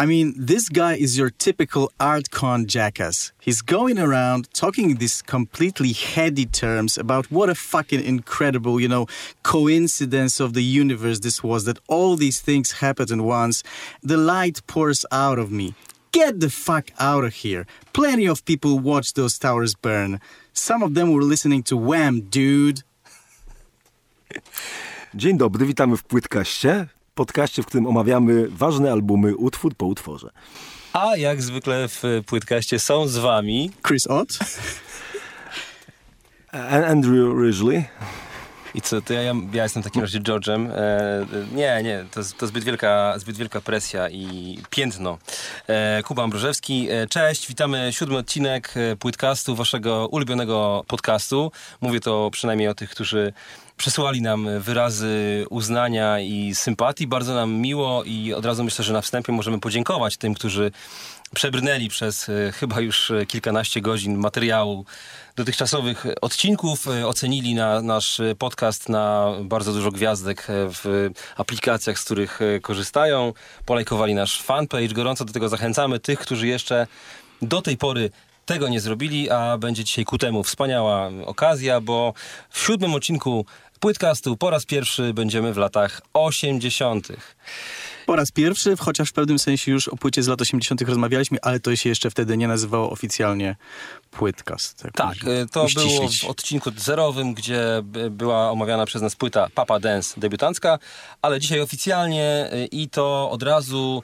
I mean, this guy is your typical art con jackass. He's going around talking these completely heady terms about what a fucking incredible, you know, coincidence of the universe this was that all these things happened at once. The light pours out of me. Get the fuck out of here. Plenty of people watched those towers burn. Some of them were listening to Wham, dude. Dzień dobry, witamy w Płytkaście, podcaście, w którym omawiamy ważne albumy utwór po utworze. A jak zwykle w Płytkaście są z wami Chris Ott. Andrew Ridgely. I co, to ja, ja jestem w takim razie George'em. E, nie, nie, to, to zbyt, wielka, zbyt wielka presja i piętno. E, Kuba Ambrożewski, e, cześć, witamy siódmy odcinek e, Płytkastu, waszego ulubionego podcastu. Mówię to przynajmniej o tych, którzy przesłali nam wyrazy uznania i sympatii. Bardzo nam miło i od razu myślę, że na wstępie możemy podziękować tym, którzy przebrnęli przez e, chyba już kilkanaście godzin materiału dotychczasowych odcinków. E, ocenili na nasz podcast na bardzo dużo gwiazdek e, w aplikacjach, z których korzystają. Polajkowali nasz fanpage. Gorąco do tego zachęcamy tych, którzy jeszcze do tej pory tego nie zrobili, a będzie dzisiaj ku temu wspaniała okazja, bo w siódmym odcinku Płytcastu po raz pierwszy będziemy w latach 80. Po raz pierwszy, chociaż w pewnym sensie już o płycie z lat 80. rozmawialiśmy, ale to się jeszcze wtedy nie nazywało oficjalnie Płytcast. Tak, tak to uściślić. było w odcinku zerowym, gdzie była omawiana przez nas płyta Papa Dance debiutancka, ale dzisiaj oficjalnie y, i to od razu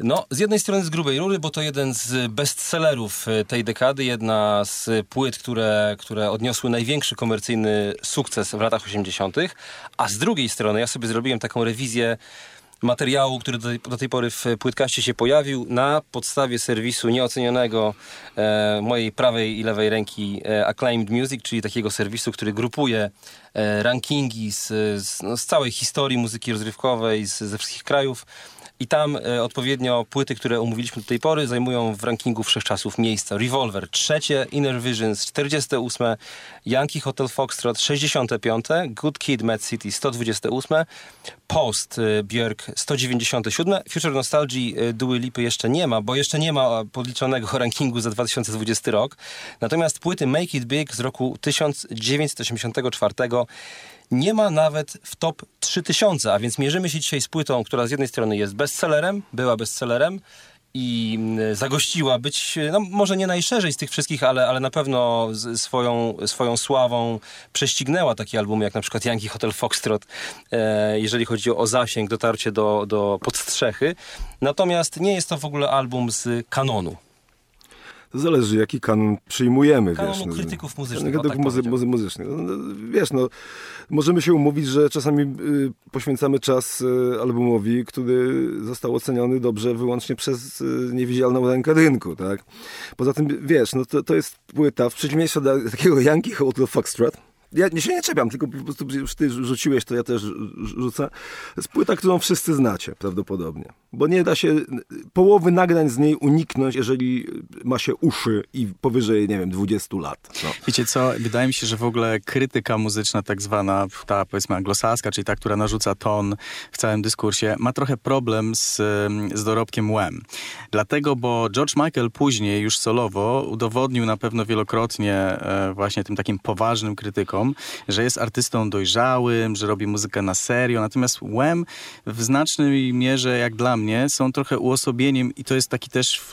no, z jednej strony z grubej rury, bo to jeden z bestsellerów e, tej dekady, jedna z płyt, które, które odniosły największy komercyjny sukces w latach 80., a z drugiej strony ja sobie zrobiłem taką rewizję materiału, który do tej, do tej, pory w płytkaście się pojawił na podstawie serwisu nieocenionego e, mojej prawej i lewej ręki e, Acclaimed Music, czyli takiego serwisu, który grupuje e, rankingi z, z, no, z, całej historii muzyki rozrywkowej z, ze wszystkich krajów i tam e, odpowiednio płyty, które omówiliśmy do tej pory, zajmują w rankingu wszechczasów miejsca. Revolver trzecie, Inner Visions 48, Yankee Hotel Foxtrot 65, Good Kid, Mad City 128, Post e, Björk 197, Future Nostalgia e, Dua Lipy jeszcze nie ma, bo jeszcze nie ma podliczonego rankingu za 2020 rok. Natomiast płyty Make It Big z roku 1984 nie ma nawet w top 3000, a więc mierzymy się dzisiaj z płytą, która z jednej strony jest bestsellerem, była bestsellerem i mm, zagościła być, no może nie najszerzej z tych wszystkich, ale, ale na pewno swoją, swoją sławą prześcignęła takie albumy jak na przykład Yankee Hotel Foxtrot, e, jeżeli chodzi o zasięg, dotarcie do, do podstrzechy. Natomiast nie jest to w ogóle album z kanonu. To zależy, jaki kanon przyjmujemy. Kanonu wiesz, no, krytyków muzycznych. No, tak muzy muzy muzycznych. No, wiesz, no, możemy się umówić, że czasami y, poświęcamy czas y, albumowi, który został oceniony dobrze wyłącznie przez y, niewidzialną rękę rynku, tak? Poza tym, wiesz, no to, to jest płyta, w przeciwieństwie do takiego Yankee Hotel Foxtrot, ja nie się nie czepiam, tylko po prostu już ty rzuciłeś, to ja też rzucę. Jest płyta, którą wszyscy znacie prawdopodobnie. Bo nie da się połowy nagrań z niej uniknąć, jeżeli ma się uszy i powyżej, nie wiem, 20 lat. No. Wiecie co, wydaje mi się, że w ogóle krytyka muzyczna tak zwana, ta powiedzmy anglosaska, czyli ta, która narzuca ton w całym dyskursie, ma trochę problem z, z dorobkiem Wham. Dlatego, bo George Michael później już solowo udowodnił na pewno wielokrotnie e, właśnie tym takim poważnym krytykom, że jest artystą dojrzałym, że robi muzykę na serio, natomiast Wham w znacznej mierze, jak dla mnie, są trochę uosobieniem i to jest taki też w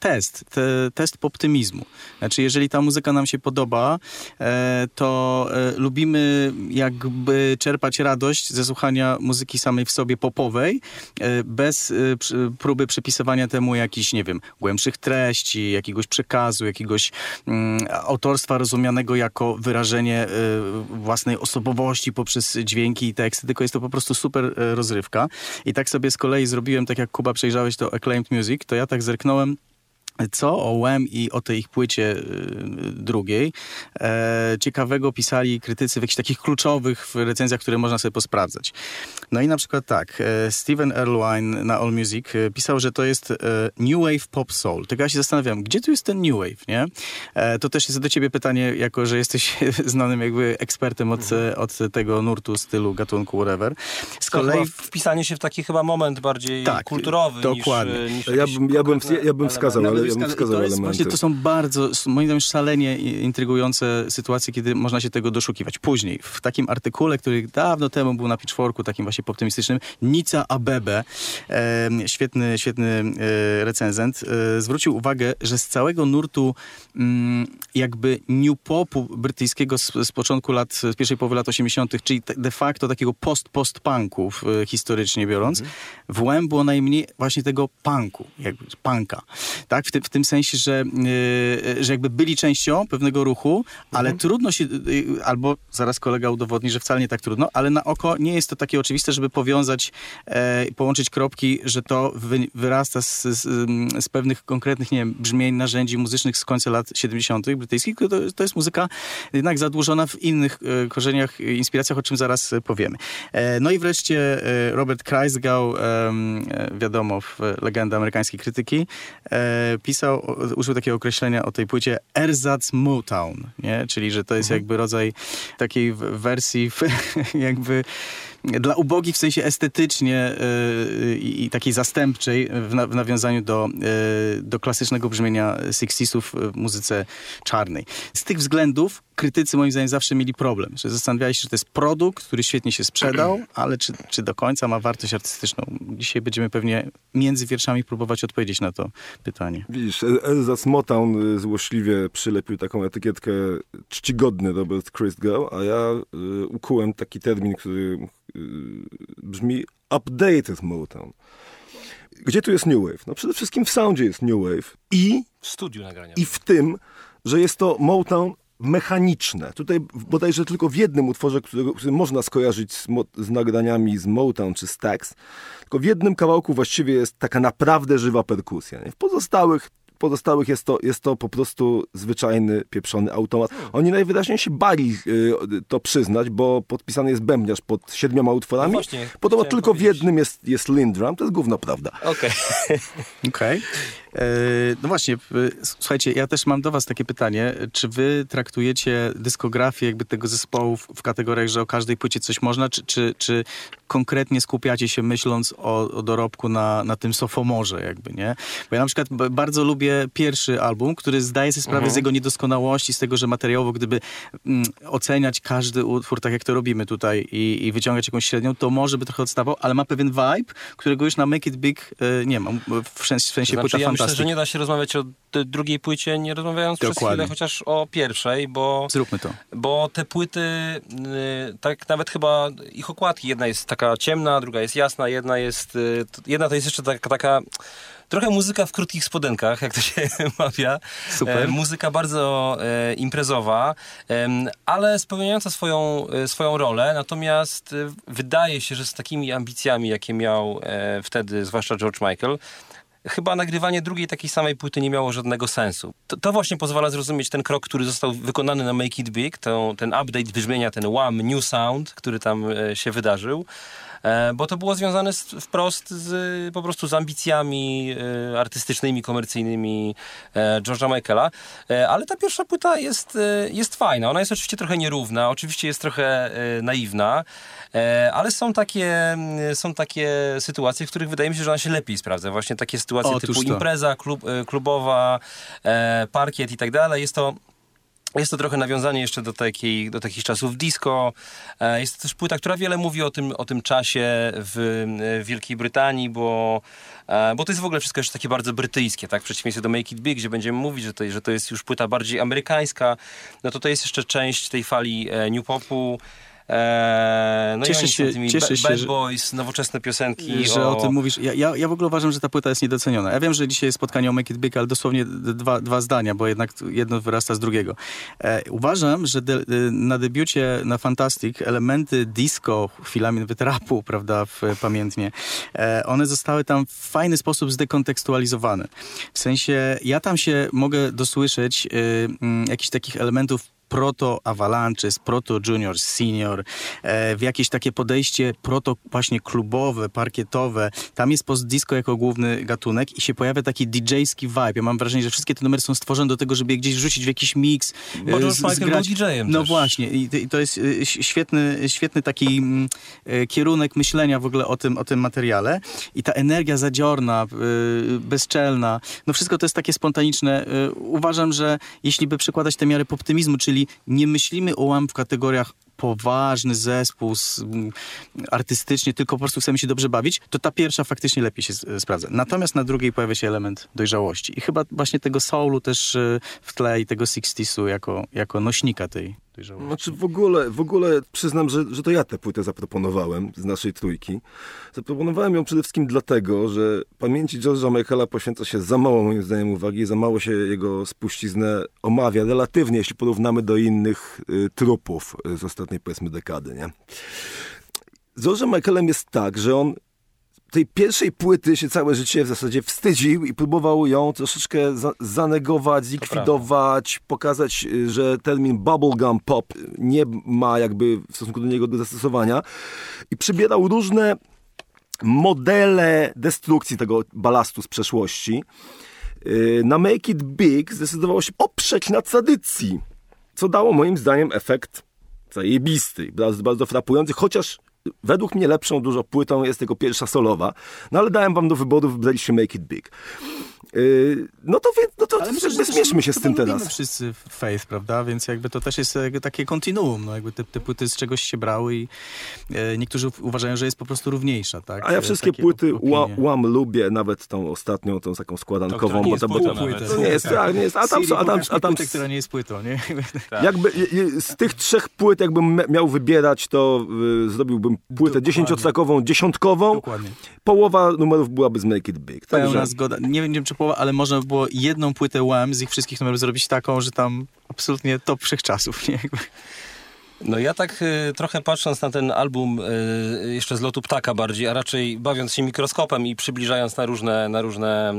test, te, test optymizmu. Znaczy, jeżeli ta muzyka nam się podoba, e, to e, lubimy jakby czerpać radość ze słuchania muzyki samej w sobie popowej, e, bez próby przypisywania temu jakichś, nie wiem, głębszych treści, jakiegoś przekazu, jakiegoś mm, autorstwa rozumianego jako wyrażenie własnej osobowości poprzez dźwięki i teksty, tylko jest to po prostu super e, rozrywka. I tak sobie z kolei zrobiłem, tak jak Kuba przejrzałeś to Acclaimed Music, to ja tak zerknąłem co o Wham i o tej ich płycie y, drugiej e, ciekawego pisali krytycy w jakichś takich kluczowych recenzjach, które można sobie posprawdzać. No i na przykład tak, e, Steven Erlewine na All Music e, pisał, że to jest e, New Wave Pop Soul. Tylko ja się zastanawiam, gdzie tu jest ten New Wave, nie? E, to też jest do ciebie pytanie, jako że jesteś znanym jakby ekspertem od, mhm. od tego nurtu, stylu, gatunku, whatever. Z kolei... Wpisanie się w taki chyba moment bardziej tak, kulturowy dokładnie. niż, niż ja, bym, ja, bym, ja bym wskazał, ale ja to jest, Właśnie to są bardzo, moim zdaniem, szalenie intrygujące sytuacje, kiedy można się tego doszukiwać. Później, w takim artykule, który dawno temu był na Pitchforku, takim właśnie optymistycznym, Nica Abebe, e, świetny, świetny e, recenzent, e, zwrócił uwagę, że z całego nurtu mm, jakby new popu brytyjskiego z, z, początku lat, z pierwszej połowy lat 80., czyli de facto takiego post-post-punku e, historycznie biorąc, mhm. w było najmniej właśnie tego punku, jakby punka. Tak? W, ty, w tym sensie, że, yy, że jakby byli częścią pewnego ruchu, ale mhm. trudno się, yy, albo zaraz kolega udowodni, że wcale nie tak trudno, ale na oko nie jest to takie oczywiste, żeby powiązać, e, połączyć kropki, że to wy, wyrasta z, z, z, pewnych konkretnych, nie wiem, brzmień, narzędzi muzycznych z końca lat 70. brytyjskich. To, to jest muzyka jednak zadłużona w innych e, korzeniach, inspiracjach, o czym zaraz powiemy. E, no i wreszcie Robert Kreisgau, wiadomo, legenda amerykańskiej krytyki, pisał, użył takiego określenia o tej płycie Ersatz Motown, nie? czyli że to jest mhm. jakby rodzaj takiej wersji jakby dla ubogich w sensie estetycznie yy, i takiej zastępczej w, na, w nawiązaniu do, yy, do klasycznego brzmienia Sixtiesów w muzyce czarnej. Z tych względów krytycy moim zdaniem zawsze mieli problem, że zastanawiali się, że to jest produkt, który świetnie się sprzedał, ale czy, czy do końca ma wartość artystyczną? Dzisiaj będziemy pewnie między wierszami próbować odpowiedzieć na to pytanie. Widzisz, Elza Smotown złośliwie przylepił taką etykietkę czcigodny Robert Christgau, a ja y, ukułem taki termin, który brzmi updated Motown. Gdzie tu jest New Wave? No przede wszystkim w soundzie jest New Wave i w studiu nagrania. I w tym, że jest to Motown mechaniczne. Tutaj bodajże tylko w jednym utworze, który, który można skojarzyć z, z, nagraniami z Motown czy Stax, tylko w jednym kawałku właściwie jest taka naprawdę żywa perkusja. Nie? W pozostałych pozostałych jest to, jest to po prostu zwyczajny, pieprzony automat. Oni najwyraźniej się bali y, to przyznać, bo podpisany jest bębniarz pod siedmioma utworami. No właśnie, Podobno tylko powiedzieć. w jednym jest, jest Lindrum. To jest gówno prawda. Okej. Okay. Okej. Okay. E, no właśnie, słuchajcie, ja też mam do was takie pytanie. Czy wy traktujecie dyskografię jakby tego zespołu w, w kategoriach, że o każdej płycie coś można, czy, czy, czy konkretnie skupiacie się myśląc o, o dorobku na, na tym sofomorze jakby, nie? Bo ja na przykład bardzo lubię pierwszy album, który zdaje sobie sprawę mhm. z jego niedoskonałości, z tego, że materiałowo, gdyby mm, oceniać każdy utwór tak jak to robimy tutaj i, i, wyciągać jakąś średnią, to może by trochę odstawał, ale ma pewien vibe, którego już na Make It Big e, nie ma. W sensie, w sensie znaczy, ja myślę, że nie da się rozmawiać o drugiej płycie, nie rozmawiając Dokładnie. przez chwilę chociaż o pierwszej, bo... Zróbmy to. Bo te płyty, y, tak nawet chyba ich okładki, jedna jest taka ciemna, druga jest jasna, jedna jest... Y, jedna to jest jeszcze taka, taka trochę muzyka w krótkich spodenkach, jak to się mawia. Super. E, muzyka bardzo e, imprezowa, e, ale spełniająca swoją, e, swoją rolę. Natomiast e, wydaje się, że z takimi ambicjami, jakie miał e, wtedy, zwłaszcza George Michael, chyba nagrywanie drugiej takiej samej płyty nie miało żadnego sensu. To, to właśnie pozwala zrozumieć ten krok, który został wykonany na Make It Big, ten update brzmienia, ten WAM New Sound, który tam e, się wydarzył. E, bo to było związane z, wprost z, po prostu z ambicjami e, artystycznymi, komercyjnymi e, George'a Michaela. Ale ta pierwsza płyta jest, jest fajna. Ona jest oczywiście trochę nierówna, oczywiście jest trochę naiwna, ale są takie, są takie sytuacje, w których wydaje mi się, że ona się lepiej sprawdza. Właśnie takie sytuacje typu to. impreza klub, klubowa, parkiet i tak dalej. Jest to jest to trochę nawiązanie jeszcze do, takiej, do takich czasów disco. E, jest to też płyta, która wiele mówi o tym, o tym czasie w, w Wielkiej Brytanii, bo, e, bo to jest w ogóle wszystko jeszcze takie bardzo brytyjskie, tak? W przeciwieństwie do Make It Big, gdzie będziemy mówić, że to, że to jest już płyta bardziej amerykańska, no to to jest jeszcze część tej fali e, new popu. Eee, no cieszę się, cieszę się, Bad Boys, nowoczesne piosenki. Że o... o tym mówisz. Ja, ja, ja w ogóle uważam, że ta płyta jest niedoceniona. Ja wiem, że dzisiaj jest spotkanie o Make It Big, ale dosłownie dwa, dwa zdania, bo jednak jedno wyrasta z drugiego. E, uważam, że de, na debiucie na Fantastic elementy disco, chwilami nawet rapu, prawda, w, pamiętnie, e, one zostały tam w fajny sposób zdekontekstualizowane. W sensie, ja tam się mogę dosłyszeć y, jakichś takich elementów proto Avalanches, proto Junior, Senior, e, w jakieś takie podejście proto właśnie klubowe, parkietowe. Tam jest post-disco jako główny gatunek i się pojawia taki DJ-ski vibe. Ja mam wrażenie, że wszystkie te numery są stworzone do tego, żeby je gdzieś wrzucić w jakiś mix. Bo George Michael zgrać. był DJ-em No też. właśnie i, i to jest y, świetny, świetny taki mm, kierunek myślenia w ogóle o tym, o tym materiale i ta energia zadziorna, bezczelna, no wszystko to jest takie spontaniczne. Uważam, że jeśli by przykładać te miary optymizmu, czyli nie myślimy o łam w kategoriach poważny zespół z, m, artystycznie, tylko po prostu chcemy się dobrze bawić, to ta pierwsza faktycznie lepiej się sprawdza. Natomiast na drugiej pojawia się element dojrzałości. I chyba właśnie tego soulu też y, w tle i tego 60 jako, jako nośnika tej, dojrzałości. Znaczy w ogóle, w ogóle przyznam, że, że to ja tę płytę zaproponowałem z naszej trójki. Zaproponowałem ją przede wszystkim dlatego, że pamięci George'a Michaela poświęca się za mało moim zdaniem uwagi, za mało się jego spuściznę omawia relatywnie, jeśli porównamy do innych y, trupów z ostatniej powiedzmy dekady, nie? Z George'em Michaelem jest tak, że on tej pierwszej płyty się całe życie w zasadzie wstydził i próbował ją troszeczkę za zanegować, zlikwidować, pokazać, y, że termin bubblegum pop nie ma jakby w stosunku do niego do zastosowania i przybierał różne modele destrukcji tego balastu z przeszłości. Y, na Make It Big zdecydowało się oprzeć na tradycji, co dało moim zdaniem efekt zajebisty, bardzo, bardzo frapujący, chociaż według mnie lepszą dużo płytą jest jego pierwsza solowa. No ale dałem wam do wyboru, wybraliście Make It Big. Yy, no to, no to, myślę, zmierzmy się z tym teraz. wszyscy Faith, prawda? Więc jakby to też jest takie kontinuum. No jakby te, te płyty z czegoś się brały i e, niektórzy uważają, że jest po prostu równiejsza, tak? A ja wszystkie takie płyty łam lubię, nawet tą ostatnią, tą taką składankową. To, bo to, bo to, nie jest, tak, nie jest. A tam, a tam, a tam, płytę, która nie jest płytą, nie? Tak. Jakby z tych trzech płyt, jakbym miał wybierać, to y, zrobiłbym płytę dziesięciotrakową, dziesiątkową. Dokładnie. Połowa numerów byłaby z Make It Big. Pełna Także... zgoda. Nie wiem, czy połowa, ale można by było jedną płytę Wham z ich wszystkich numerów zrobić taką, że tam absolutnie top wszechczasów, nie? No ja tak y, trochę patrząc na ten album y, jeszcze z lotu ptaka bardziej, a raczej bawiąc się mikroskopem i przybliżając na różne, na różne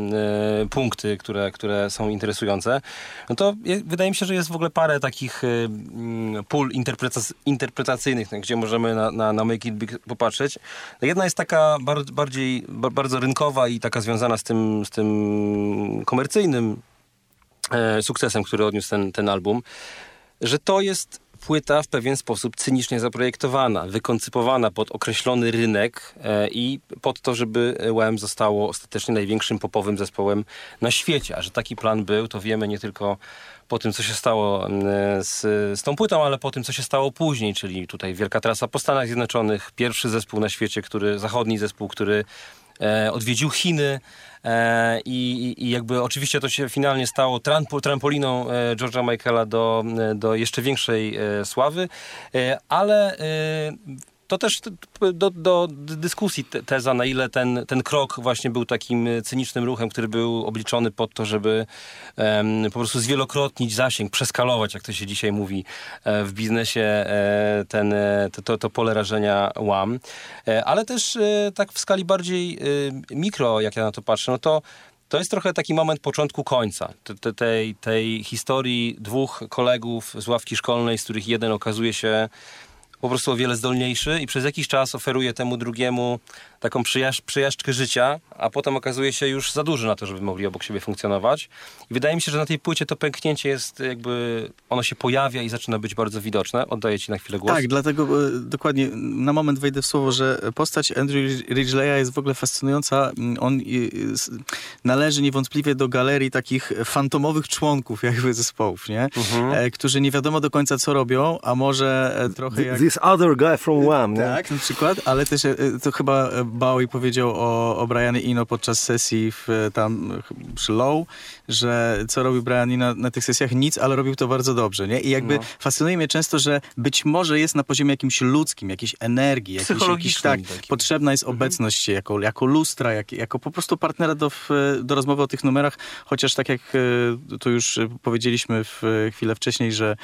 y, punkty, które, które są interesujące, no to je, wydaje mi się, że jest w ogóle parę takich y, mm, pól interpretac interpretacyjnych, gdzie możemy na, na, na Make It Big popatrzeć. No jedna jest taka bar bardziej, bar bardzo rynkowa i taka związana z tym, z tym komercyjnym e, sukcesem, który odniósł ten, ten album, że to jest płyta w pewien sposób cynicznie zaprojektowana, wykoncypowana pod określony rynek e, i pod to, żeby UM zostało ostatecznie największym popowym zespołem na świecie. A że taki plan był, to wiemy nie tylko po tym, co się stało z, z tą płytą, ale po tym, co się stało później, czyli tutaj wielka trasa po Stanach Zjednoczonych, pierwszy zespół na świecie, który, zachodni zespół, który e, odwiedził Chiny, I, I, jakby oczywiście to się finalnie stało trampoliną e, George'a Michaela do, e, do jeszcze większej sławy, ale to też do, do dyskusji teza, na ile ten, ten krok właśnie był takim cynicznym ruchem, który był obliczony pod to, żeby um, po prostu zwielokrotnić zasięg, przeskalować, jak to się dzisiaj mówi e, w biznesie, e, ten, e, to, to, to pole rażenia łam. Ale też tak w skali bardziej mikro, jak ja na to patrzę, no to to jest trochę taki moment początku końca te, tej, tej historii dwóch kolegów z ławki szkolnej, z których jeden okazuje się po prostu o wiele zdolniejszy i przez jakiś czas oferuje temu drugiemu taką przyjażdżkę życia, a potem okazuje się już za duży na to, żeby mogli obok siebie funkcjonować. I wydaje mi się, że na tej płycie to pęknięcie jest jakby, ono się pojawia i zaczyna być bardzo widoczne. Oddaję ci na chwilę głos. Tak, dlatego e, dokładnie na moment wejdę w słowo, że postać Andrew Ridgeleya jest w ogóle fascynująca. On należy niewątpliwie do galerii takich fantomowych członków jakby zespołów, nie? Mhm. E, którzy nie wiadomo do końca co robią, a może e, trochę jak... This other guy from Wham, nie? Tak, na przykład, ale też e, to chyba Bowie powiedział o, o Brianie Ino podczas sesji w, tam przy Low, że co robił Brian Ino na tych sesjach? Nic, ale robił to bardzo dobrze, nie? I jakby no. fascynuje mnie często, że być może jest na poziomie jakimś ludzkim, jakiejś energii, jakiejś, tak, potrzebna jest mhm. obecność jako, jako lustra, jak, jako po prostu partnera do, do rozmowy o tych numerach, chociaż tak jak e, to już powiedzieliśmy w chwilę wcześniej, że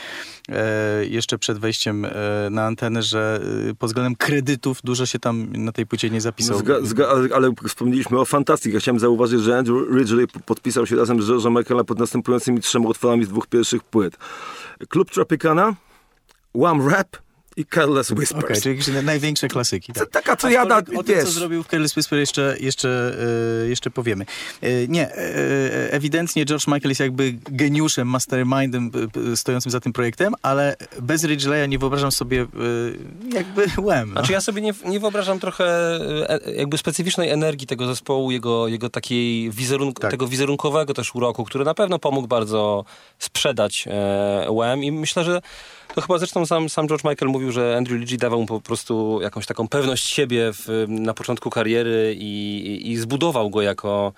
e, jeszcze przed wejściem e, na antenę, że pod względem kredytów dużo się tam na tej płycie nie zapisało. Zga, zga, ale, ale, wspomnieliśmy o fantastyce. Ja chciałem zauważyć, że Andrew Ridgely podpisał się razem z George'em Michaela pod następującymi trzema utworami z dwóch pierwszych płyt. Klub Tropicana, Wham Rap i Careless Whispers. Okay, czyli jakieś największe klasyki. Tak. Taka, co ja da, O tym, co zrobił w Careless Whisper jeszcze, jeszcze, e, jeszcze powiemy. E, nie, e, ewidentnie George Michael jest jakby geniuszem, mastermindem stojącym za tym projektem, ale bez Ridgeleya nie wyobrażam sobie jakby łem. No. Znaczy ja sobie nie, nie wyobrażam trochę jakby specyficznej energii tego zespołu, jego, jego takiej wizerunk tak. tego wizerunkowego też uroku, który na pewno pomógł bardzo sprzedać łem i myślę, że to chyba zresztą sam, sam George Michael mówił, że Andrew Lidgy dawał mu po prostu jakąś taką pewność siebie w, na początku kariery i, i, i zbudował go jako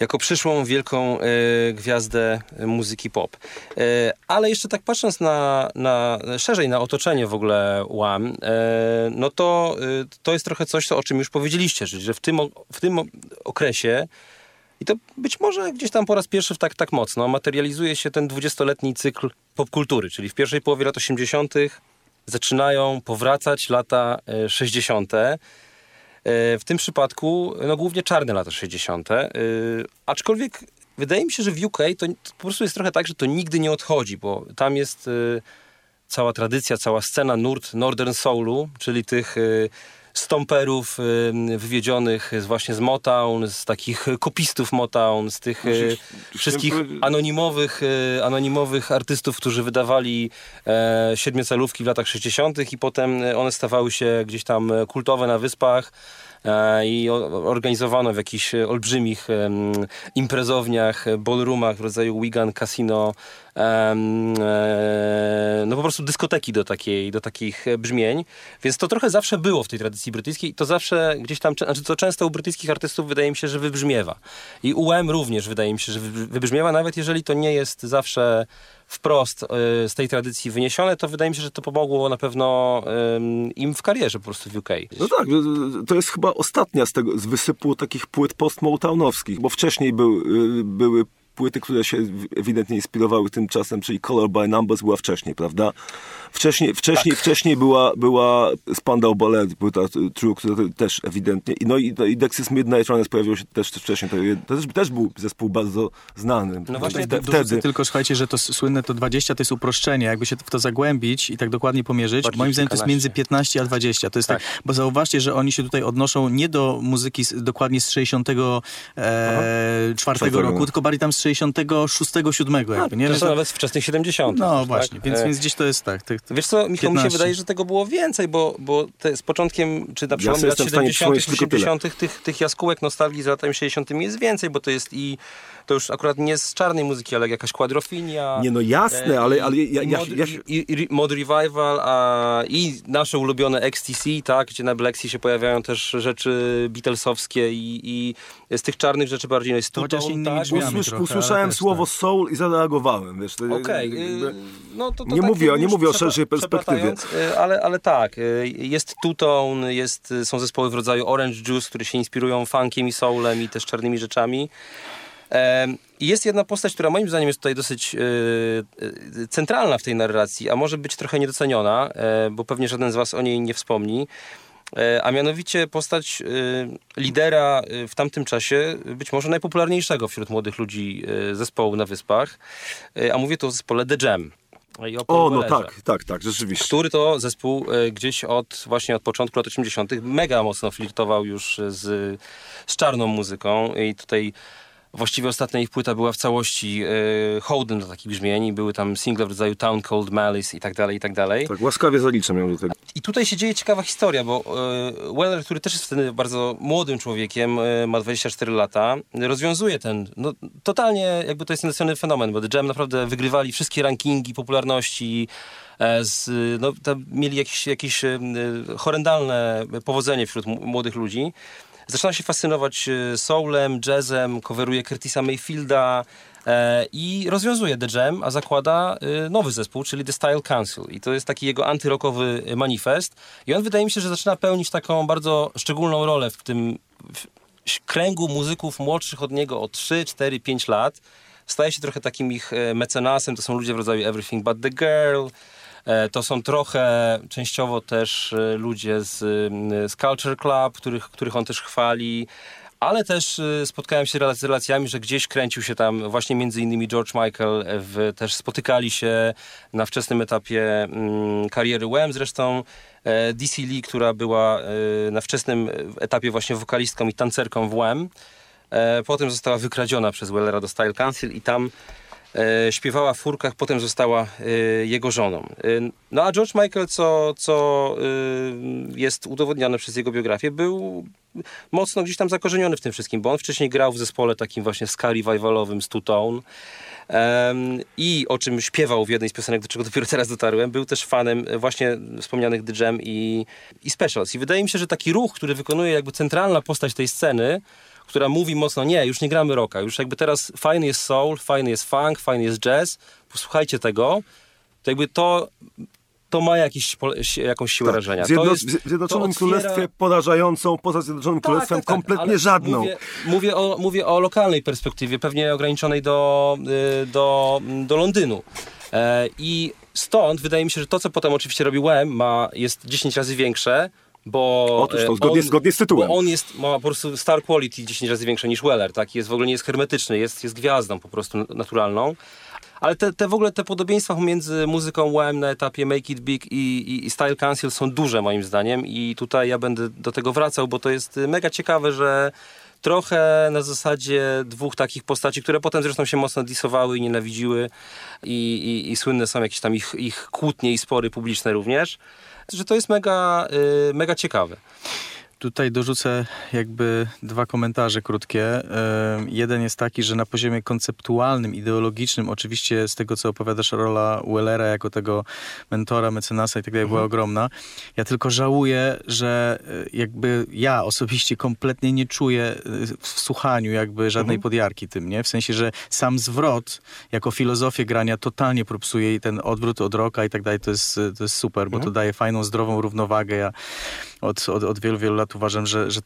jako przyszłą wielką e, gwiazdę muzyki pop. E, ale jeszcze tak patrząc na, na szerzej na otoczenie w ogóle Łam, e, no to, to jest trochę coś, o czym już powiedzieliście, że w tym, w tym okresie i to być może gdzieś tam po raz pierwszy tak, tak mocno materializuje się ten dwudziestoletni cykl popkultury, czyli w pierwszej połowie lat 80. zaczynają powracać lata 60. E, e, w tym przypadku no, głównie czarne lata 60. E, aczkolwiek wydaje mi się, że w UK to, po prostu jest trochę tak, że to nigdy nie odchodzi, bo tam jest cała tradycja, cała scena nurt Northern Soulu, czyli tych stomperów wywiedzionych właśnie z Motown, z takich kopistów Motown, z tych y, wszystkich anonimowych, y, anonimowych artystów, którzy wydawali e, siedmiocalówki w latach 60. i potem one stawały się gdzieś tam kultowe na wyspach i organizowano w jakichś olbrzymich imprezowniach, ballroomach w rodzaju Wigan Casino E, no po prostu dyskoteki do, takiej, do takich brzmień. Więc to trochę zawsze było w tej tradycji brytyjskiej i to zawsze gdzieś tam, znaczy to często u brytyjskich artystów wydaje mi się, że wybrzmiewa. I UM również wydaje mi się, że wybrzmiewa, nawet jeżeli to nie jest zawsze wprost y, z tej tradycji wyniesione, to wydaje mi się, że to pomogło na pewno im w karierze po prostu w UK. No tak, to jest chyba ostatnia z tego, z wysypu takich płyt post-Motownowskich, bo wcześniej był, y, były płyty, które się ewidentnie inspirowały tym czasem, czyli Color by Numbers była wcześniej, prawda? Wcześniej, wcześniej, tak. wcześniej była, była Spandau Ballet, płyta True, która też ewidentnie. I, no i, no, i Dexys Midnight Runners pojawił się też, też wcześniej. To, to też, też, był zespół bardzo znany. No właśnie, wtedy. wtedy. Tylko słuchajcie, że to słynne to 20 to jest uproszczenie. Jakby się w to zagłębić i tak dokładnie pomierzyć, Bardziej moim zdaniem to jest między 15 a 20. To jest tak. tak. bo zauważcie, że oni się tutaj odnoszą nie do muzyki z, dokładnie z 64 e, roku, tylko bardziej tam z 66, 7 jakby, nie? To są nawet z wczesnych 70. No tak? właśnie, więc, więc gdzieś to jest tak. tak, tak. Wiesz co, Michał, 15. mi się wydaje, że tego było więcej, bo, bo te, z początkiem, czy na przełomie ja lat 70 80 tych, tych jaskółek nostalgii z latami 60 jest więcej, bo to jest i to już akurat nie z czarnej muzyki, ale jakaś kwadrofinia. Nie no jasne, e, ale, ale ja, ja, mod, ja, i, i, mod Revival a, i nasze ulubione XTC, tak, gdzie na Black Sea się pojawiają też rzeczy Beatlesowskie i, i z tych czarnych rzeczy bardziej jest tu tak? Usłysz, trochę, Usłyszałem słowo tak. soul i zareagowałem, wiesz. Okej, okay. no to, to nie, mówię, nie mówię o szerszej perspektywie. Y, ale, ale tak, y, jest two-tone, jest, są zespoły w rodzaju Orange Juice, które się inspirują funkiem i soulem i też czarnymi rzeczami. Jest jedna postać, która moim zdaniem jest tutaj dosyć e, e, centralna w tej narracji, a może być trochę niedoceniona, e, bo pewnie żaden z Was o niej nie wspomni. A mianowicie postać lidera w tamtym czasie, być może najpopularniejszego wśród młodych ludzi zespołu na Wyspach. A mówię tu o zespole The Jam. O, no tak, tak, tak, rzeczywiście. Który to zespół gdzieś od właśnie od początku lat 80. mega mocno flirtował już z, z czarną muzyką i tutaj Właściwie ostatnia ich płyta była w całości e, hołdem do takich brzmień były tam single w rodzaju Town Cold Malice i tak dalej, i tak dalej. Tak, łaskawie zaliczam ją do tego. I tutaj się dzieje ciekawa historia, bo e, Weller, który też jest wtedy bardzo młodym człowiekiem, e, ma 24 lata, rozwiązuje ten, no totalnie jakby to jest inny fenomen, bo The Jam naprawdę wygrywali wszystkie rankingi popularności, z, no, mieli jakieś, jakieś horrendalne powodzenie wśród młodych ludzi. Zaczyna się fascynować e, soulem, jazzem, coveruje Curtisa Mayfielda e, i rozwiązuje The Jam, a zakłada e, nowy zespół, czyli The Style Council. I to jest taki jego antyrokowy manifest. I on wydaje mi się, że zaczyna pełnić taką bardzo szczególną rolę w tym w kręgu muzyków młodszych od niego o 3, 4, 5 lat. Staje się trochę takim ich mecenasem. To są ludzie w rodzaju Everything But The Girl, to są trochę częściowo też e, ludzie z, z Culture Club, których, których on też chwali ale też e, spotkałem się z relacjami, że gdzieś kręcił się tam właśnie między innymi George Michael, w, też spotykali się na wczesnym etapie mm, kariery Wham, zresztą DC Lee, która była na wczesnym etapie właśnie wokalistką i tancerką w Wham, potem została wykradziona przez Wellera do Style Council i tam e, śpiewała w furkach, potem została e, jego żoną. E, no a George Michael, co, co e, jest udowodnione przez jego biografię, był mocno gdzieś tam zakorzeniony w tym wszystkim, bo on wcześniej grał w zespole takim właśnie ska revivalowym Two Tone. I o czym śpiewał w jednej z piosenek, do czego dopiero teraz dotarłem, był też fanem właśnie wspomnianych The i, i Specials. I wydaje mi się, że taki ruch, który wykonuje jakby centralna postać tej sceny, która mówi mocno, nie, już nie gramy rocka, już jakby teraz fajny jest soul, fajny jest funk, fajny jest jazz, posłuchajcie tego, to jakby to to ma jakiś, jakąś siłę tak. rażenia. Zjedno, to jest, w Zjednoczonym otwiera... Królestwie porażającą, poza Zjednoczonym tak, Królestwem tak, tak, kompletnie żadną. Mówię, mówię, o, mówię o lokalnej perspektywie, pewnie ograniczonej do, y, do, do Londynu. E, I stąd wydaje mi się, że to, co potem oczywiście robi Wem, ma, jest 10 razy większe, bo Otóż to, zgodnie, on, zgodnie z tytułem. On jest, ma po prostu star quality 10 razy większe niż Weller, tak? Jest w ogóle nie jest hermetyczny, jest, jest gwiazdą po prostu naturalną. Ale te, te w ogóle te podobieństwa pomiędzy muzyką WM na etapie Make It Big i, i, i, Style Council są duże moim zdaniem i tutaj ja będę do tego wracał, bo to jest mega ciekawe, że trochę na zasadzie dwóch takich postaci, które potem zresztą się mocno disowały i nienawidziły i, i, i słynne są jakieś tam ich, ich kłótnie i spory publiczne również że to jest mega, y, mega ciekawe. Tutaj dorzucę jakby dwa komentarze krótkie. Jeden jest taki, że na poziomie konceptualnym, ideologicznym, oczywiście z tego, co opowiadasz, rola Wellera jako tego mentora, mecenasa i tak dalej mhm. była ogromna. Ja tylko żałuję, że e, jakby ja osobiście kompletnie nie czuję e, w słuchaniu jakby żadnej mhm. podjarki tym, nie? W sensie, że sam zwrot jako filozofię grania totalnie propsuje i ten odwrót od roka i tak dalej, to jest, to jest super, bo mhm. to daje fajną, zdrową równowagę. Ja od, od, od wielu, wielu lat uważam, że, że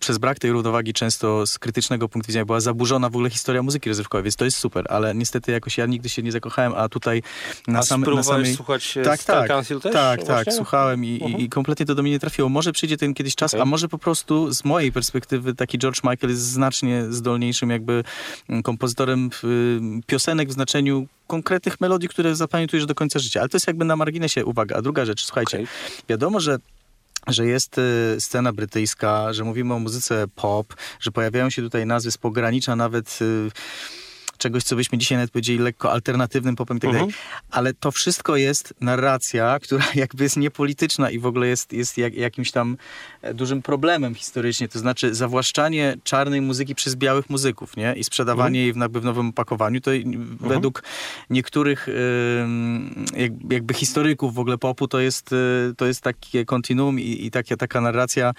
przez brak tej równowagi często z krytycznego punktu widzenia była zaburzona w ogóle historia muzyki rozrywkowej, więc to jest super, ale niestety jakoś ja nigdy się nie zakochałem, a tutaj na, samym na samej... słuchać e, tak, tak, Council też? Tak, tak, słuchałem i, uh -huh. i, mhm. kompletnie to do mnie nie trafiło. Może przyjdzie ten kiedyś czas, okay. a może po prostu z mojej perspektywy taki George Michael jest znacznie zdolniejszym jakby mm, kompozytorem piosenek w znaczeniu konkretnych melodii, które zapamiętujesz do końca życia. Ale to jest jakby na marginesie uwaga. A druga rzecz, słuchajcie, okay. wiadomo, że że jest y, scena brytyjska, że mówimy o muzyce pop, że pojawiają się tutaj nazwy z pogranicza nawet y, czegoś, co byśmy dzisiaj nawet powiedzieli lekko alternatywnym popem i tak dalej. Mhm. Ale to wszystko jest narracja, która jakby jest niepolityczna i w ogóle jest, jest jak, jakimś tam e, dużym problemem historycznie. To znaczy zawłaszczanie czarnej muzyki przez białych muzyków, nie? I sprzedawanie mhm. jej w, w nowym opakowaniu. To mhm. według niektórych jakby historyków w ogóle popu to jest, y, to jest takie kontinuum i, i takie, taka narracja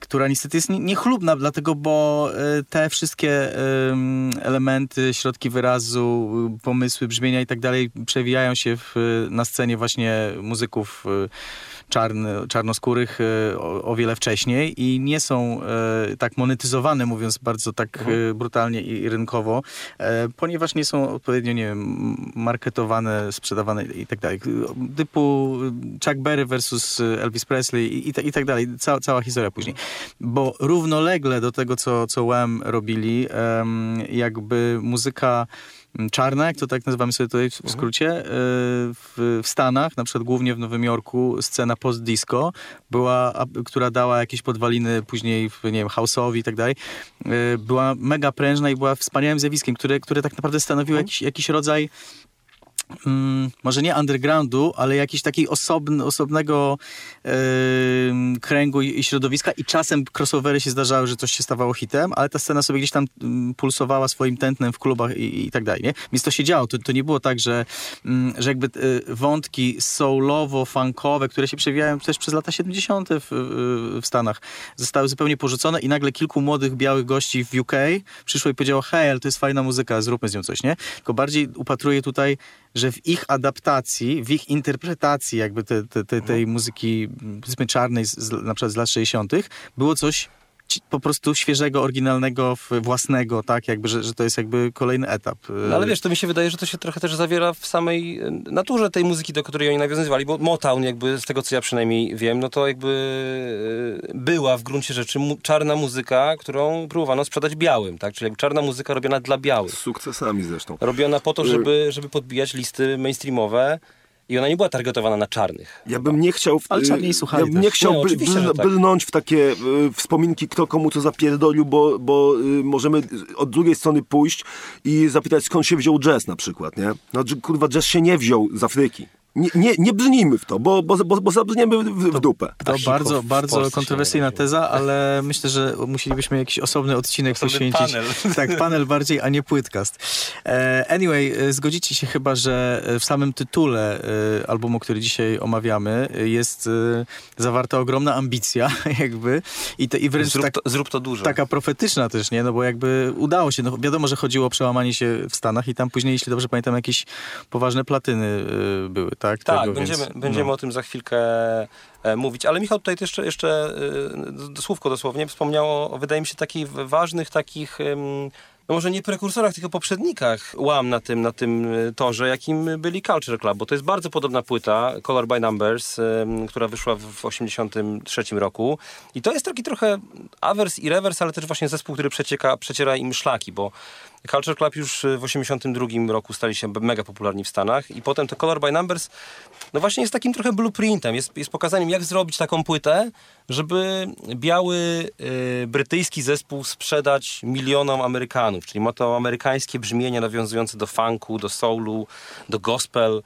która niestety jest niechlubna, dlatego, bo e, te wszystkie elementy, środki wyrazu, pomysły, brzmienia i tak dalej przewijają się w, na scenie właśnie muzyków e, czarny, czarnoskórych e, o, o, wiele wcześniej i nie są e, tak monetyzowane, mówiąc bardzo tak mhm. E, brutalnie i rynkowo, ponieważ nie są odpowiednio, nie wiem, marketowane, sprzedawane i tak dalej. Typu Chuck Berry versus Elvis Presley i, i, tak dalej. Cała, cała historia później. Bo równolegle do tego, co, co Wham robili, jakby muzyka czarna, jak to tak nazywamy sobie tutaj w mhm. skrócie, e, w, w Stanach, na przykład głównie w Nowym Jorku, scena post-disco, była, która dała jakieś podwaliny później, nie wiem, house'owi i tak dalej, e, była mega prężna i była wspaniałym zjawiskiem, które, które tak naprawdę stanowiło mhm. jakiś, jakiś rodzaj Mm, może nie undergroundu, ale jakiś taki osobny, osobnego yy, kręgu i, i, środowiska i czasem crossovery się zdarzały, że coś się stawało hitem, ale ta scena sobie gdzieś tam yy, pulsowała swoim tętnem w klubach i, i, tak dalej, nie? Więc to się działo. To, to nie było tak, że, yy, że jakby y, wątki soulowo-funkowe, które się przewijają też przez lata 70. W, w, Stanach, zostały zupełnie porzucone i nagle kilku młodych, białych gości w UK przyszło i powiedziało, hej, ale to jest fajna muzyka, zróbmy z nią coś, nie? Tylko bardziej upatruję tutaj że w ich adaptacji, w ich interpretacji jakby te, te, te, tej muzyki, powiedzmy czarnej, z, na przykład z lat 60., było coś po prostu świeżego, oryginalnego, własnego, tak? Jakby, że, że to jest jakby kolejny etap. No ale wiesz, to mi się wydaje, że to się trochę też zawiera w samej e, naturze tej muzyki, do której oni nawiązywali, bo Motown jakby, z tego co ja przynajmniej wiem, no to jakby e, była w gruncie rzeczy mu czarna muzyka, którą próbowano sprzedać białym, tak? Czyli jakby czarna muzyka robiona dla białych. Z sukcesami zresztą. Robiona po to, żeby, żeby podbijać listy mainstreamowe, i ona nie była targetowana na czarnych. Ja bym nie chciał... W, Ale czarni słuchali Ja bym nie chciał no, by, tak. bylnąć w takie y, wspominki, kto komu co zapierdolił, bo, bo y, możemy od drugiej strony pójść i zapytać, skąd się wziął jazz na przykład, nie? No, kurwa, jazz się nie wziął z Afryki. Nie, nie, nie brnijmy w to, bo, bo, bo, bo w, w dupę. To, to bardzo, bardzo kontrowersyjna teza, ale myślę, że musielibyśmy jakiś osobny odcinek osobny poświęcić. Panel. Tak, panel bardziej, a nie płytkast. E, anyway, e, zgodzicie się chyba, że w samym tytule e, albumu, który dzisiaj omawiamy, jest zawarta ogromna ambicja, jakby. I, te, i wręcz zrób, tak, to, zrób to dużo. Taka profetyczna też, nie? No bo jakby udało się. No wiadomo, że chodziło o przełamanie się w Stanach i tam później, jeśli dobrze pamiętam, jakieś poważne platyny były tak? Tak, tego, będziemy, więc, będziemy no. o tym za chwilkę e, mówić. Ale Michał tutaj jeszcze, jeszcze e, słówko dosłownie wspomniało, wydaje mi się, takich ważnych takich no może nie prekursorach, tylko poprzednikach łam na tym, na tym e, torze, jakim byli Culture Club, bo to jest bardzo podobna płyta, Color by Numbers, która wyszła w 83 roku i to jest taki trochę awers i rewers, ale też właśnie zespół, który przecieka, przeciera im szlaki, bo Culture Club już w 82 roku stali się mega popularni w Stanach i potem to Color by Numbers no właśnie jest takim trochę blueprintem, jest, jest pokazaniem jak zrobić taką płytę, żeby biały y, brytyjski zespół sprzedać milionom Amerykanów, czyli ma to amerykańskie brzmienie nawiązujące do funku, do soulu, do gospel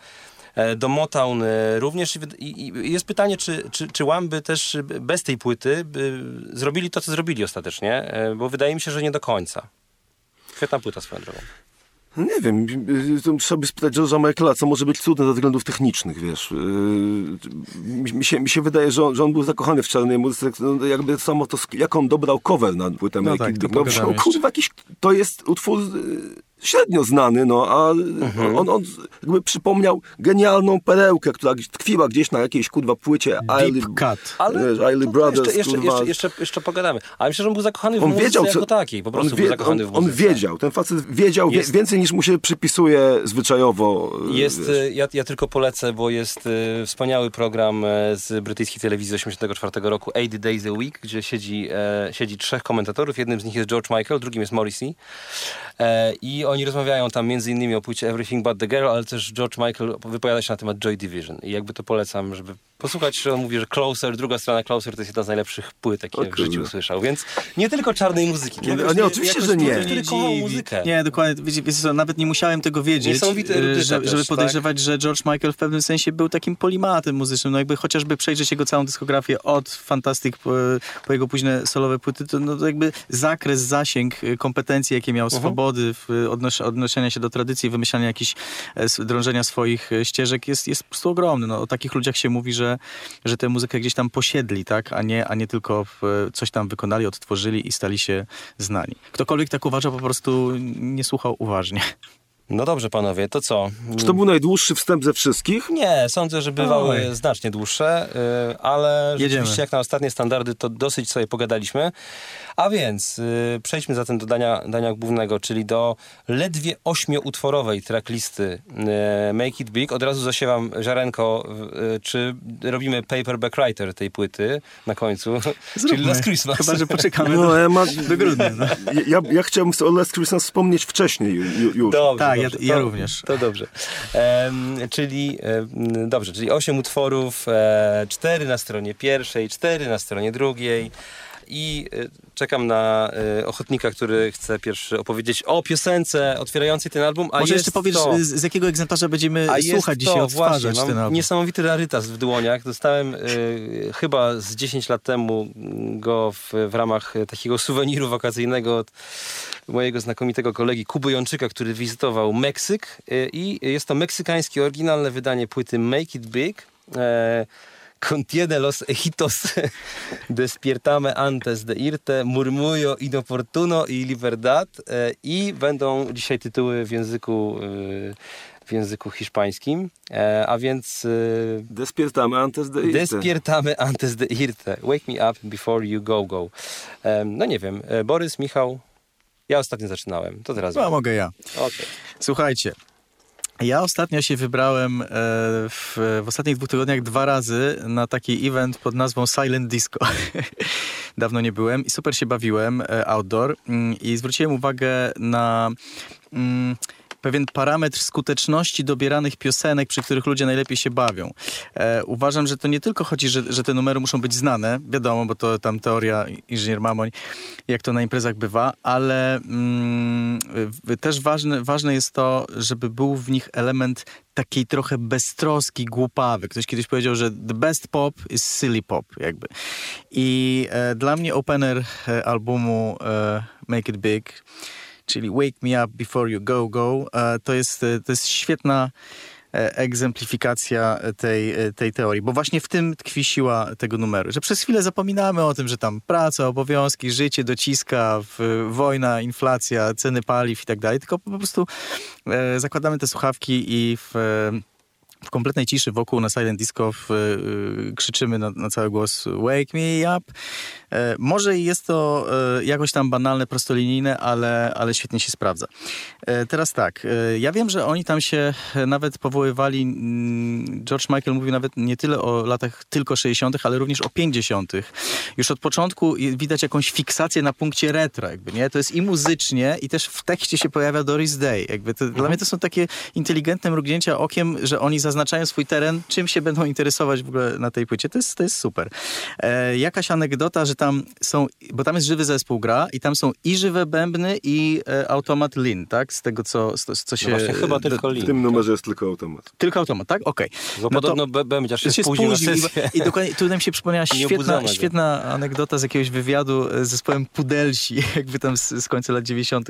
e, do Motown e, również. I jest pytanie, czy, czy, czy Łamby też bez tej płyty zrobili to, co zrobili ostatecznie, e, bo wydaje mi się, że nie do końca. Świetna płyta swoją drogą. No nie wiem, trzeba by spytać George'a Michaela, co może być cudne ze względów technicznych, wiesz. Yy, mi, się, mi się wydaje, że on, że on był zakochany w czarnej muzyce, no, jakby samo to, jak on dobrał cover na płytę no tak, to, no, kurwa, jakiś, to jest utwór średnio znany, no, a mhm. on, on jakby przypomniał genialną perełkę, która tkwiła gdzieś na jakiejś, kurwa, płycie Deep Cut. Ale wiesz, Brothers, jeszcze, jeszcze, jeszcze, jeszcze, jeszcze pogadamy. Ale myślę, że on był zakochany w on wiedział, co, jako takiej, po prostu on, wie, zakochany on, w muzyce. On wiedział, ten facet wiedział jest, więcej niż mu się przypisuje zwyczajowo. Jest, ja, ja tylko polecę, bo jest y, wspaniały program e, z brytyjskiej telewizji z 84 roku, 80 Days a Week, gdzie siedzi, e, siedzi trzech komentatorów. Jednym z nich jest George Michael, drugim jest Morrissey. E, I oni rozmawiają tam między innymi o płycie Everything But The Girl, ale też George Michael wypowiada się na temat Joy Division. I jakby to polecam, żeby posłuchać, że on mówi, że Closer, druga strona Closer to jest jedna z najlepszych płyt, jakie w życiu usłyszał. Więc nie tylko czarnej muzyki. Nie, nie, oczywiście, że nie. Który kochał muzykę. Nie, dokładnie. Wiecie, wiecie co, nawet nie musiałem tego wiedzieć, e, że, żeby podejrzewać, tak? że George Michael w pewnym sensie był takim polimatem muzycznym. No jakby chociażby przejrzeć jego całą dyskografię od Fantastic po, po jego późne solowe płyty, to, no, to jakby zakres, zasięg e, kompetencji, jakie miał, uh mhm. -huh. swobody w odnos odnoszenia się do tradycji, wymyślania jakichś, e, drążenia swoich ścieżek jest, jest po prostu ogromny. No, o takich ludziach się mówi, że że tę muzykę gdzieś tam posiedli, tak? a, nie, a nie tylko coś tam wykonali, odtworzyli i stali się znani. Ktokolwiek tak uważa, po prostu nie słuchał uważnie. No dobrze, panowie, to co? Czy to był najdłuższy wstęp ze wszystkich? Nie, sądzę, że bywały Oj. znacznie dłuższe, yy, ale Jedziemy. rzeczywiście jak na ostatnie standardy to dosyć sobie pogadaliśmy. A więc yy, przejdźmy zatem do dania, dania głównego, czyli do ledwie ośmioutworowej tracklisty yy, Make It Big. Od razu zasiewam ziarenko, yy, czy robimy paperback writer tej płyty na końcu, Zróbmy. czyli Last Christmas. Chyba, że poczekamy no, do, ja ma... do grudnia. No. Ja, ja chciałbym o Last Christmas wspomnieć wcześniej już. Dobrze, tak, tak, ja, ja, również. To dobrze. Um, czyli, um, dobrze, czyli osiem utworów, e, cztery na stronie pierwszej, cztery na stronie drugiej i e, czekam na y, ochotnika, który chce pierwszy opowiedzieć o piosence otwierającej ten album. A Może jeszcze powiesz, to, z, jakiego egzemplarza będziemy słuchać dzisiaj, odtwarzać ten album. Niesamowity rarytas w dłoniach. Dostałem y, chyba z 10 lat temu go w, w ramach takiego suweniru wakacyjnego od mojego znakomitego kolegi Kuby Jączyka, który wizytował Meksyk y, i jest to meksykańskie oryginalne wydanie płyty Make It Big. E, contiene los ejitos despiertame antes de irte, murmullo inoportuno i libertad e, i będą dzisiaj tytuły w języku e, w języku hiszpańskim, e, a więc... Despiertame antes de irte. Despiertame antes de irte. Wake me up before you go, go. No nie wiem, Borys, Michał, ja ostatnio zaczynałem, to teraz... No, mogę ja. Okay. Słuchajcie, ja ostatnio się wybrałem e, w, w, ostatnich dwóch tygodniach dwa razy na taki event pod nazwą Silent Disco. Dawno nie byłem i super się bawiłem e, outdoor mm, i zwróciłem uwagę na mm, pewien parametr skuteczności dobieranych piosenek, przy których ludzie najlepiej się bawią. E, uważam, że to nie tylko chodzi, że, że te numery muszą być znane, wiadomo, bo to tam teoria inżynier Mamoń, jak to na imprezach bywa, ale mm, też ważne, ważne jest to, żeby był w nich element takiej trochę beztroski, głupawy. Ktoś kiedyś powiedział, że the best pop is silly pop, jakby. I e, dla mnie opener e, albumu e, Make It Big czyli Wake Me Up Before You Go Go. E, to jest, e, to jest świetna e, egzemplifikacja tej, tej teorii, bo właśnie w tym tkwi siła tego numeru, że przez chwilę zapominamy o tym, że tam praca, obowiązki, życie dociska, wojna, inflacja, ceny paliw i tak dalej, tylko po prostu zakładamy te słuchawki i w w kompletnej ciszy wokół na Silent Disco w, y, krzyczymy na, na, cały głos Wake me up. E, może jest to e, jakoś tam banalne, prostolinijne, ale, ale świetnie się sprawdza. E, teraz tak, e, ja wiem, że oni tam się nawet powoływali, mm, George Michael mówił nawet nie tyle o latach tylko 60., ale również o 50. Już od początku widać jakąś fiksację na punkcie retro, jakby, nie? To jest i muzycznie, i też w tekście się pojawia Doris Day. Jakby to, mhm. Dla mnie to są takie inteligentne mrugnięcia okiem, że oni zaznaczają swój teren, czym się będą interesować w ogóle na tej płycie. To jest, to jest super. E, jakaś anegdota, że tam są, bo tam jest żywy zespół gra i tam są i żywe bębny i e, automat Lin, tak? Z tego, co, co no się... No właśnie, chyba tylko Lin. W tym numerze jest tylko automat. Tylko automat, tak? Okej. Okay. Bo no podobno bębniarz się, się spóźnił na sesję. I, i dokładnie, tu nam się przypomniała świetna, świetna anegdota z jakiegoś wywiadu z zespołem Pudelsi, jakby tam z, z końca lat 90.,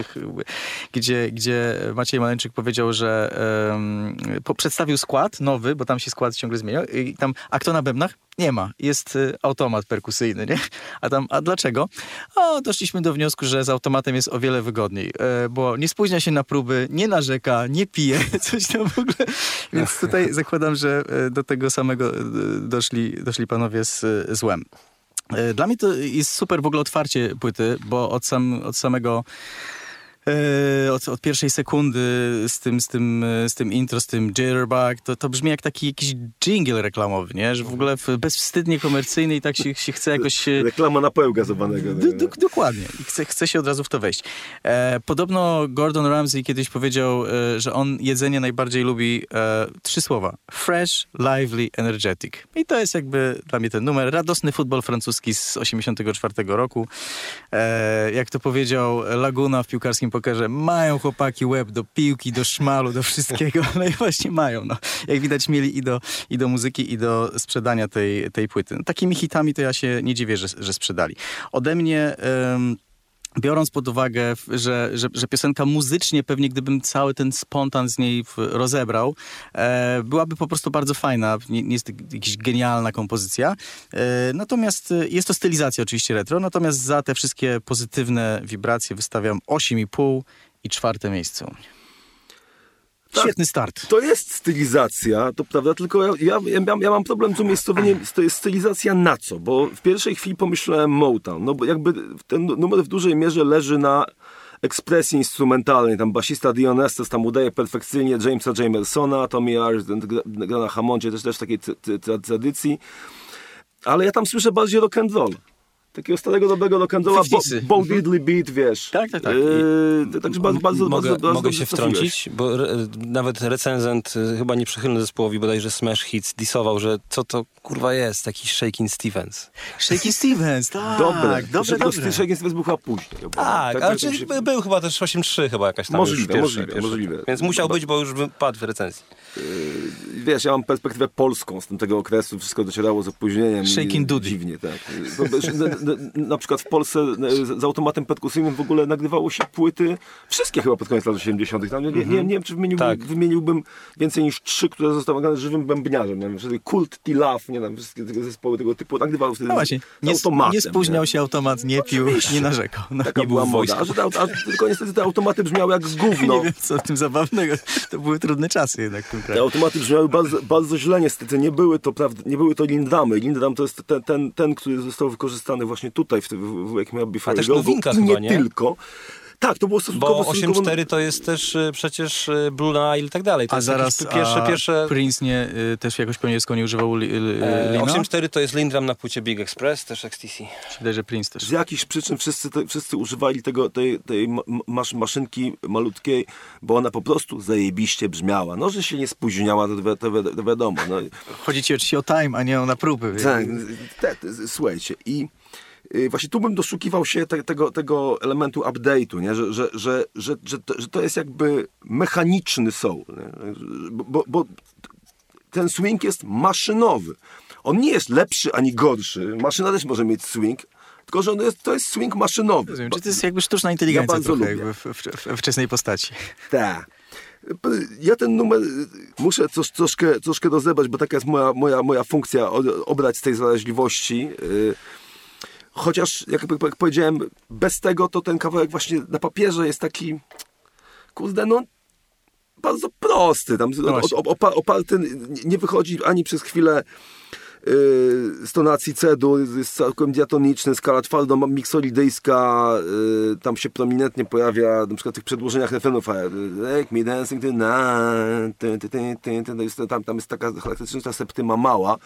gdzie, gdzie Maciej Maleńczyk powiedział, że um, po, przedstawił skład nowy, bo tam się skład ciągle zmieniał i tam, a kto na bębnach? Nie ma. Jest y, automat perkusyjny, nie? A tam, a dlaczego? O, doszliśmy do wniosku, że z automatem jest o wiele wygodniej, e, bo nie spóźnia się na próby, nie narzeka, nie pije, coś tam w ogóle. Więc tutaj zakładam, że e, do tego samego e, doszli, doszli panowie z, złem. Dla mnie to jest super w ogóle otwarcie płyty, bo od, sam, od samego od, od, pierwszej sekundy z tym, z tym, z tym intro, z tym jitterbug, to, to brzmi jak taki jakiś jingle reklamowy, nie? Że w ogóle bezwstydnie komercyjny i tak się, się chce jakoś... Reklama napoju gazowanego. Do, do, dokładnie. I chce, chce się od razu w to wejść. E, podobno Gordon Ramsay kiedyś powiedział, e, że on jedzenie najbardziej lubi e, trzy słowa. Fresh, lively, energetic. I to jest jakby dla mnie ten numer. Radosny futbol francuski z 84 roku. E, jak to powiedział Laguna w piłkarskim pokerze, mają chłopaki łeb do piłki, do szmalu, do wszystkiego, no i właśnie mają. No. Jak widać mieli i do, i do muzyki, i do sprzedania tej, tej płyty. No, takimi hitami to ja się nie dziwię, że, że sprzedali. Ode mnie... biorąc pod uwagę, że, że, że, piosenka muzycznie, pewnie gdybym cały ten spontan z niej rozebrał, e, byłaby po prostu bardzo fajna. Nie, nie jest jakaś genialna kompozycja. E, natomiast e, jest to stylizacja oczywiście retro, natomiast za te wszystkie pozytywne wibracje wystawiam 8,5 i czwarte miejsce u mnie. Tak, Świetny start. To jest stylizacja, to prawda, tylko ja, ja, ja, ja mam problem z umiejscowieniem, to jest stylizacja na co? Bo w pierwszej chwili pomyślałem Motown, no bo jakby ten numer w dużej mierze leży na ekspresji instrumentalnej, tam basista Dion Estes tam udaje perfekcyjnie Jamesa Jamersona, Tommy Ayers gra na Hammondzie, też, też takiej tradycji, ale ja tam słyszę bardziej rock and roll takiego starego, dobrego rock'n'rolla, bo, bo Diddley Beat, wiesz. Tak, tak, tak. Yy, także bardzo, bardzo, mogę, bardzo, mogę się wtrącić, bo re, nawet recenzent, y, chyba nieprzychylny zespołowi, bodajże Smash Hits, disował, że co to kurwa jest, taki Shaking Stevens. Shaking Stevens, tak. Dobre, dobre, dobre. Shaking Stevens był chyba później. Tak, tak, ale tak, się... był chyba też 8.3 chyba jakaś tam Możliwe, pierwsze, możliwe, pierwsze. możliwe. Więc musiał być, bo już padł w recenzji. Yy, wiesz, ja mam perspektywę polską z tego okresu, wszystko docierało z opóźnieniem. Shaking Dudy. Dziwnie, tak. na, na, przykład w Polsce z automatem perkusyjnym w ogóle nagrywało się płyty, wszystkie chyba pod koniec lat 80. Tam, nie, nie, nie, nie wiem, czy wymieniłbym, tak. wymieniłbym więcej niż trzy, które zostały nagrane żywym bębniarzem. Nie wiem, Kult, T-Love, nie wiem, wszystkie tego zespoły tego typu nagrywały wtedy no właśnie, nie, automatem. Nie spóźniał nie? się automat, nie pił, nie narzekał. No, Taka nie była moda. A, a, tylko niestety te automaty brzmiały jak gówno. nie wiem, co w tym zabawnego. To były trudne czasy jednak. Te automaty brzmiały bardzo, bardzo źle niestety. Nie były to, prawda, nie były to Lindramy. Lindram to jest ten, ten, ten który został wykorzystany właśnie tutaj w, w, w, w Wake A też nowinka chyba, nie? nie tylko. Tak, to było stosunkowo... Bo 8.4 to jest też y, przecież y, Blue Nile i tak dalej. To a zaraz pierwsze, a pierwsze... Prince nie, y, też jakoś po niemiecku nie używał li, li, e, Lina? 8.4 to jest Lindram na płycie Big Express, też XTC. Wydaje, że Prince też. Z jakichś przyczyn wszyscy, te, wszyscy używali tego, tej, tej masz, maszynki malutkiej, bo ona po prostu zajebiście brzmiała. No, że się nie spóźniała, to, to, to wiadomo. No. Chodzi ci oczywiście o time, a nie o na próby. Tak, słuchajcie i właśnie tu bym doszukiwał się te, tego, tego elementu update'u, nie? Że, że, że, że, że, to, że to jest jakby mechaniczny soul, bo, bo, ten swing jest maszynowy. On nie jest lepszy ani gorszy. Maszyna też może mieć swing, tylko że on jest, to jest swing maszynowy. Rozumiem, czy to jest jakby sztuczna inteligencja ja jakby w, w, w wczesnej postaci. Tak. Ja ten numer muszę coś, troszkę, troszkę rozebrać, bo taka jest moja, moja, moja funkcja, obrać z tej zaraźliwości. Yy Chociaż, jak, jak powiedziałem, bez tego to ten kawałek właśnie na papierze jest taki, kurde, no bardzo prosty. Tam no oparty nie wychodzi ani przez chwilę yy, z tonacji cedu, jest całkiem diatoniczny, skala twardo miksolidyjska, yy, tam się prominentnie pojawia na przykład w tych przedłożeniach refrenów Make me dancing tonight, tam, tam jest taka charakterystyczna septyma mała,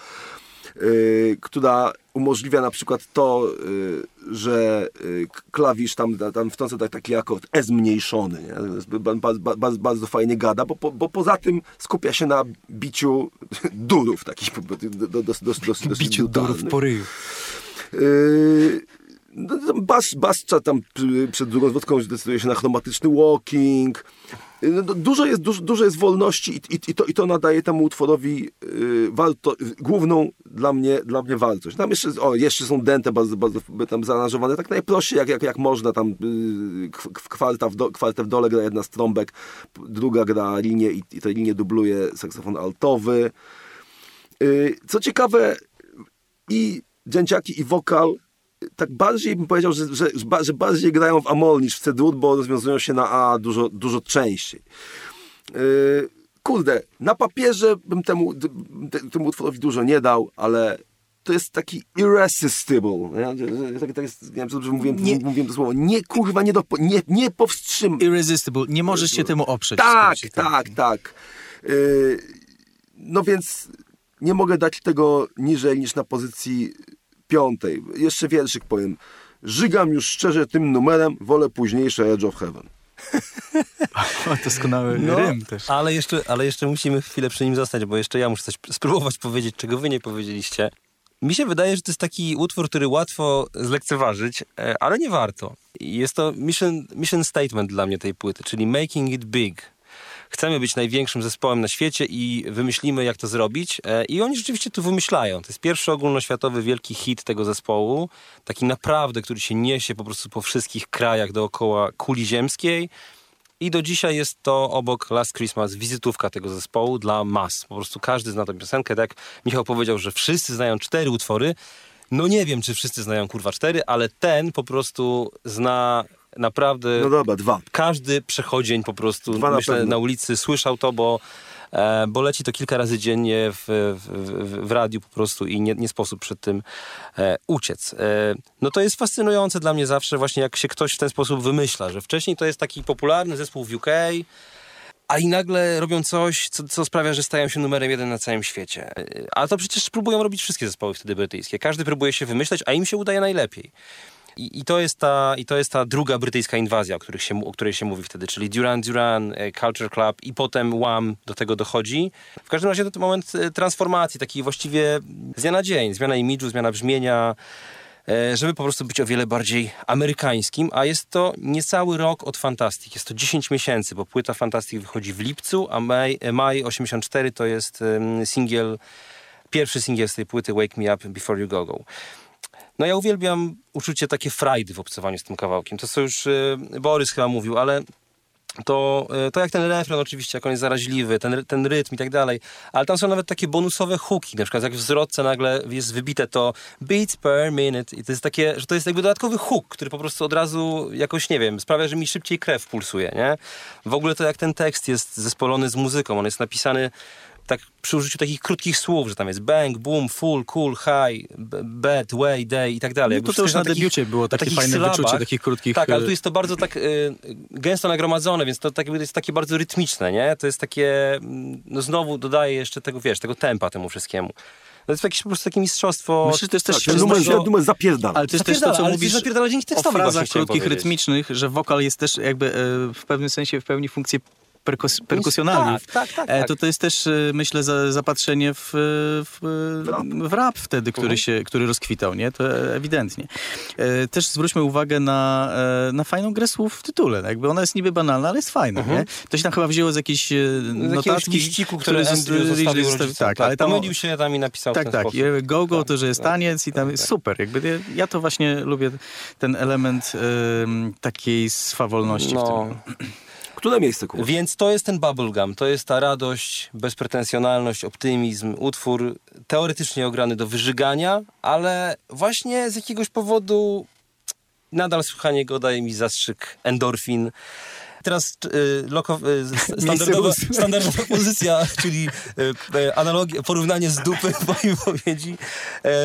Y, która umożliwia na przykład to, y, że y, klawisz tam, tam wtrąca taki akord E zmniejszony. Nie? Bardzo, bardzo, fajnie gada, bo, bo, poza tym skupia się na biciu durów takich dosyć do, do, do, Biciu durów po ryju. Bas, bascza tam przed drugą zwrotką decyduje się na chromatyczny walking. No, dużo, jest, dużo, dużo jest wolności i, i, i, to, i to nadaje temu utworowi yy, warto, główną dla mnie, dla mnie wartość. Tam jeszcze, o, jeszcze są dente bardzo, bardzo tam zaaranżowane, tak najprościej jak, jak, jak można. Tam yy, kwarta w, do, kwartę w dole gra jedna z trąbek, druga gra linię i, i tę dubluje saksofon altowy. Yy, co ciekawe, i dżęciaki i wokal tak bardziej bym powiedział, że, że, że bardziej grają w Amol niż w C-dur, bo rozwiązują się na A dużo, dużo częściej. Yy, kurde, na papierze bym temu, temu utworowi dużo nie dał, ale to jest taki irresistible. Nie? Tak, tak jest, nie wiem, dobrze mówiłem, nie, mówiłem to słowo. Nie, kurwa, nie, do, nie, nie powstrzym. Irresistible. Nie możesz się temu oprzeć. Tak, tak, tak. Yy, no więc nie mogę dać tego niżej niż na pozycji piątej. Jeszcze wierszyk powiem. Żygam już szczerze tym numerem, wolę późniejsze Edge of Heaven. o, doskonały no, rym też. Ale jeszcze, ale jeszcze musimy chwilę przy nim zostać, bo jeszcze ja muszę coś spróbować powiedzieć, czego wy nie powiedzieliście. Mi się wydaje, że to jest taki utwór, który łatwo zlekceważyć, e, ale nie warto. Jest to mission, mission statement dla mnie tej płyty, czyli making it big chcemy być największym zespołem na świecie i wymyślimy, jak to zrobić. E, I oni rzeczywiście tu wymyślają. To jest pierwszy ogólnoświatowy wielki hit tego zespołu. Taki naprawdę, który się niesie po prostu po wszystkich krajach dookoła kuli ziemskiej. I do dzisiaj jest to obok Last Christmas wizytówka tego zespołu dla mas. Po prostu każdy zna tę piosenkę. Tak Michał powiedział, że wszyscy znają cztery utwory. No nie wiem, czy wszyscy znają kurwa cztery, ale ten po prostu zna naprawdę... No dobra, dwa. Każdy przechodzień po prostu, dwa myślę, na, na ulicy słyszał to, bo e, bo leci to kilka razy dziennie w, w, w radiu po prostu i nie, nie sposób przed tym e, uciec. E, no to jest fascynujące dla mnie zawsze właśnie, jak się ktoś w ten sposób wymyśla, że wcześniej to jest taki popularny zespół w UK, a i nagle robią coś, co, co, sprawia, że stają się numerem jeden na całym świecie. A to przecież próbują robić wszystkie zespoły wtedy brytyjskie. Każdy próbuje się wymyśleć, a im się udaje najlepiej. I, I, to jest ta, I to jest ta druga brytyjska inwazja, o, których się, o której się mówi wtedy, czyli Duran Duran, e, Culture Club i potem Wham do tego dochodzi. W każdym razie to moment e, transformacji, takiej właściwie z dnia na dzień, zmiana imidżu, zmiana brzmienia, e, żeby po prostu być o wiele bardziej amerykańskim, a jest to niecały rok od Fantastic. Jest to 10 miesięcy, bo płyta Fantastic wychodzi w lipcu, a maj, maj 84 to jest singiel, pierwszy singiel z tej płyty Wake Me Up Before You Go Go. No ja uwielbiam uczucie takie frajdy w obcowaniu z tym kawałkiem. To co już y, Borys chyba mówił, ale to, y, to jak ten refren oczywiście, jak on jest zaraźliwy, ten, ten rytm i tak dalej, ale tam są nawet takie bonusowe hooki, na przykład jak w zwrotce nagle jest wybite to beats per minute i to jest takie, że to jest jakby dodatkowy hook, który po prostu od razu jakoś, nie wiem, sprawia, że mi szybciej krew pulsuje, nie? W ogóle to jak ten tekst jest zespolony z muzyką, on jest napisany tak przy użyciu takich krótkich słów, że tam jest bang, boom, full, cool, high, bad, way, day i tak dalej. No to, to już na, takich, debiucie było takie fajne sylabach. wyczucie takich krótkich... Tak, ale tu jest to bardzo tak y, gęsto nagromadzone, więc to tak, jest takie bardzo rytmiczne, nie? To jest takie, mm, no znowu dodaje jeszcze tego, wiesz, tego tempa temu wszystkiemu. To jest jakieś po prostu takie mistrzostwo. Myślę, że to jest też tak, numer, no, numer zapierdala. Ale to jest też to, co mówisz dzięki tekstowi o frazach krótkich, rytmicznych, że wokal jest też jakby e, w pewnym sensie w pełni funkcję perkus tak, tak, tak, tak, to to jest też, e, myślę, za, zapatrzenie w, w, w rap wtedy, który, -huh. się, który rozkwitał, nie? To ewidentnie. E, też zwróćmy uwagę na, e, na fajną grę słów w tytule. Jakby ona jest niby banalna, ale jest fajna, -huh. nie? To się tam chyba wzięło z jakiejś notatki, liściku, który zostawił, zostawił tak, tak, ale tam pomylił się tam i napisał Tak, tak. Go, go, to, że jest tak. taniec i tam jest super. Jakby ja to właśnie lubię, ten element takiej swawolności no. w tym. Które miejsce kupisz? Więc to jest ten bubblegum, to jest ta radość, bezpretensjonalność, optymizm, utwór teoretycznie ograny do wyżygania, ale właśnie z jakiegoś powodu nadal słuchanie go daje mi zastrzyk endorfin. Teraz y, loko, y, standardowa, standardowa pozycja, czyli y, y, analogia, porównanie z dupy w mojej wypowiedzi,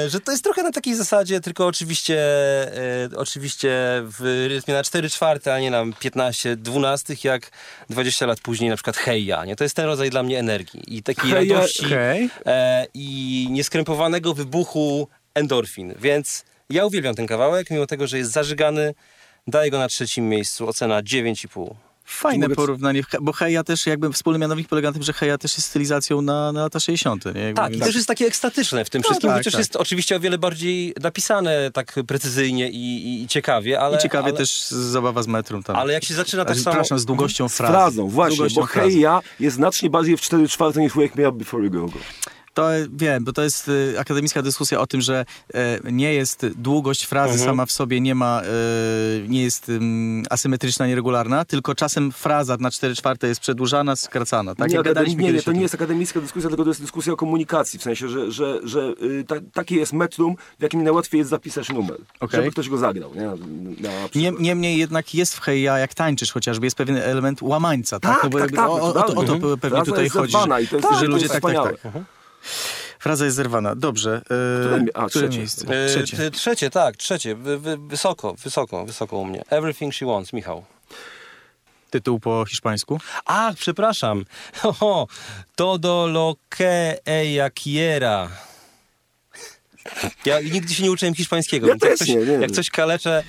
y, że to jest trochę na takiej zasadzie, tylko oczywiście y, oczywiście w rytmie na 4 czwarte, a nie na 15 12, jak 20 lat później na przykład heja, nie? To jest ten rodzaj dla mnie energii i takiej radości hey. i nieskrępowanego wybuchu endorfin, więc ja uwielbiam ten kawałek, mimo tego, że jest zażygany, daję go na trzecim miejscu, ocena 9,5. Fajne porównanie, bo Heja też jakby wspólny mianownik polega na tym, że Heja też jest stylizacją na, na lata 60. Nie? tak, i tak. też jest takie ekstatyczne w tym no, wszystkim, tak, chociaż tak. jest oczywiście o wiele bardziej napisane tak precyzyjnie i, i, ciekawie, ale... I ciekawie ale, też zabawa z metrum tam. Ale jak się zaczyna tak samo... Przepraszam, z długością frazy. Z frazą, właśnie, długością bo Heja jest znacznie bardziej w 4 czwarte niż Wake Me Up Before You Go. To wiem, bo to jest y, akademicka dyskusja o tym, że y, nie jest długość frazy mhm. sama w sobie nie ma, y, nie jest asymetryczna, nieregularna, tylko czasem fraza na 4 czwarte jest przedłużana, skracana. Tak? Nie, nie, nie, to nie jest akademicka dyskusja, tylko to jest dyskusja o komunikacji, w sensie, że, że, że ta, takie jest metrum, w jakim najłatwiej jest zapisać numer, okay. żeby ktoś go zagrał. Nie? nie, niemniej jednak jest w heja, jak tańczysz chociażby, jest pewien element łamańca. Tak, tak, tak, tak, o, o, o, to, o to mhm. pewnie tutaj chodzi. Że, jest, że ludzie tak, tak, tak. Fraza jest zerwana. Dobrze. E, a, które trzecie. miejsce? E, trzecie. trzecie, tak, trzecie. wysoko, wysoko, wysoko u mnie. Everything She Wants, Michał. Tytuł po hiszpańsku? Ach, przepraszam. Oho, todo lo que ella quiera. Ja nigdy się nie uczyłem hiszpańskiego. Ja więc jak, coś, nie, nie, jak coś kaleczę,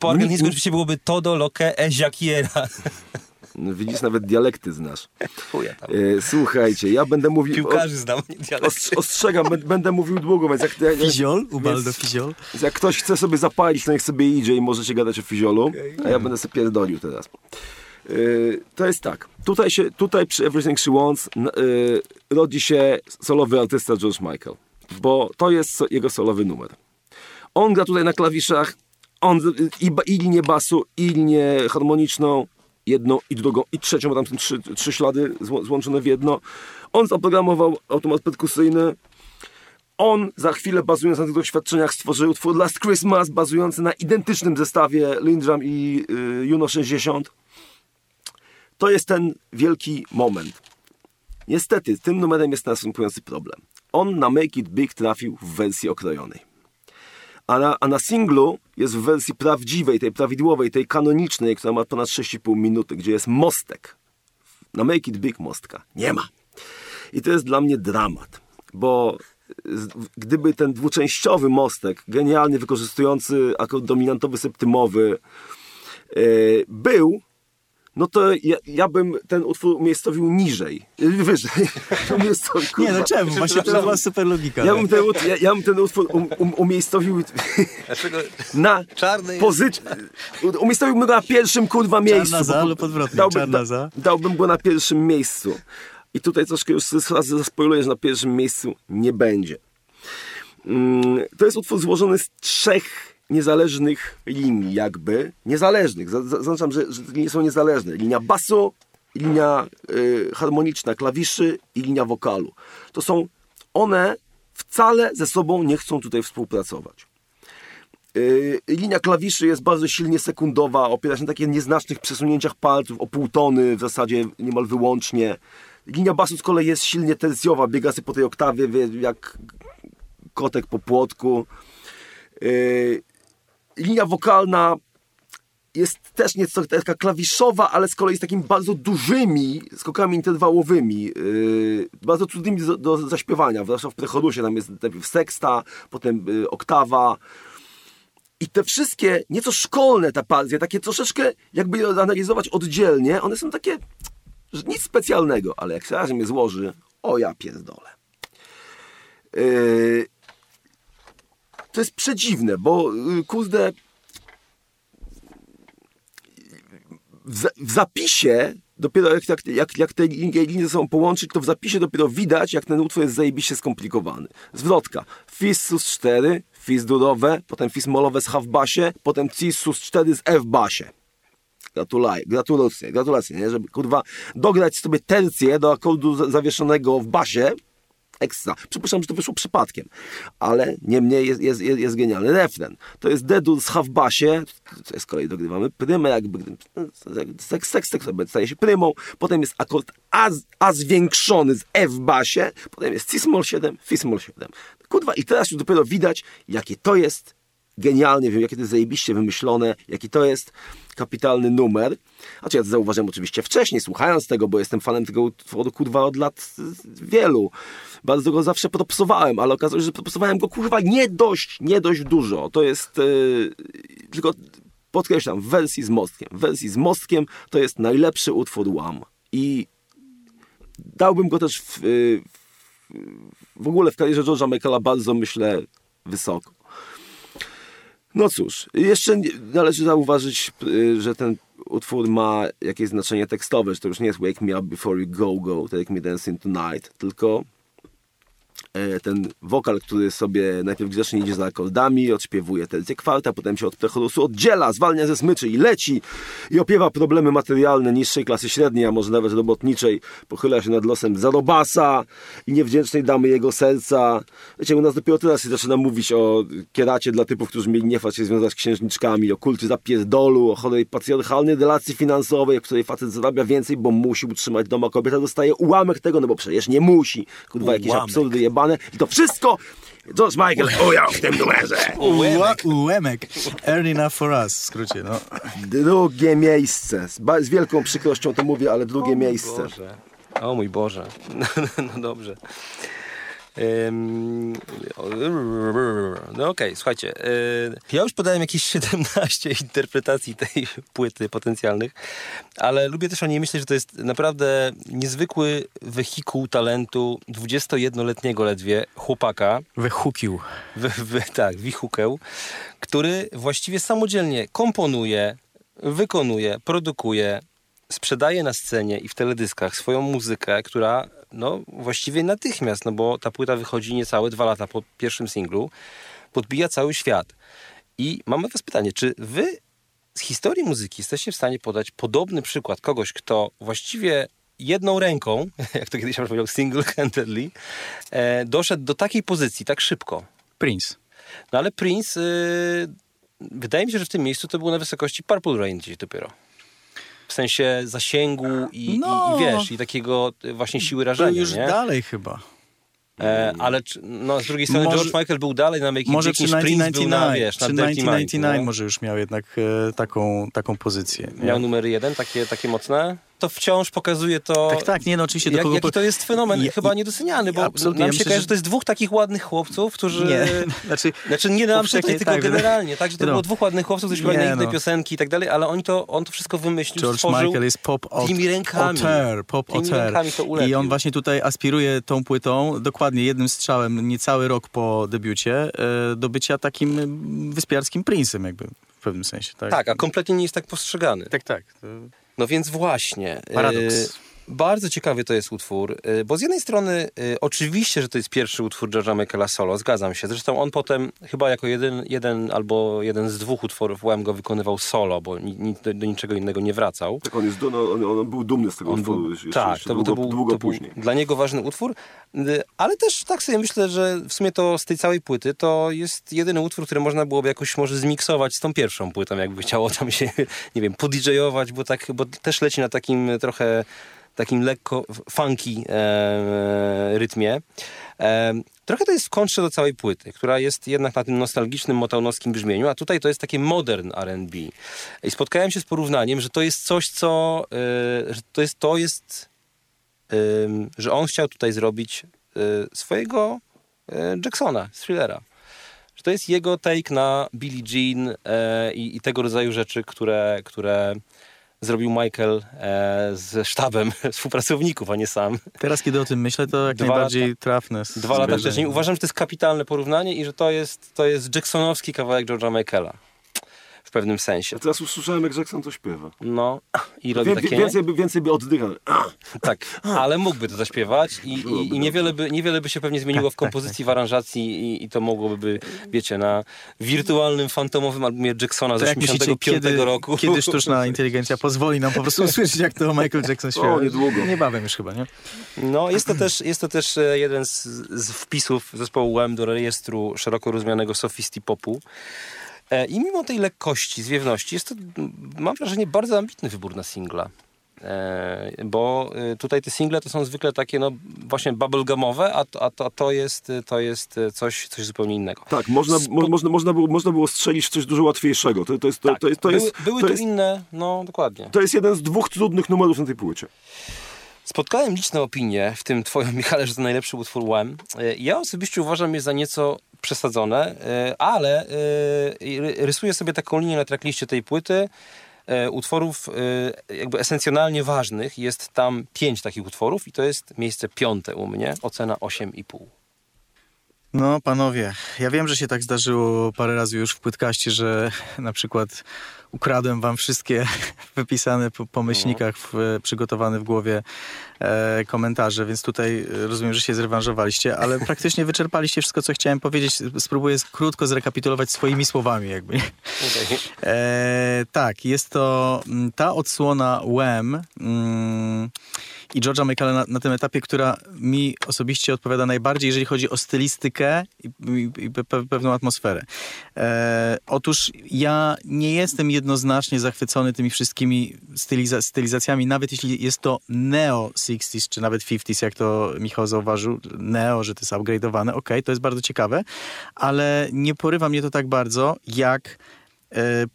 po argentyńsku oczywiście byłoby todo lo que ella quiera. Widzisz, nawet dialekty znasz. Chuja tam. E, słuchajcie, ja będę mówił... Piłkarzy znam, dialekty. ostrzegam, będę mówił długo, więc jak... jak fiziol? Ubaldo fiziol? Jak ktoś chce sobie zapalić, to niech sobie idzie i możecie gadać o fiziolu, okay. a ja będę sobie pierdolił teraz. E, to jest tak. Tutaj, się, tutaj przy Everything She Wants e, rodzi się solowy artysta George Michael, bo to jest jego solowy numer. On gra tutaj na klawiszach, on i, i linię basu, i linię harmoniczną, jedną i drugą i trzecią, bo tam są trzy, trzy ślady złączone w jedno. On zaprogramował automat perkusyjny. On za chwilę, bazując na tych doświadczeniach, stworzył utwór Last Christmas, bazujący na identycznym zestawie Lindrum i y, Juno 60. To jest ten wielki moment. Niestety, tym numerem jest następujący problem. On na Make It Big trafił w wersji okrojonej. A na, a na singlu jest w wersji prawdziwej, tej prawidłowej, tej kanonicznej, która ma ponad 6,5 minuty, gdzie jest mostek Na Make It Big mostka nie ma. I to jest dla mnie dramat, bo gdyby ten dwuczęściowy mostek, genialnie wykorzystujący akord dominantowy septymowy, yy, był, no to ja, ja, bym ten utwór umiejscowił niżej, wyżej. nie, no czemu? Właśnie to była super logika. Ja bym ten, ja, ja bym ten utwór um, um, umiejscowił na pozycji... Umiejscowiłbym go na pierwszym, kurwa, miejscu. Czarna za lub odwrotnie, dałbym, czarna za. Dałbym go na pierwszym miejscu. I tutaj troszkę już zaspoiluję, że na pierwszym miejscu nie będzie. Mm, to jest utwór złożony z trzech niezależnych linii, jakby. Niezależnych. Zaznaczam, że, że linie są niezależne. Linia basu, linia y, harmoniczna klawiszy i linia wokalu. To są one wcale ze sobą nie chcą tutaj współpracować. Yy, linia klawiszy jest bardzo silnie sekundowa, opiera się na takich nieznacznych przesunięciach palców o pół tony, w zasadzie niemal wyłącznie. Linia basu z kolei jest silnie tercjowa, biega sobie po tej oktawie jak kotek po płotku. Yy, linia wokalna jest też nieco taka klawiszowa, ale z kolei z takimi bardzo dużymi skokami interwałowymi, yy, bardzo trudnymi do, do zaśpiewania. Zwłaszcza w prechorusie tam jest najpierw seksta, potem yy, oktawa. I te wszystkie, nieco szkolne te partie, takie troszeczkę, jakby je analizować oddzielnie, one są takie, że nic specjalnego, ale jak się razem je złoży, o ja pierdolę. Yy, to jest przedziwne, bo y, kurde w, zapisie dopiero jak, jak, jak, jak te linie, linie są połączyć, to w zapisie dopiero widać, jak ten utwór jest zajebiście skomplikowany. Zwrotka. Fis sus 4, fis durowe, potem fis molowe z H w basie, potem cis sus 4 z F basie. Gratulaj, gratulacje, gratulacje, nie? Żeby kurwa dograć sobie tercję do akordu zawieszonego w basie, ekstra. Przypuszczam, że to wyszło przypadkiem, ale niemniej jest, jest, jest, jest genialny refren. To jest Dedur z H-basie, z kolei dogrywamy prymę, jakby seks, seks, seks staje się prymą, potem jest akord A, A zwiększony z F-basie, potem jest Cis-moll 7, Fis-moll 7. Kurwa, i teraz już dopiero widać, jakie to jest genialnie, wiem, jakie to jest zajebiście wymyślone, jaki to jest kapitalny numer. Znaczy ja to zauważyłem oczywiście wcześniej, słuchając tego, bo jestem fanem tego utworu, kurwa, od lat wielu. Bardzo go zawsze propsowałem, ale okazało się, że propsowałem go, kurwa, nie dość, nie dość dużo. To jest yy, tylko podkreślam, w wersji z mostkiem. W wersji z mostkiem to jest najlepszy utwór Łam. I dałbym go też w, w, w ogóle w karierze George'a Michaela bardzo, myślę, wysoko. No cóż, jeszcze należy zauważyć, y, że ten utwór ma jakieś znaczenie tekstowe, że to już nie jest Wake Me Up Before You Go Go, Take Me Dancing Tonight, tylko ten wokal, który sobie najpierw grzecznie idzie za akordami, odśpiewuje tercję kwarta, potem się od prechorusu oddziela, zwalnia ze smyczy i leci i opiewa problemy materialne niższej klasy średniej, a może nawet robotniczej, pochyla się nad losem zarobasa i niewdzięcznej damy jego serca. Wiecie, u nas dopiero teraz się zaczyna mówić o kieracie dla typów, którzy mieli nie się związać z księżniczkami, o kulty zapierdolu, o chorej patriarchalnej relacji finansowej, w której facet zarabia więcej, bo musi utrzymać doma, kobieta dostaje ułamek tego, no bo przecież nie musi. Kurwa, jakieś absurdy jeba jebane i to wszystko George Michael ujął w tym numerze. Ułemek. Earn enough for us, w skrócie, no. Drugie miejsce. Z, z wielką przykrością to mówię, ale drugie o miejsce. Boże. O mój Boże. no dobrze. No okej, okay, słuchajcie. Ja już podałem jakieś 17 interpretacji tej płyty potencjalnych, ale lubię też o niej myśleć, że to jest naprawdę niezwykły wehikuł talentu 21-letniego ledwie chłopaka. Wychukił. Wy, tak, wichukeł, który właściwie samodzielnie komponuje, wykonuje, produkuje, sprzedaje na scenie i w teledyskach swoją muzykę, która no właściwie natychmiast, no bo ta płyta wychodzi niecałe dwa lata po pierwszym singlu, podbija cały świat. I mamy was pytanie, czy wy z historii muzyki jesteście w stanie podać podobny przykład kogoś, kto właściwie jedną ręką, jak to kiedyś powiedział, single-handedly, e, doszedł do takiej pozycji tak szybko? Prince. No ale Prince, y, wydaje mi się, że w tym miejscu to było na wysokości Purple Rain gdzieś dopiero w sensie zasięgu i, no, i, i wiesz, i takiego właśnie siły rażenia. już nie? dalej chyba. E, ale no, z drugiej strony może, George Michael był dalej na Make Może przy 1999, na, wiesz, przy 1999 no? może już miał jednak e, taką, taką pozycję. Miał numery jeden, takie, takie mocne? To wciąż pokazuje to... Tak, tak, nie no oczywiście. Jak, jaki to jest fenomen, ja, chyba niedoceniany, bo absolutnie, nam ja się myślę, kojarzy, że... że to jest dwóch takich ładnych chłopców, którzy... Nie, znaczy, znaczy nie nam tutaj, tylko tak, generalnie, tak, że to no. było dwóch ładnych chłopców, którzy śpiewali inne no. piosenki i tak dalej, ale oni to, on to wszystko wymyślił, George stworzył Michael jest pop tymi rękami. auteur, pop tymi rękami to ulepił. I on właśnie tutaj aspiruje tą płytą, dokładnie jednym strzałem, niecały rok po debiucie, e, do bycia takim mm, wyspiarskim princem jakby w pewnym sensie. Tak, Tak, a kompletnie nie jest tak postrzegany. tak. tak. No więc właśnie. Paradoks. Bardzo ciekawy to jest utwór, e, bo z jednej strony e, oczywiście, że to jest pierwszy utwór George'a Michaela solo, zgadzam się. Zresztą on potem chyba jako jeden, jeden albo jeden z dwóch utworów WM go wykonywał solo, bo ni, do, do niczego innego nie wracał. Tak, on, jest, no, on, on był dumny z tego On utworu był, jeszcze, tak, jeszcze to, był- długo, to, był, długo to był później. dla niego ważny utwór, y, ale też tak sobie myślę, że w sumie to z tej całej płyty to jest jedyny utwór, który można byłoby jakoś może zmiksować z tą pierwszą płytą, jakby chciało tam się, nie wiem, podidżejować, bo, tak, bo też leci na takim trochę takim lekko funky e, rytmie. E, trochę to jest w kontrze do całej płyty, która jest jednak na tym nostalgicznym, motownowskim brzmieniu, a tutaj to jest takie modern R&B. I spotkałem się z porównaniem, że to jest coś, co... E, że to jest, to jest że on chciał tutaj zrobić y, swojego y, Jacksona thrillera. Że to jest jego take na Billie Jean y, i, i tego rodzaju rzeczy, które, które zrobił Michael e, z sztabem współpracowników, a nie sam. Teraz, kiedy o tym myślę, to jak Dwa najbardziej lata- trafne. Dwa lata wcześniej. Uważam, że to jest kapitalne porównanie i że to jest, to jest Jacksonowski kawałek George'a Michaela. W pewnym sensie. Ja teraz usłyszałem, jak Jackson to śpiewa. No i robi Wie, takie... więcej, by, więcej by oddychał. Tak, ale mógłby to zaśpiewać i, i, i niewiele, by, niewiele by się pewnie zmieniło w kompozycji, w aranżacji i, i to mogłoby by, wiecie, na wirtualnym, fantomowym albumie Jacksona z To jak myślicie, 85 kiedy, roku. kiedy sztuczna inteligencja pozwoli nam po prostu usłyszeć, jak to Michael Jackson śpiewa? O, niedługo. Niebawem już chyba, nie? No, jest to też, jest to też e, jeden z, z wpisów zespołu WM do rejestru szeroko rozumianego sofisty popu. E, I mimo tej lekkości, zwiewności, jest to, mam wrażenie, bardzo ambitny wybór na singla. E, bo e, tutaj te single to są zwykle takie, no właśnie bubblegumowe, a, to- a, to, to, jest, to jest coś, coś zupełnie innego. Tak, można, mo, można, można, było, można było strzelić w coś dużo łatwiejszego. To, to, jest, to, Tak, to, jest, to, były, jest, były to, tu jest, inne, no dokładnie. to jest jeden z dwóch trudnych numerów na tej płycie. Spotkałem liczne opinie, w tym twoją, Michale, że to najlepszy utwór WM. E, Ja osobiście uważam je za nieco przesadzone, e, ale e, ry- rysuję sobie taką linię na trackliście tej płyty utworów jakby esencjonalnie ważnych. Jest tam pięć takich utworów i to jest miejsce piąte u mnie, ocena 8,5. No, panowie, ja wiem, że się tak zdarzyło parę razy już w płytkaście, że na przykład ukradłem wam wszystkie wypisane po pomyślnikach, w, przygotowane w głowie e, komentarze, więc tutaj e, rozumiem, że się zrewanżowaliście, ale praktycznie wyczerpaliście wszystko, co chciałem powiedzieć. Spróbuję krótko zrekapitulować swoimi słowami jakby. E, tak, jest to mm, ta odsłona WEM mm, i George'a Michaela na, na tym etapie, która mi osobiście odpowiada najbardziej, jeżeli chodzi o stylistykę i, i, i pe, pewną atmosferę. E, otóż ja nie jestem jednoznacznie zachwycony tymi wszystkimi styliza, stylizacjami, nawet jeśli jest to neo 60s, czy nawet 50s, jak to Michał zauważył, neo, że to jest upgrade'owane, okej, to jest bardzo ciekawe, ale nie porywa mnie to tak bardzo, jak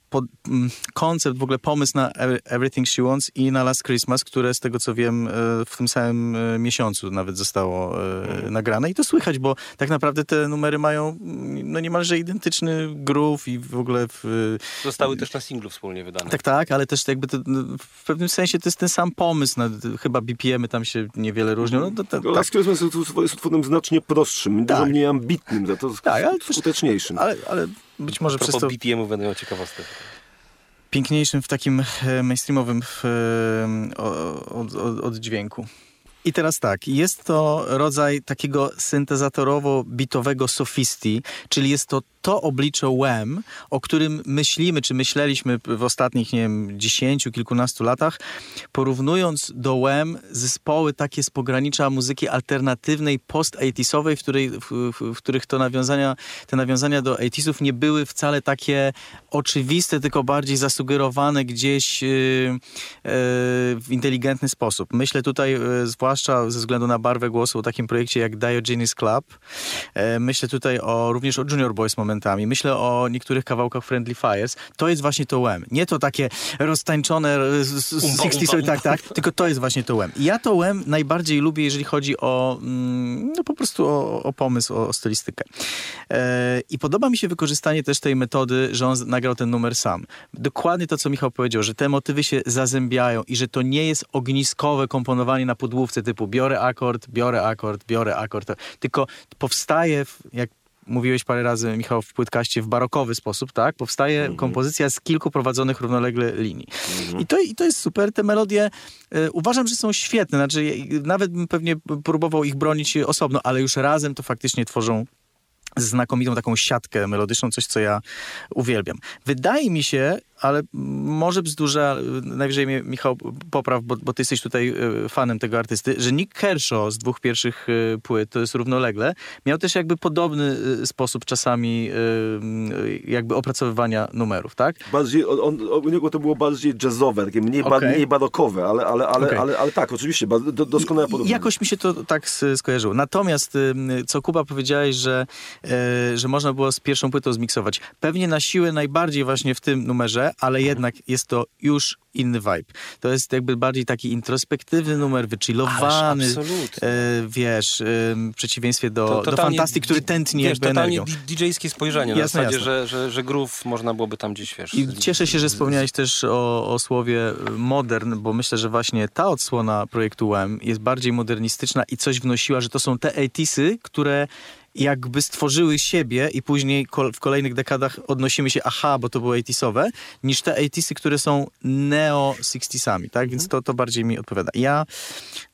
pod, mm, koncept, w ogóle pomysł na Every- Everything She Wants i na Last Christmas, które z tego co wiem e, w tym samym e, miesiącu nawet zostało e, nagrane i to słychać, bo tak naprawdę te numery mają mm, no niemalże identyczny groove i w ogóle w, Zostały też na singlu wspólnie wydane. tak, tak, ale też jakby to, no, w pewnym sensie to jest ten sam pomysł, no, chyba BPM-y tam się niewiele różnią, no to, to, tak, Last Christmas jest utworem znacznie prostszym, dużo Tak. mniej ambitnym, za to Tak, ale też- skuteczniejszym. ale, ale być może przez to BPM-ów będą miał ciekawostkę. piękniejszym w takim e, mainstreamowym w, e, o- od, od, oddźwięku. I teraz tak, jest to rodzaj takiego syntezatorowo-bitowego sofistii, czyli jest to to oblicze WEM, o którym myślimy, czy myśleliśmy w ostatnich, nie wiem, dziesięciu, kilkunastu latach, porównując do WEM zespoły takie z pogranicza muzyki alternatywnej, post-80sowej, w, w, w, w których to nawiązania, te nawiązania do 80sów nie były wcale takie oczywiste, tylko bardziej zasugerowane gdzieś yy, yy, w inteligentny sposób. Myślę tutaj yy, zwłaszcza zwłaszcza ze względu na barwę głosu o takim projekcie jak Diogenes Club. E, myślę tutaj o, również o Junior Boys momentami. Myślę o niektórych kawałkach Friendly Fires. To jest właśnie to łem. Nie to takie roztańczone 60 tak, tak, tylko to jest właśnie to łem. Ja to łem najbardziej lubię, jeżeli chodzi o mm, no po prostu o, o pomysł, o, o stylistykę. E, I podoba mi się wykorzystanie też tej metody, że on nagrał ten numer sam. Dokładnie to, co Michał powiedział, że te motywy się zazębiają i że to nie jest ogniskowe komponowanie na podłówce typu biorę akord, biorę akord, biorę akord, tylko powstaje, jak mówiłeś parę razy, Michał, w płytkaście w barokowy sposób, tak? Powstaje -hmm. kompozycja z kilku prowadzonych równolegle linii. -hmm. I, to, I to jest super. Te melodie y, uważam, że są świetne. Znaczy, nawet bym pewnie próbował ich bronić osobno, ale już razem to faktycznie tworzą znakomitą taką siatkę melodyczną, coś, co ja uwielbiam. Wydaje mi się, ale może bzdurza, najwyżej mnie Michał popraw, bo, bo ty jesteś tutaj e, fanem tego artysty, że Nick Kershaw z dwóch pierwszych e, płyt, to jest równolegle, miał też jakby podobny e, sposób czasami jakby opracowywania numerów, tak? Bardziej, on, u niego to było bardziej jazzowe, takie mniej, okay. ba, mniej barokowe, ale, ale, ale, okay. ale, ale, tak, oczywiście, do, doskonałe. Jakoś mi się to tak skojarzyło. Natomiast, co Kuba powiedziałeś, że, że można było z pierwszą płytą zmiksować. Pewnie na siłę najbardziej właśnie w tym numerze, ale jednak jest to już inny vibe. To jest jakby bardziej taki introspektywny numer, wychillowany. E, wiesz, e, w przeciwieństwie do, to, do Fantasty, który tętni wiesz, jakby totalnie DJ-skie spojrzenie jasne, na zasadzie, jasne. Że, że, że groove można byłoby tam gdzieś, wiesz... I cieszę się, że wspomniałeś też o, o słowie modern, bo myślę, że właśnie ta odsłona projektu UM jest bardziej modernistyczna i coś wnosiła, że to są te 80 które jakby stworzyły siebie i później w kolejnych dekadach odnosimy się, aha, bo to były 80sowe, niż te 80sy, które są neo 60sami, tak? Więc to, to bardziej mi odpowiada. Ja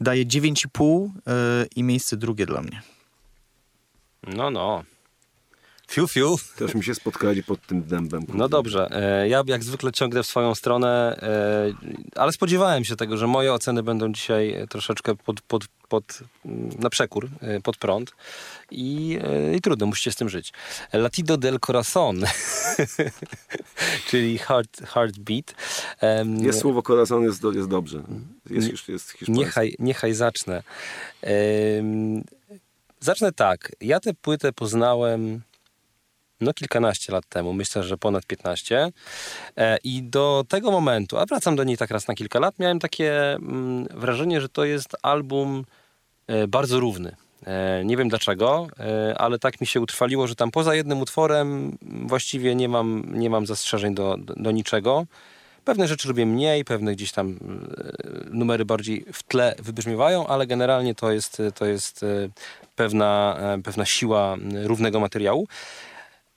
daję 9,5 yy, i miejsce drugie dla mnie. No, no. Fiu, fiu. Też mi się spotkali pod tym dębem. No dobrze. E, ja jak zwykle ciągnę w swoją stronę, e, ale spodziewałem się tego, że moje oceny będą dzisiaj troszeczkę pod, pod, pod, na przekór, e, pod prąd. I, i trudno, musicie z tym żyć. Latido del Corazon, czyli heart, heartbeat. Jest słowo corazon, jest, jest dobrze. Jest, jest, jest niechaj, niechaj zacznę. Zacznę tak. Ja tę płytę poznałem no kilkanaście lat temu, myślę, że ponad 15. E, I do tego momentu, a wracam do niej tak raz na kilka lat, miałem takie mm, wrażenie, że to jest album e, bardzo równy. E, nie wiem dlaczego, ale tak mi się utrwaliło, że tam poza jednym utworem właściwie nie mam, nie mam zastrzeżeń do, do, niczego. Pewne rzeczy lubię mniej, pewne gdzieś tam numery bardziej w tle wybrzmiewają, ale generalnie to jest, to jest pewna, pewna siła równego materiału.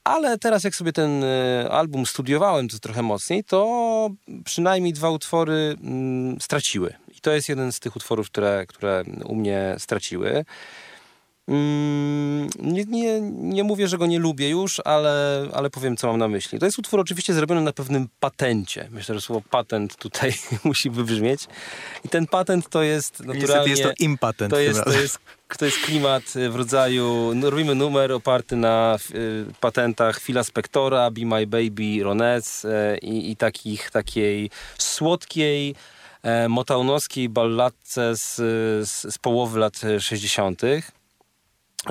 Ale teraz jak sobie ten e, album studiowałem to trochę mocniej, to przynajmniej dwa utwory mm, straciły. To jest jeden z tych utworów, które, które u mnie straciły. Mm, nie, nie, nie mówię, że go nie lubię już, ale, ale powiem, co mam na myśli. To jest utwór oczywiście zrobiony na pewnym patencie. Myślę, że słowo patent tutaj musi wybrzmieć. I ten patent to jest naturalnie... jest to impatent. To jest, to jest, to jest klimat w rodzaju... No, robimy numer oparty na y, patentach Phila Spectora, Be My Baby, Rones y, i takich, takiej słodkiej, y, motaunowskiej balladce z, z, z połowy lat 60.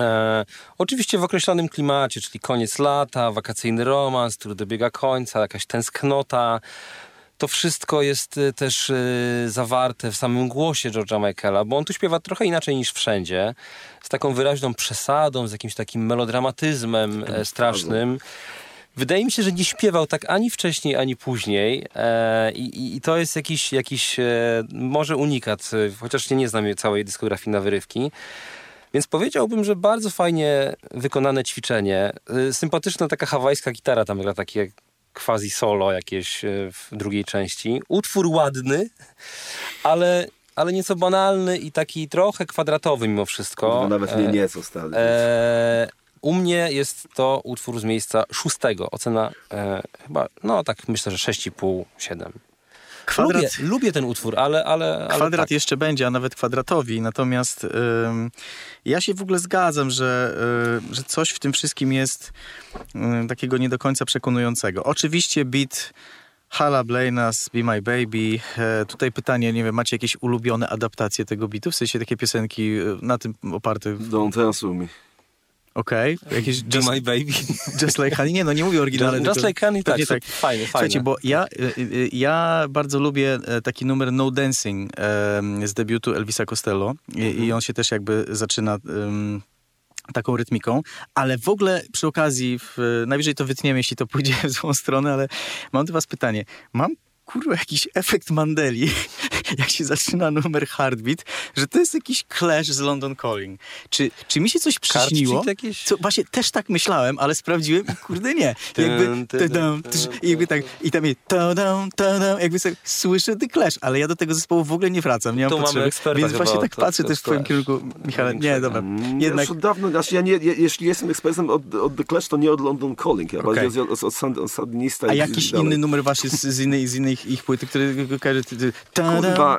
E, oczywiście w określonym klimacie, czyli koniec lata, wakacyjny romans, który dobiega końca, jakaś tęsknota. To wszystko jest e, też e, zawarte w samym głosie George'a Michaela, bo on tu śpiewa trochę inaczej niż wszędzie, z taką wyraźną przesadą, z jakimś takim melodramatyzmem e, strasznym. Wydaje mi się, że nie śpiewał tak ani wcześniej, ani później e, i, i, to jest jakiś, jakiś e, może unikat, chociaż nie znam całej dyskografii na wyrywki. Więc powiedziałbym, że bardzo fajnie wykonane ćwiczenie. Y, sympatyczna taka hawajska gitara tam gra takie quasi solo jakieś y, w drugiej części. Utwór ładny, ale ale nieco banalny i taki trochę kwadratowy mimo wszystko. No, nawet nie nieco stary. E, u mnie jest to utwór z miejsca szóstego. Ocena e, chyba, no tak myślę, że 6,5, 7. Kwadrat, lubię, lubię ten utwór, ale... ale, ale kwadrat tak. jeszcze będzie, a nawet kwadratowi. Natomiast ja się w ogóle zgadzam, że, że coś w tym wszystkim jest takiego nie do końca przekonującego. Oczywiście beat Hala Blainas, Be My Baby. E, tutaj pytanie, nie wiem, macie jakieś ulubione adaptacje tego bitu? W sensie takie piosenki e, na tym oparte? Don't answer me. Okej. Okay. Jakieś Just, My Baby. Just Like Honey. Nie, no nie mówię oryginalnie. Just, just Like Honey, tak, tak. Fajne, fajne. Słuchajcie, bo ja, e, ja bardzo lubię taki numer No Dancing z debiutu Elvisa Costello i, i mhm. on się też jakby zaczyna... Um, taką rytmiką, ale w ogóle przy okazji, w, najwyżej to wytniemy, jeśli to pójdzie w złą stronę, ale mam do was pytanie. Mam kurwa jakiś efekt Mandeli, jak się zaczyna numer Heartbeat, że to jest jakiś clash z London Calling. Czy, czy mi się coś przyśniło? Jakieś... Co, właśnie też tak myślałem, ale sprawdziłem i kurde nie. Jakby, jakby tak, i tam jest jakby sobie słyszę The Clash, ale ja do tego zespołu w ogóle nie wracam, nie mam potrzeby. Więc właśnie tak patrzę też w twoim kierunku, Michał. Nie, dobra. Mm, Jednak... Już od dawno, znaczy ja nie, jeśli jestem ekspertem od, od The Clash, to nie od London Calling, ja okay. bardziej od, od, od, od Sandinista. A jakiś inny numer właśnie z, z, innej, z innej ich, płyty, które kojarzy... Kurwa.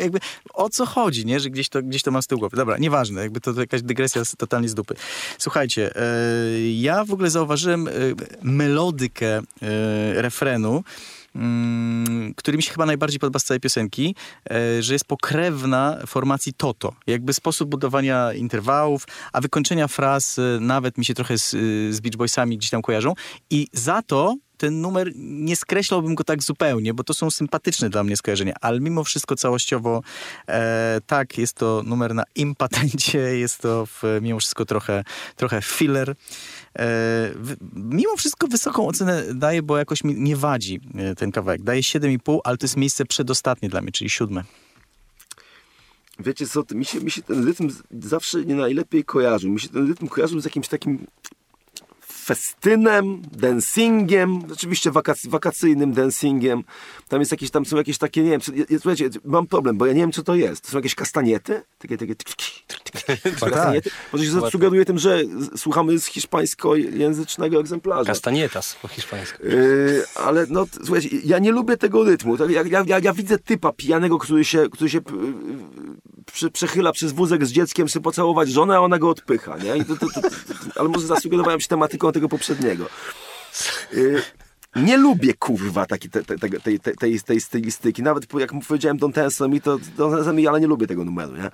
Jakby o co chodzi, nie? Że gdzieś to, gdzieś to mam z tyłu głowy. Dobra, nieważne, jakby to, to jakaś dygresja totalnie z dupy. Słuchajcie, e, ja w ogóle zauważyłem e, melodykę e, refrenu, mm, który mi się chyba najbardziej podoba z całej piosenki, że jest pokrewna formacji Toto. Jakby sposób budowania interwałów, a wykończenia fraz nawet mi się trochę z, z Beach Boysami gdzieś tam kojarzą. I za to ten numer nie skreślałbym go tak zupełnie, bo to są sympatyczne dla mnie skojarzenia, ale mimo wszystko całościowo e, tak, jest to numer na impatencie, jest to w, mimo wszystko trochę, trochę filler. E, w, mimo wszystko wysoką ocenę daję, bo jakoś mi nie wadzi e, ten kawałek. Daję 7,5, ale to jest miejsce przedostatnie dla mnie, czyli siódme. Wiecie co, mi się, mi się ten rytm zawsze nie najlepiej kojarzył. Mi się ten rytm kojarzył z jakimś takim festynem, dancingiem, oczywiście wakac wakacyjnym dancingiem. Tam jest jakieś, tam są jakieś takie, nie wiem, słuchajcie, mam problem, bo ja nie wiem, co to jest. To są jakieś kastaniety? Takie, takie, kastaniety? Może się sugeruje tym, że słuchamy z hiszpańskojęzycznego egzemplarza. Castanietas po hiszpańsku. Yy, ale no, słuchajcie, ja nie lubię tego rytmu. Ja, ja, ja, ja widzę typa pijanego, który się, który się przy, przechyla przez wózek z dzieckiem, chce pocałować żonę, a ona go odpycha, nie? To, to, to, ale może zasugerowałem się tematyką tego poprzedniego. Y, nie lubię kurwa takiej te, te, te, tej, tej, tej stylistyki. Nawet jak powiedziałem Don Tenso mi, to Don mi, ale nie lubię tego numeru, nie?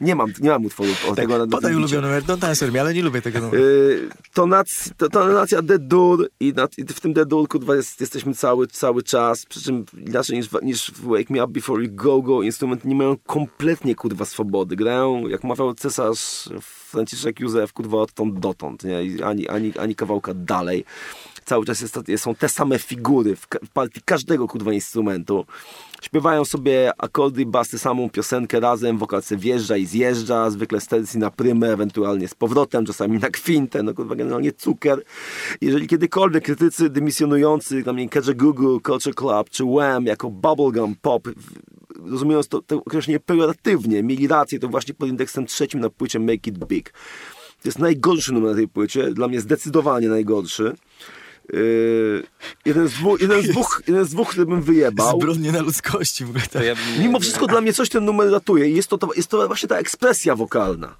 nie mam, nie mam utworu tak, tego. Na, podaj ulubiony numer, Don Tenso mi, ale nie lubię tego numeru. Yy, tonacja, to, tonacja The Dur i, na, i w tym The Dur, kurwa, jest, jesteśmy cały, cały czas, przy czym inaczej niż, niż w Wake Me Up Before You Go Go, instrumenty nie mają kompletnie, kurwa, swobody. Grają, jak mawiał cesarz Franciszek Józef, kurwa, odtąd dotąd, nie? Ani, ani, ani kawałka dalej cały czas jest, są te same figury w, w partii każdego kurwa instrumentu. Śpiewają sobie akordy, basy, samą piosenkę razem, wokal se wjeżdża i zjeżdża, zwykle z tercji na prymę, ewentualnie z powrotem, czasami na kwintę, no kurwa generalnie cukier. Jeżeli kiedykolwiek krytycy dymisjonujący, na mnie Kedże Google, Culture Club czy Wham jako bubblegum pop rozumiejąc to, to określenie pejoratywnie, mieli rację, to właśnie pod indeksem trzecim na płycie Make It Big. To jest najgorszy numer na tej płycie, dla mnie zdecydowanie najgorszy. Yy, jeden, z dwóch, jeden, z dwóch, jeden z dwóch, który bym wyjebał. Zbrodnie na ludzkości w ogóle. Tak. Ja Mimo wszystko dla mnie coś ten numer ratuje. Jest to, to, jest to właśnie ta ekspresja wokalna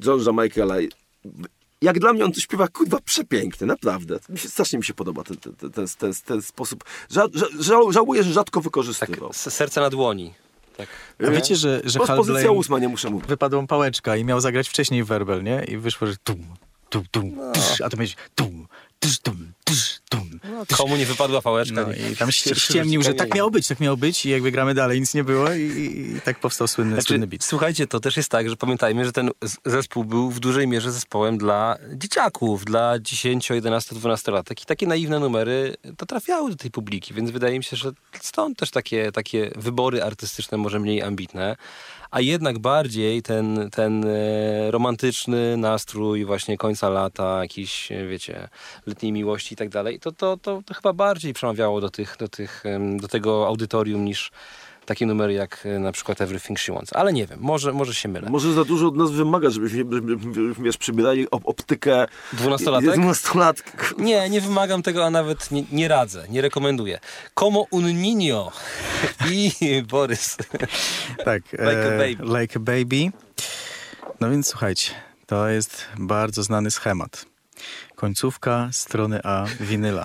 George'a Michaela. Jak dla mnie on to śpiewa, kurwa, przepiękny, naprawdę. Mi się, strasznie mi się podoba ten, ten, ten, ten, ten sposób. Ża, ża, żałuję, że rzadko wykorzystywał. Tak, serce na dłoni. Tak. A wiecie, że, że Pozycja ósma, nie muszę mówić. Wypadła pałeczka i miał zagrać wcześniej werbel, nie? I wyszło, że tum, tum, tum, no. a to będzie tum, tysz, tum. No, komu nie wypadła pałeczka. No, I tam ściemnił, że tak miało być, tak miało być i jakby gramy dalej, nic nie było i, i, i tak powstał słynny, znaczy, słynny beat. Słuchajcie, to też jest tak, że pamiętajmy, że ten zespół był w dużej mierze zespołem dla dzieciaków, dla 10, 11, 12 latek i takie naiwne numery to trafiały do tej publiki, więc wydaje mi się, że stąd też takie, takie wybory artystyczne może mniej ambitne a jednak bardziej ten, ten e, romantyczny nastrój właśnie końca lata, jakiś, e, wiecie, letniej miłości i tak dalej, to, to, to, to chyba bardziej przemawiało do, tych, do, tych, do tego audytorium niż takie numery jak e, na przykład Everything She Wants. Ale nie wiem, może, może się mylę. Może za dużo od nas wymaga, żebyśmy, wiesz, przybierali op optykę... Dwunastolatek? Dwunastolatek. Nie, nie wymagam tego, a nawet nie, nie radzę, nie rekomenduję. Como un niño i Borys. Tak. like a baby. Like a baby. No więc słuchajcie, to jest bardzo znany schemat. Końcówka strony A winyla.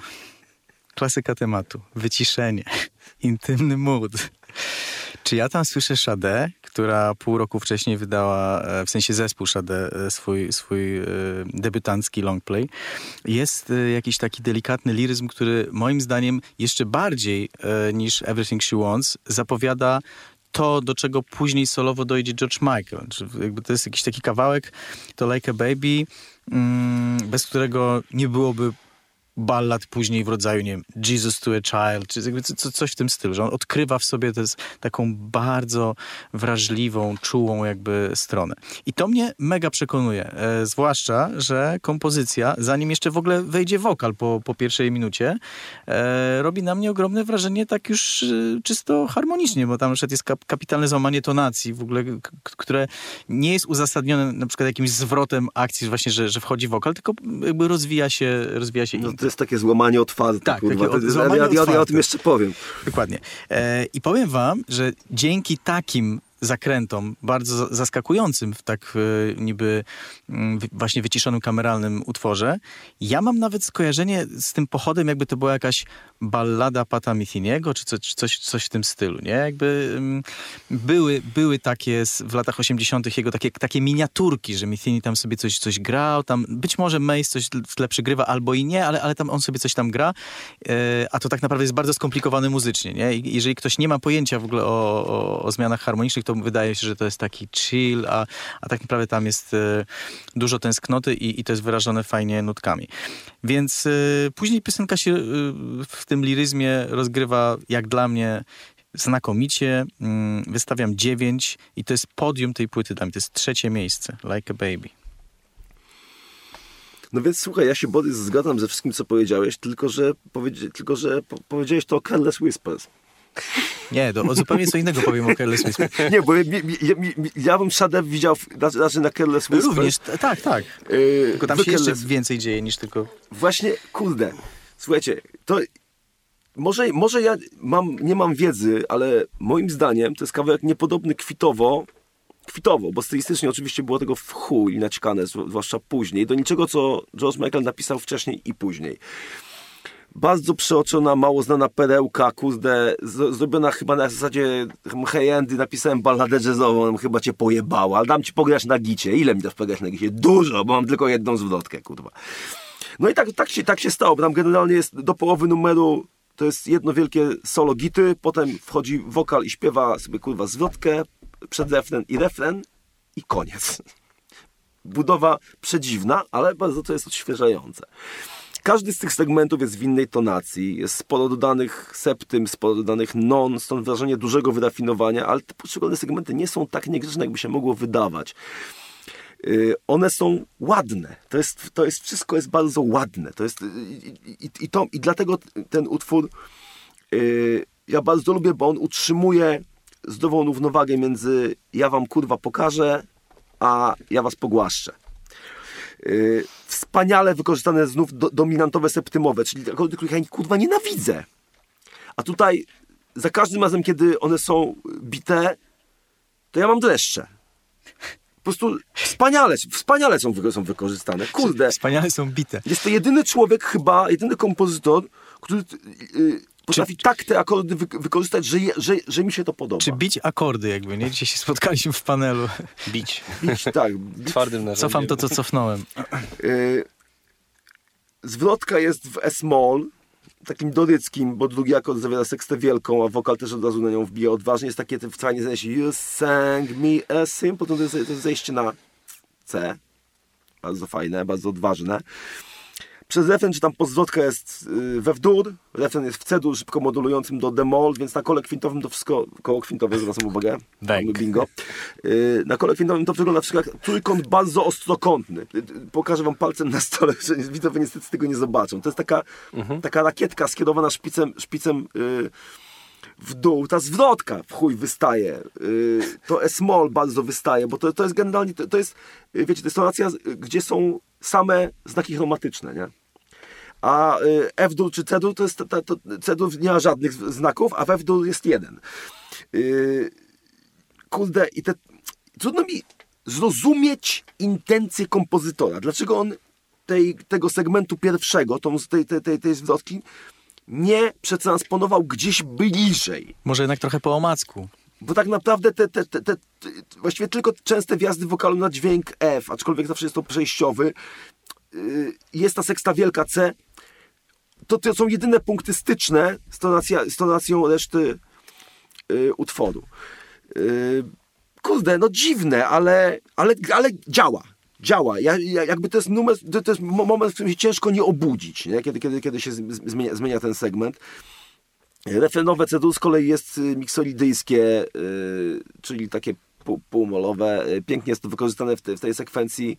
Klasyka tematu. Wyciszenie. Intymny mood. Czy ja tam słyszę Sade, która pół roku wcześniej wydała, e, w sensie zespół Sade, e, swój, swój e, debiutancki longplay. Jest jakiś taki delikatny liryzm, który moim zdaniem jeszcze bardziej niż Everything She Wants zapowiada to, do czego później solowo dojdzie George Michael. Jakby to jest jakiś taki kawałek, to Like a Baby, mm, bez którego nie byłoby ballad później w rodzaju, nie wiem, Jesus to a Child, czy jakby co, coś w tym stylu, że on odkrywa w sobie tez, taką bardzo wrażliwą, czułą jakby stronę. I to mnie mega przekonuje, e, zwłaszcza, że kompozycja, zanim jeszcze w ogóle wejdzie wokal po, po pierwszej minucie, e, robi na mnie ogromne wrażenie tak już e, czysto harmonicznie, bo tam jest kap, kapitalne załamanie tonacji w ogóle, które nie jest uzasadnione na przykład jakimś zwrotem akcji, właśnie, że, że wchodzi wokal, tylko jakby rozwija się, rozwija się no, jest takie złamanie otwarte. Tak, kurwa. Od, złamanie ja, ja, ja, o tym jeszcze powiem. Dokładnie. E, I powiem wam, że dzięki takim zakrętom, bardzo zaskakującym w tak e, niby mm, właśnie wyciszonym kameralnym utworze. Ja mam nawet skojarzenie z tym pochodem, jakby to była jakaś ballada Pata Methiniego, czy, czy coś, coś w tym stylu, nie? Jakby mm, były, były takie w latach 80. jego takie, takie miniaturki, że Methini tam sobie coś, coś grał, tam być może Mace coś w tle przygrywa, albo i nie, ale, ale tam on sobie coś tam gra, e, a to tak naprawdę jest bardzo skomplikowane muzycznie, nie? Jeżeli ktoś nie ma pojęcia w ogóle o, o, o zmianach harmonicznych, to wydaje się, że to jest taki chill, a, a tak naprawdę tam jest e, dużo tęsknoty i, i to jest wyrażone fajnie nutkami. Więc e, później piosenka się w tym liryzmie rozgrywa, jak dla mnie, znakomicie. Mm, wystawiam 9 i to jest podium tej płyty dla mnie. To jest trzecie miejsce. Like a Baby. No więc słuchaj, ja się Borys zgadzam ze wszystkim, co powiedziałeś, tylko że, powiedzi tylko, że po powiedziałeś to o Careless Whispers. Nie, to o zupełnie co innego powiem o Careless Whispers. Nie, bo ja, ja, ja bym Shadew widział znaczy na Careless Whispers. Również, tak, tak. Yy, tylko tam się jeszcze więcej dzieje niż tylko... Właśnie, kurde, słuchajcie, to może, może ja mam, nie mam wiedzy, ale moim zdaniem to jest kawałek niepodobny kwitowo, kwitowo, bo stylistycznie oczywiście było tego w chuj naćkane, zwłaszcza później, do niczego, co George Michael napisał wcześniej i później. Bardzo przeoczona, mało znana perełka, kurde, zrobiona chyba na zasadzie hey napisałem balladę jazzową, chyba cię pojebała, ale dam ci pograć na gicie. Ile mi dasz pograć na gicie? Dużo, bo mam tylko jedną zwrotkę, kurwa. No i tak, tak, się, tak się stało, bo tam generalnie jest do połowy numeru to jest jedno wielkie solo gity, potem wchodzi wokal i śpiewa sobie kurwa zwrotkę, przedrefren i refren i koniec. Budowa przedziwna, ale bardzo to jest odświeżające. Każdy z tych segmentów jest w innej tonacji, jest sporo dodanych septym, sporo dodanych non, stąd wrażenie dużego wyrafinowania, ale te poszczególne segmenty nie są tak niegrzeczne, jakby się mogło wydawać. Y, one są ładne. To jest, to jest wszystko jest bardzo ładne. To jest, i, i, i, to, I dlatego ten utwór yy, ja bardzo lubię, bo on utrzymuje zdrową równowagę między ja wam kurwa pokażę, a ja was pogłaszczę. Yy, wspaniale wykorzystane znów do, dominantowe septymowe, czyli akordy, których ja kurwa nienawidzę. A tutaj za każdym razem, kiedy one są bite, to ja mam dreszcze. Po prostu wspaniale, wspaniale są, są wykorzystane. Kurde. Wspaniale są bite. Jest to jedyny człowiek chyba, jedyny kompozytor, który yy, potrafi czy, tak te akordy wy, wykorzystać, że, je, że, że mi się to podoba. Czy bić akordy jakby, nie? Dzisiaj się spotkaliśmy w panelu. Bić. Bić, tak. Bić. Twardym narzędziem. Cofam to, co cofnąłem. Yy, zwrotka jest w S-moll, takim doryckim, bo drugi akord zawiera sekstę wielką, a wokal też od razu na nią wbija odważnie. Jest takie fajnie zajście You sang me a simple, to jest, to jest zejście na C. Bardzo fajne, bardzo odważne. Przez refren, czy tam podzwrotka jest y, we wdór, refren jest w C-dur szybko modulującym do demol, więc na kole kwintowym to wszystko, koło kwintowe, zwracam uwagę, mamy bingo. Y, na kole kwintowym to wygląda wszystko jak trójkąt bardzo ostrokątny. Y, pokażę wam palcem na stole, że widzowie niestety tego nie zobaczą. To jest taka, mhm. taka rakietka skierowana szpicem, szpicem w dół, ta zwrotka w chuj wystaje, to S-moll bardzo wystaje, bo to, to jest generalnie, to, to jest, wiecie, to jest tonacja, gdzie są same znaki chromatyczne, nie? A y, F-dur czy C-dur to jest, to, to, C-dur nie ma żadnych znaków, a w F-dur jest jeden. Yy, kurde, i te, trudno mi zrozumieć intencje kompozytora. Dlaczego on tej, tego segmentu pierwszego, tą, tej, tej, tej, tej zwrotki, nie przetransponował gdzieś bliżej. Może jednak trochę po omacku. Bo tak naprawdę te, te, te, te, właściwie tylko częste wjazdy wokalu na dźwięk F, aczkolwiek zawsze jest to przejściowy, yy, jest ta seksta wielka C, to, to są jedyne punkty styczne z, tonacja, z tonacją reszty yy, utworu. Yy, kurde, no dziwne, ale, ale, ale działa. Działa. Ja, ja, jakby to jest numer, to jest moment, w którym się ciężko nie obudzić, nie? Kiedy, kiedy, kiedy się zmienia, zmienia ten segment. Refrenowe C z kolei jest y, miksolidyjskie, yy, czyli takie pół, półmolowe. Y, pięknie jest to wykorzystane w, te, w tej sekwencji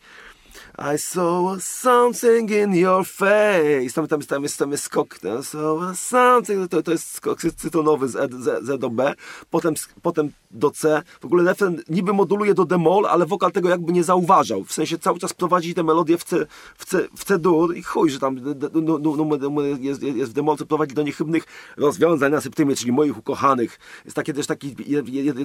i saw something in your face. Tam, tam, tam, jest, tam jest skok. I saw something. To, to jest skok cytonowy z, e, z, z do B. Potem, potem do C. W ogóle refren niby moduluje do demol, ale wokal tego jakby nie zauważał. W sensie cały czas prowadzi tę melodię w C, w C, w C dur i chuj, że tam numer jest, jest w demol, co prowadzi do niechybnych rozwiązań na septymie, czyli moich ukochanych. Jest takie też taki,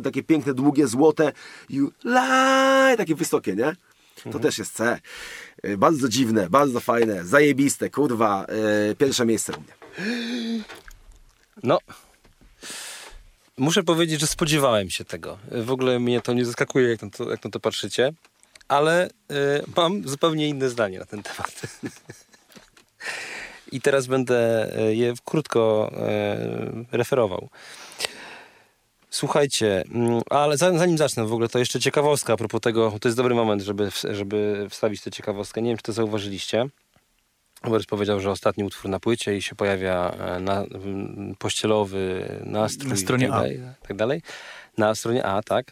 takie piękne, długie, złote you lie, takie wysokie, nie? To mhm. też jest C. Y, bardzo dziwne, bardzo fajne, zajebiste, kurwa. Yy, pierwsze miejsce u mnie. No. Muszę powiedzieć, że spodziewałem się tego. W ogóle mnie to nie zaskakuje, jak na to, jak na to patrzycie, ale yy, mam zupełnie inne zdanie na ten temat. I teraz będę y, je krótko referował. Słuchajcie, mm, ale zanim zacznę w ogóle, to jeszcze ciekawostka a propos tego, to jest dobry moment, żeby, żeby wstawić tę ciekawostkę. Nie wiem, czy to zauważyliście. Borys powiedział, że ostatni utwór na płycie i się pojawia e, na, pościelowy nastrój. Na stronie tak dalej, A. Tak dalej. Na stronie A, tak.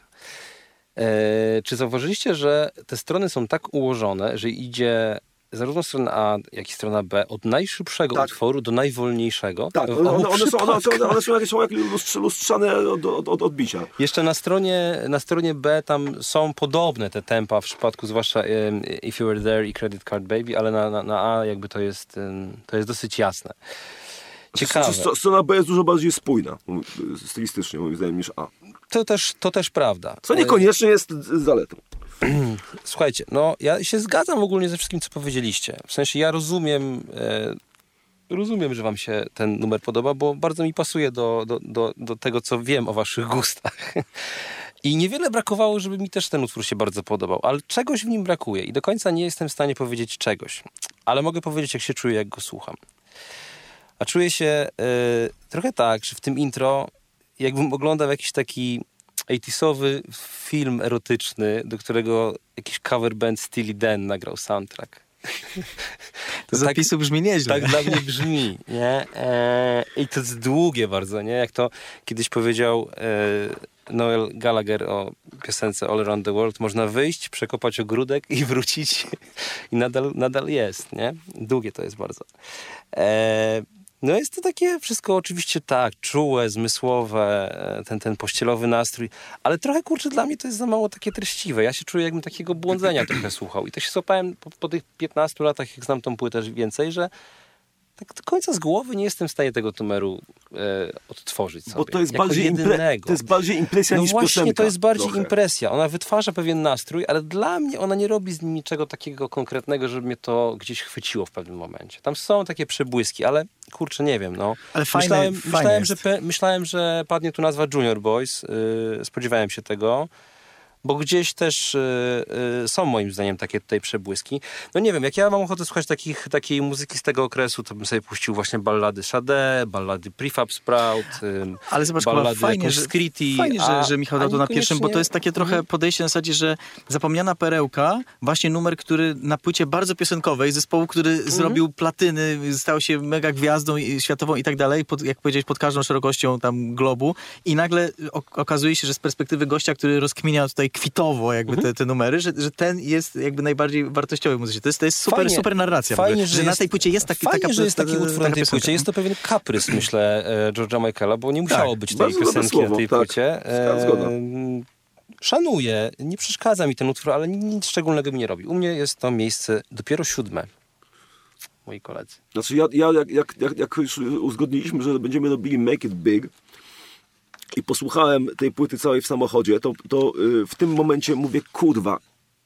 E, czy zauważyliście, że te strony są tak ułożone, że idzie zarówno strona A, jak i strona B od najszybszego tak. utworu do najwolniejszego. Tak, one, one, one, są, one, są, jakieś, są jakieś lustrzane od, od, od, odbicia. Jeszcze na stronie, na stronie B tam są podobne te tempa, w przypadku zwłaszcza um, If You Were There i Credit Card Baby, ale na, na, na A jakby to jest, um, to jest dosyć jasne. Ciekawe. Strona B jest dużo bardziej spójna, stylistycznie moim zdaniem, niż A. To też, to też prawda. Co niekoniecznie jest zaletą. Słuchajcie, no ja się zgadzam ogólnie ze wszystkim, co powiedzieliście. W sensie ja rozumiem, e, rozumiem, że wam się ten numer podoba, bo bardzo mi pasuje do, do, do, do tego, co wiem o waszych gustach. I niewiele brakowało, żeby mi też ten utwór się bardzo podobał, ale czegoś w nim brakuje i do końca nie jestem w stanie powiedzieć czegoś. Ale mogę powiedzieć, jak się czuję, jak go słucham. A czuję się e, trochę tak, że w tym intro, jakbym oglądał jakiś taki 80sowy film erotyczny, do którego jakiś cover band Steely Dan nagrał soundtrack. To zapisu tak, brzmi nieźle. Tak dla mnie brzmi, nie? E, I to jest długie bardzo, nie? Jak to kiedyś powiedział e, Noel Gallagher o piosence All Around the World, można wyjść, przekopać ogródek i wrócić i nadal, nadal jest, nie? Długie to jest bardzo. E, no jest to takie wszystko oczywiście tak, czułe, zmysłowe, e, ten, ten pościelowy nastrój, ale trochę kurczę dla mnie to jest za mało takie treściwe. Ja się czuję jakbym takiego błądzenia trochę słuchał i to się złapałem po, po tych 15 latach, jak znam tą płytę więcej, że tak do końca z głowy nie jestem w stanie tego numeru e, odtworzyć sobie. Bo to jest, bardziej, impre, to jest bardziej impresja no niż właśnie, piosenka. to jest bardziej trochę. impresja. Ona wytwarza pewien nastrój, ale dla mnie ona nie robi z nim niczego takiego konkretnego, żeby mnie to gdzieś chwyciło w pewnym momencie. Tam są takie przebłyski, ale kurczę, nie wiem, no. Ale fajne, myślałem, fajne myślałem, że, myślałem, że padnie tu nazwa Junior Boys. Yy, spodziewałem się tego bo gdzieś też y, y, są moim zdaniem takie tutaj przebłyski. No nie wiem, jak ja mam ochotę słuchać takich, takiej muzyki z tego okresu, to bym sobie puścił właśnie ballady Sade, ballady Prefab Sprout, Ale zobacz, ballady fajnie, że, Scritti, fajnie że, że Michał dał to na pierwszym, bo to jest takie trochę mhm. podejście na zasadzie, że zapomniana perełka, właśnie numer, który na płycie bardzo piosenkowej, zespołu, który mhm. zrobił platyny, stał się mega gwiazdą światową i tak dalej, pod, jak powiedzieć, pod każdą szerokością tam globu i nagle okazuje się, że z perspektywy gościa, który rozkminia tutaj kwitowo jakby mhm. te, te numery, że, że ten jest jakby najbardziej wartościowy muzycznie. To jest, to jest super, fajnie, super narracja. Fajnie, że, że jest, na tej płycie jest taki, fajnie, taka, że jest taki utwór na tej płycie. Jest to pewien kaprys, myślę, e, George'a Michaela, bo nie musiało tak, być tej piosenki słowo, na tej tak, płycie. E, szanuję, nie przeszkadza mi ten utwór, ale nic szczególnego mi nie robi. U mnie jest to miejsce dopiero siódme moi koledzy. Znaczy ja, ja jak, jak, jak, jak już uzgodniliśmy, że będziemy robili Make It Big, i posłuchałem tej płyty całej w samochodzie, to, to y, w tym momencie mówię, kurwa,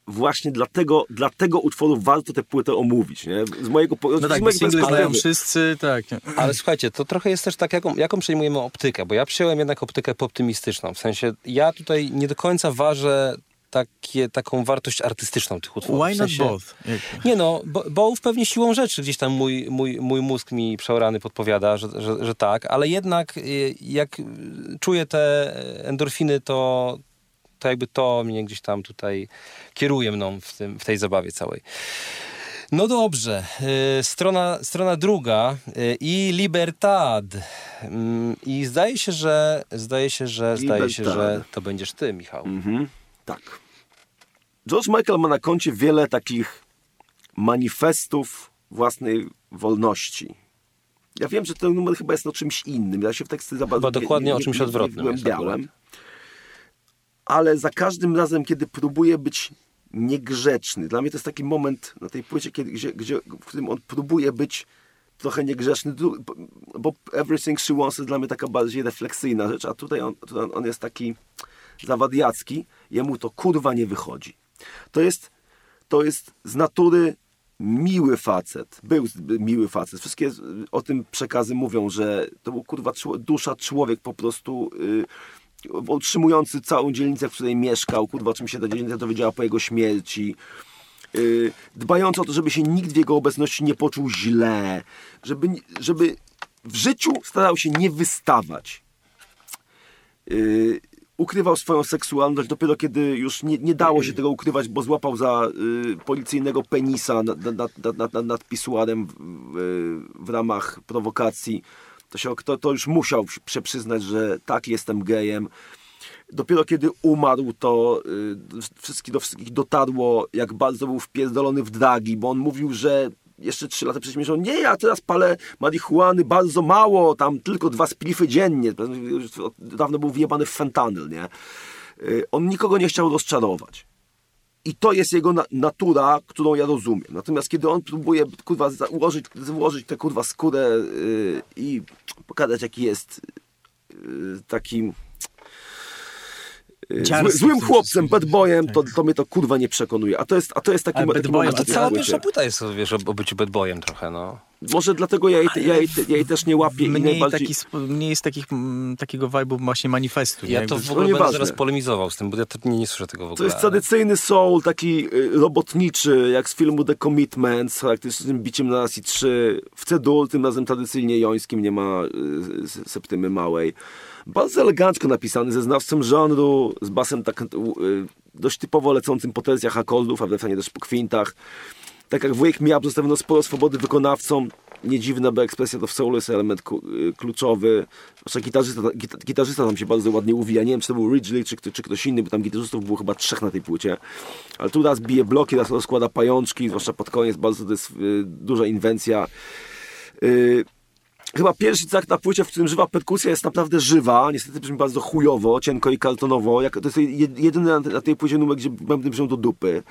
właśnie dlatego, dla tego utworu warto tę płytę omówić, nie? Z mojego, no z tak, mojego single znają wszyscy, tak. Ale słuchajcie, to trochę jest też tak, jaką, jaką przejmujemy optykę, bo ja przyjąłem jednak optykę optymistyczną. W sensie, ja tutaj nie do końca ważę takie, taką wartość artystyczną tych utworów. Why w sensie, not both? Nie no, bo, bo pewnie siłą rzeczy gdzieś tam mój, mój, mój mózg mi przeorany podpowiada, że, że, że tak, ale jednak y, jak czuję te endorfiny, to, to jakby to mnie gdzieś tam tutaj kieruje mną w, tym, w tej zabawie całej. No dobrze, y, strona, strona druga y, i Libertad. Mm, I zdaje się, że zdaje się, że zdaje się, że to będziesz ty, Michał. Mhm. Tak. George Michael ma na koncie wiele takich manifestów własnej wolności. Ja wiem, że ten numer chyba jest o czymś innym. Ja się w teksty za bardzo Chyba dokładnie nie, nie, o czymś odwrotnym. Nie ale za każdym razem, kiedy próbuje być niegrzeczny, dla mnie to jest taki moment na tej płycie, kiedy, gdzie, gdzie, w którym on próbuje być trochę niegrzeczny, bo Everything She Wants jest dla mnie taka bardziej refleksyjna rzecz, a tutaj on, tutaj on jest taki zawadiacki, jemu to kurwa nie wychodzi. To jest, to jest z natury miły facet. Był miły facet. Wszystkie o tym przekazy mówią, że to był kurwa dusza człowiek po prostu yy, utrzymujący całą dzielnicę, w której mieszkał. Kurwa, czym się ta dzielnica dowiedziała po jego śmierci. Yy, dbający o to, żeby się nikt w jego obecności nie poczuł źle. Żeby, żeby w życiu starał się nie wystawać. Yy, ukrywał swoją seksualność dopiero kiedy już nie, nie dało się tego ukrywać, bo złapał za y, policyjnego penisa nad, nad, nad, nad, nad pisuarem w, w, w, ramach prowokacji. To, się, to, to już musiał się przyznać, że tak, jestem gejem. Dopiero kiedy umarł, to y, wszystkich, do wszystkich dotarło, jak bardzo był wpierdolony w dragi, bo on mówił, że jeszcze trzy lata przed śmiercią, nie, ja teraz palę marihuany bardzo mało, tam tylko dwa splify dziennie. Dawno był wjebany w fentanyl, nie? Y, on nikogo nie chciał rozczarować. I to jest jego na natura, którą ja rozumiem. Natomiast kiedy on próbuje kurwa ułożyć, złożyć tę kurwa skórę yy, i pokazać jaki jest yy, takim Zły, złym chłopcem, bad boyem, to, to mnie to kurwa nie przekonuje. A to jest, a to jest taki, taki bad. A cała pierwsza płyta jest wiesz, o byciu bad boyem trochę, no. Może dlatego ja jej, ja jej, ja jej też nie łapię. Mniej, najbardziej... taki, mniej jest takich, takiego vibe'u właśnie manifestu. Ja to w ogóle będę ważne. zaraz polemizował z tym, bo ja nie, nie słyszę tego w ogóle. To jest ale... tradycyjny soul, taki y, robotniczy, jak z filmu The Commitment, z charakterystycznym biciem na raz i trzy. W C-dur, tym razem tradycyjnie jońskim, nie ma y, septymy małej. Bardzo elegancko napisany, ze znawcą żonru, z basem tak y, dość typowo lecącym po tezjach akordów, a w refrenie też po kwintach. Tak jak wujek Miab zostawiono sporo swobody wykonawcom, nie dziwne, bo ekspresja to w soul jest element y, kluczowy. Zwłaszcza gitarzysta, gitarzysta tam się bardzo ładnie uwija. Nie wiem, czy to był Ridgely, czy, czy ktoś inny, bo tam gitarzystów było chyba trzech na tej płycie. Ale tu raz bije bloki, raz rozkłada pajączki, zwłaszcza pod koniec, bardzo to jest y, duża inwencja. Y, chyba pierwszy tak na płycie, w którym żywa perkusja jest naprawdę żywa. Niestety brzmi bardzo chujowo, cienko i kartonowo. Jak, to jest jedyny na, tej płycie numer, gdzie będę brzmią do dupy.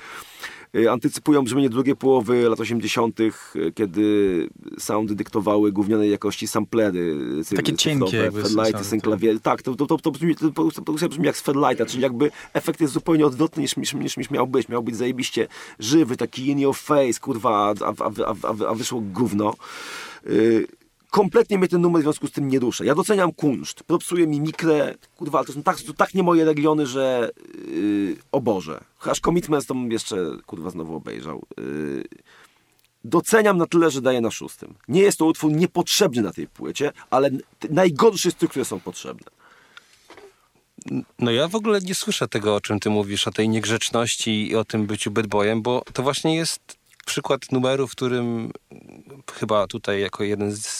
Y, antycypują brzmienie drugiej połowy lat 80., y, kiedy soundy dyktowały gównianej jakości samplery. Takie cienkie Fedlighty, synklawier. Tak, to, to, to, to, brzmi, to, to, brzmi jak z Fedlighta, czyli jakby efekt jest zupełnie odwrotny niż, niż, niż, niż miał być. Miał być zajebiście żywy, taki in your face, kurwa, a, a, a, a wyszło gówno. Yy, kompletnie mnie ten numer w związku z tym nie rusza. Ja doceniam kunszt, propsuje mi mikrę, kurwa, to są tak, to tak nie moje regiony, że yy, o Boże. Aż Commitments to jeszcze, kurwa, znowu obejrzał. Yy, doceniam na tyle, że daję na szóstym. Nie jest to utwór niepotrzebny na tej płycie, ale najgorszy z tych, które są potrzebne. No ja w ogóle nie słyszę tego, o czym ty mówisz, o tej niegrzeczności i o tym byciu bad bo to właśnie jest przykład numeru, w którym chyba tutaj jako jeden z,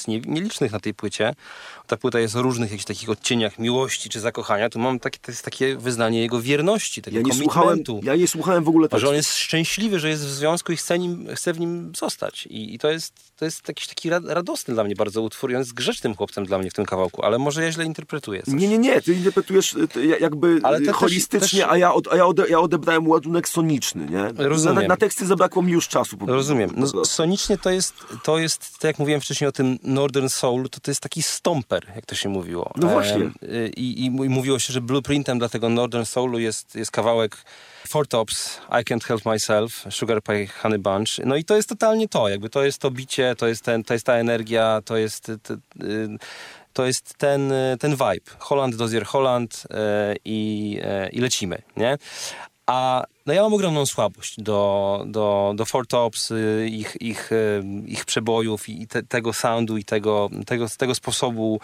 z nielicznych na tej płycie, ta płyta jest o różnych jakichś takich odcieniach miłości czy zakochania, to mam takie, to jest takie wyznanie jego wierności, tego ja nie słuchałem, Ja nie słuchałem w ogóle tego. Że on jest szczęśliwy, że jest w związku i chce, nim, chce w nim zostać. I, i to, jest, to jest jakiś taki radosny dla mnie bardzo utwór i on jest grzecznym chłopcem dla mnie w tym kawałku, ale może ja źle interpretuję. Coś. Nie, nie, nie, ty interpretujesz jakby ale holistycznie, też, a ja, od, a ja, ode, ja odebrałem ładunek soniczny, nie? Rozumiem. Na, na teksty zabrakło mi już czasu. Rozumiem. No, sonicznie to jest, to jest, tak jak mówiłem wcześniej o tym Northern Soul, to to jest taki stomper, jak to się mówiło. No właśnie. I, i, mówiło się, że blueprintem dla tego Northern Soulu jest, jest kawałek Four Tops, I Can't Help Myself, Sugar Pie Honey Bunch. No i to jest totalnie to, jakby to jest to bicie, to jest, ten, to jest ta energia, to jest... To, to jest ten, ten vibe. Holland, Dozier Holland e, i, e, i lecimy, nie? A no ja mam ogromną słabość do, do, do Four Tops, y, ich, ich, y, ich przebojów i te, tego soundu i tego, tego, tego sposobu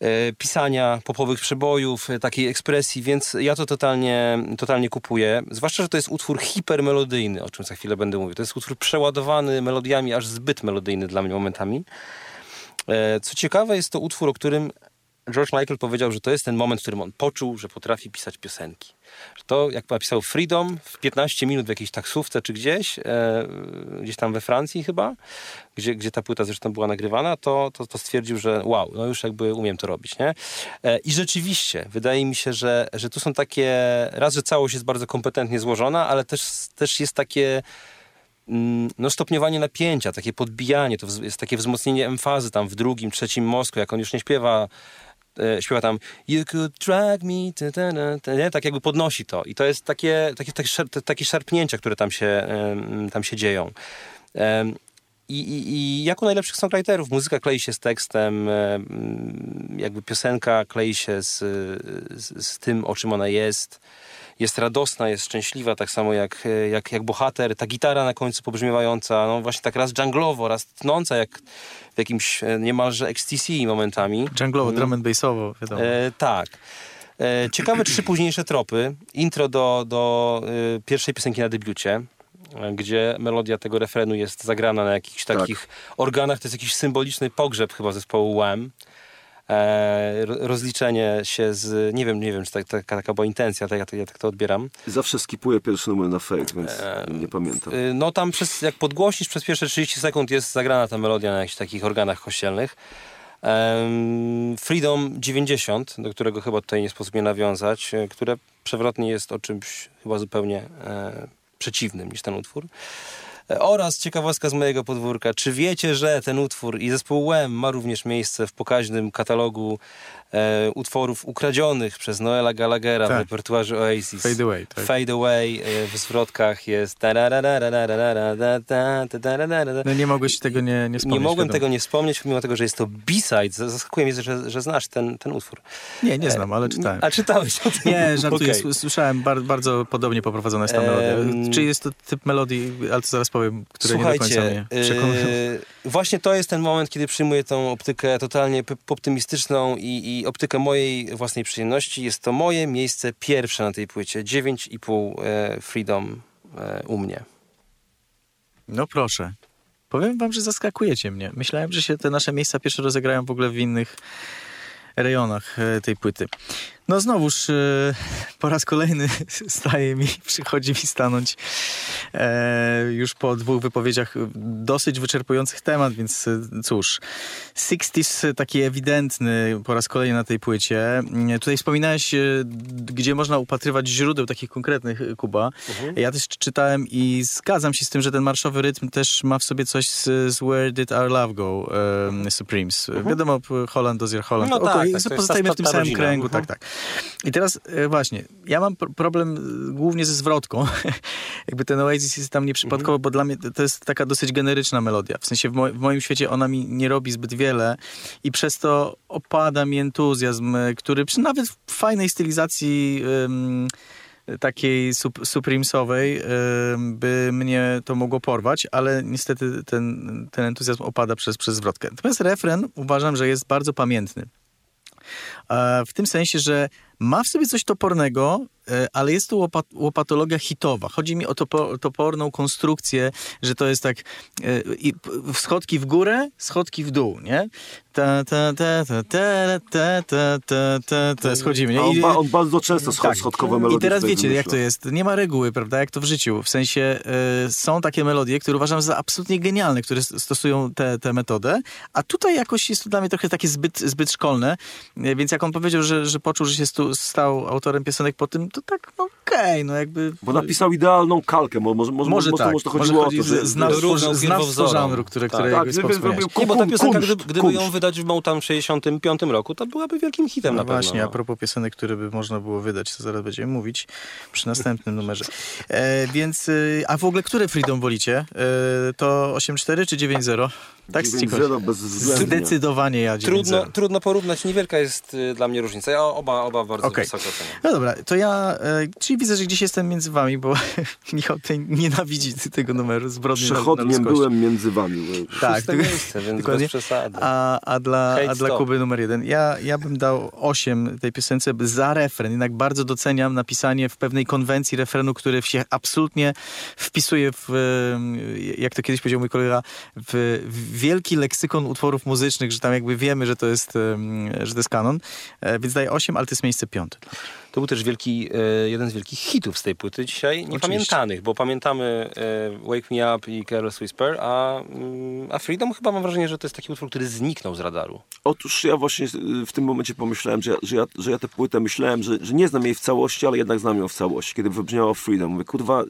e, pisania popowych przebojów, takiej ekspresji, więc ja to totalnie, totalnie kupuję. Zwłaszcza, że to jest utwór hipermelodyjny, o czym za chwilę będę mówił. To jest utwór przeładowany melodiami, aż zbyt melodyjny dla mnie momentami. E, co ciekawe, jest to utwór, o którym George Michael powiedział, że to jest ten moment, w którym on poczuł, że potrafi pisać piosenki. Że to, jak napisał Freedom w 15 minut w jakiejś taksówce czy gdzieś, e, gdzieś tam we Francji chyba, gdzie, gdzie ta płyta zresztą była nagrywana, to, to, to stwierdził, że wow, no już jakby umiem to robić, nie? E, I rzeczywiście, wydaje mi się, że, że tu są takie, raz, że całość jest bardzo kompetentnie złożona, ale też, też jest takie mm, no, stopniowanie napięcia, takie podbijanie, to jest takie wzmocnienie emfazy tam w drugim, trzecim mozku, jak on już nie śpiewa e, śpiewa tam You could drag me, ta, ta, ta, nie? tak jakby podnosi to. I to jest takie, takie, takie, takie szarpnięcia, które tam się, tam się dzieją. I, i, I jak u najlepszych songwriterów muzyka klei się z tekstem, jakby piosenka klei się z, z, z tym, o czym ona jest jest radosna, jest szczęśliwa, tak samo jak, jak, jak bohater. Ta gitara na końcu pobrzmiewająca, no właśnie tak raz dżunglowo, raz tnąca, jak w jakimś e, niemalże XTC momentami. Dżunglowo, drum and bassowo, wiadomo. E, tak. E, ciekawe trzy późniejsze tropy. Intro do, do e, pierwszej piosenki na debiucie e, gdzie melodia tego refrenu jest zagrana na jakichś tak. takich organach. To jest jakiś symboliczny pogrzeb chyba zespołu Wham e, rozliczenie się z, nie wiem, nie wiem, czy tak, taka, taka była intencja, tak, ja, ja tak to odbieram. Zawsze skipuję pierwszy numer na fake, więc e, nie pamiętam. E, no tam przez, jak podgłośnisz przez pierwsze 30 sekund jest zagrana ta melodia na jakichś takich organach kościelnych. Freedom 90, do którego chyba tutaj nie sposób nie nawiązać, e, które przewrotnie jest o czymś chyba zupełnie e, przeciwnym niż ten utwór. Oraz ciekawostka z mojego podwórka. Czy wiecie, że ten utwór i zespół Wem ma również miejsce w pokaźnym katalogu e, utworów ukradzionych przez Noela Gallaghera tak. w repertuarze Oasis. Fade Away. Tak. Fade Away e, w zwrotkach jest no nie mogłeś tego nie, nie wspomnieć. Nie mogłem tego nie wspomnieć, mimo tego, że jest to B-side. Zaskakuje mnie, że, że znasz ten, ten utwór. Nie, nie znam, ale czytałem. A czytałeś o tym? Nie, żartuję. Okay. Słyszałem, bardzo, bardzo podobnie poprowadzona jest ta melodia. Czy jest to typ melodii, ale to zaraz powiem, które nie do końca mnie przekonują. Yy, właśnie to jest ten moment, kiedy przyjmuję tą optykę totalnie optymistyczną i, i optykę mojej własnej przyjemności. Jest to moje miejsce pierwsze na tej płycie. 9,5 e, Freedom e, u mnie. No proszę. Powiem wam, że zaskakujecie mnie. Myślałem, że się te nasze miejsca pierwsze rozegrają w ogóle w innych rejonach e, tej płyty. No znowuż e, po raz kolejny staje mi, przychodzi mi stanąć e, już po dwóch wypowiedziach dosyć wyczerpujących temat, więc e, cóż. 60s taki ewidentny po raz kolejny na tej płycie. Tutaj wspominałeś, gdzie można upatrywać źródeł takich konkretnych, Kuba. Mhm. Ja też czytałem i zgadzam się z tym, że ten marszowy rytm też ma w sobie coś z, z Where Did Our Love Go um, Supremes. Mhm. Wiadomo, Holland, Dozier Holland. No tak, tak, pozostajemy w tym samym kręgu, tak, mhm. tak. I teraz e, właśnie, ja mam problem e, głównie ze zwrotką. Jakby ten Oasis jest tam nieprzypadkowo, mhm. bo dla mnie to jest taka dosyć generyczna melodia. W sensie w, mo w, moim świecie ona mi nie robi zbyt wiele i przez to opada mi entuzjazm, e, który przy nawet w fajnej stylizacji um, takiej sup supremesowej by mnie to mogło porwać, ale niestety ten, ten entuzjazm opada przez, przez zwrotkę. Natomiast refren uważam, że jest bardzo pamiętny. W tym sensie, że ma w sobie coś topornego, e, ale jest to łopat łopatologia hitowa. Chodzi mi o topo toporną konstrukcję, że to jest tak e, schodki w górę, schodki w dół, nie? Ta, ta, ta, ta, ta, ta, ta, ta, ta, ta, schodzimy, nie? I, on, bardzo często schod, tak. schodkowe melodie. I teraz wiecie, jak to jest. Nie ma reguły, prawda, jak to w życiu. W sensie y, są takie melodie, które uważam za absolutnie genialne, które stosują tę metodę, a tutaj jakoś jest to dla mnie trochę takie zbyt, zbyt szkolne, więc jak on powiedział, że, że poczuł, że się stu, stał autorem piosenek po tym, to tak, no okej, okay, no jakby... Bo napisał idealną kalkę, może, może, może, tak, może to chodziło może o to, że znawstwo żanru, które, tak, które tak, gdyby zrobił Nie, bo ta piosenka, gdyby, gdyby ją wydać w Motown w 65 roku, to byłaby wielkim hitem no na pewno. Właśnie, no. a propos piosenek, które by można było wydać, to zaraz będziemy mówić przy następnym numerze. E, więc, e, a w ogóle które Freedom wolicie? E, to 8.4 czy 9.0? Tak, 9-0 bezwzględnie. Zdecydowanie ja 9-0. Trudno, trudno porównać, niewielka jest y, dla mnie różnica. Ja oba, oba bardzo okay. wysoko cenię. No dobra, to ja, e, czyli widzę, że gdzieś jestem między wami, bo Michał tutaj nienawidzi tego numeru zbrodni Przechodniem na, byłem między wami. Tak, to miejsce, więc dokładnie. bez przesady. A, a, dla, a dla Kuby numer jeden. Ja, ja bym dał 8 tej piosence za refren. Jednak bardzo doceniam napisanie w pewnej konwencji refrenu, który się absolutnie wpisuje w, jak to kiedyś powiedział mój kolega, w, wielki leksykon utworów muzycznych, że tam jakby wiemy, że to jest, że to jest kanon. E, więc daję 8, ale to jest miejsce piąte. To był też wielki, e, jeden z wielkich hitów z tej płyty dzisiaj, niepamiętanych, bo pamiętamy e, Wake Me Up i Careless Whisper, a, mm, a Freedom chyba mam wrażenie, że to jest taki utwór, który zniknął z radaru. Otóż ja właśnie w tym momencie pomyślałem, że ja, że ja, że ja tę płytę myślałem, że, że nie znam jej w całości, ale jednak znam ją w całości, kiedy wybrzmiało Freedom. Mówię, kurwa,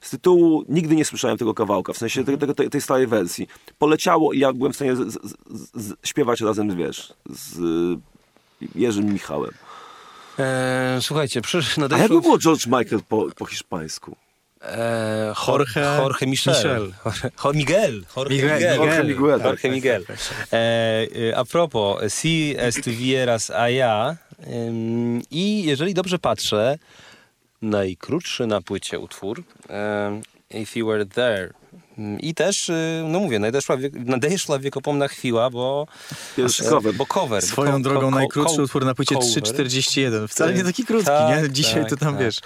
z tytułu nigdy nie słyszałem tego kawałka, w sensie tej, tej, tej starej wersji. Poleciało i ja byłem w stanie z, z, z, śpiewać razem, wiesz, z Jerzym Michałem. Eee, słuchajcie, przyszedł nadeszło... A jak było George Michael po, po hiszpańsku? Eee, Jorge, Jorge Michel. Michel. Jorge Miguel. Jorge Miguel. Miguel. Jorge Miguel. Jorge Miguel. Eee, a propos, si estuvieras allá i jeżeli dobrze patrzę, najkrótszy na płycie utwór If You Were There i też, y, no mówię, nadeszła, nadeszła wiekopomna chwila, bo... Pierwszy cover. Bo cover. Swoją bo drogą ko, najkrótszy utwór na płycie 3.41. Wcale nie taki krótki, tak, nie? Dzisiaj tak, to tam, tak. wiesz,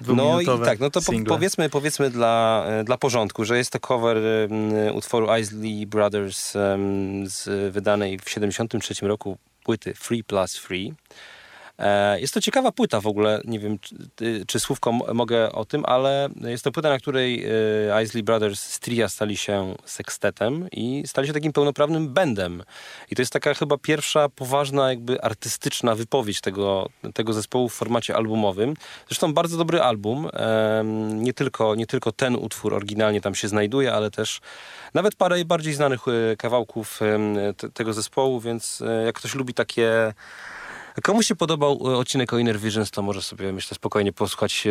No i tak, no to po, powiedzmy, powiedzmy dla, e, dla porządku, że jest to cover um, utworu Isley Brothers um, z wydanej w 73 roku płyty Free Plus Free. E, jest to ciekawa płyta w ogóle, nie wiem czy, czy słówko mogę o tym, ale jest to płyta, na której e, Isley Brothers z tria stali się sekstetem i stali się takim pełnoprawnym bandem. I to jest taka chyba pierwsza poważna jakby artystyczna wypowiedź tego, tego zespołu w formacie albumowym. Zresztą bardzo dobry album. Nie tylko, nie tylko ten utwór oryginalnie tam się znajduje, ale też nawet parę bardziej znanych e, kawałków tego zespołu, więc jak ktoś lubi takie Komu się podobał e, odcinek o Inner Visions, to może sobie, myślę, spokojnie posłuchać,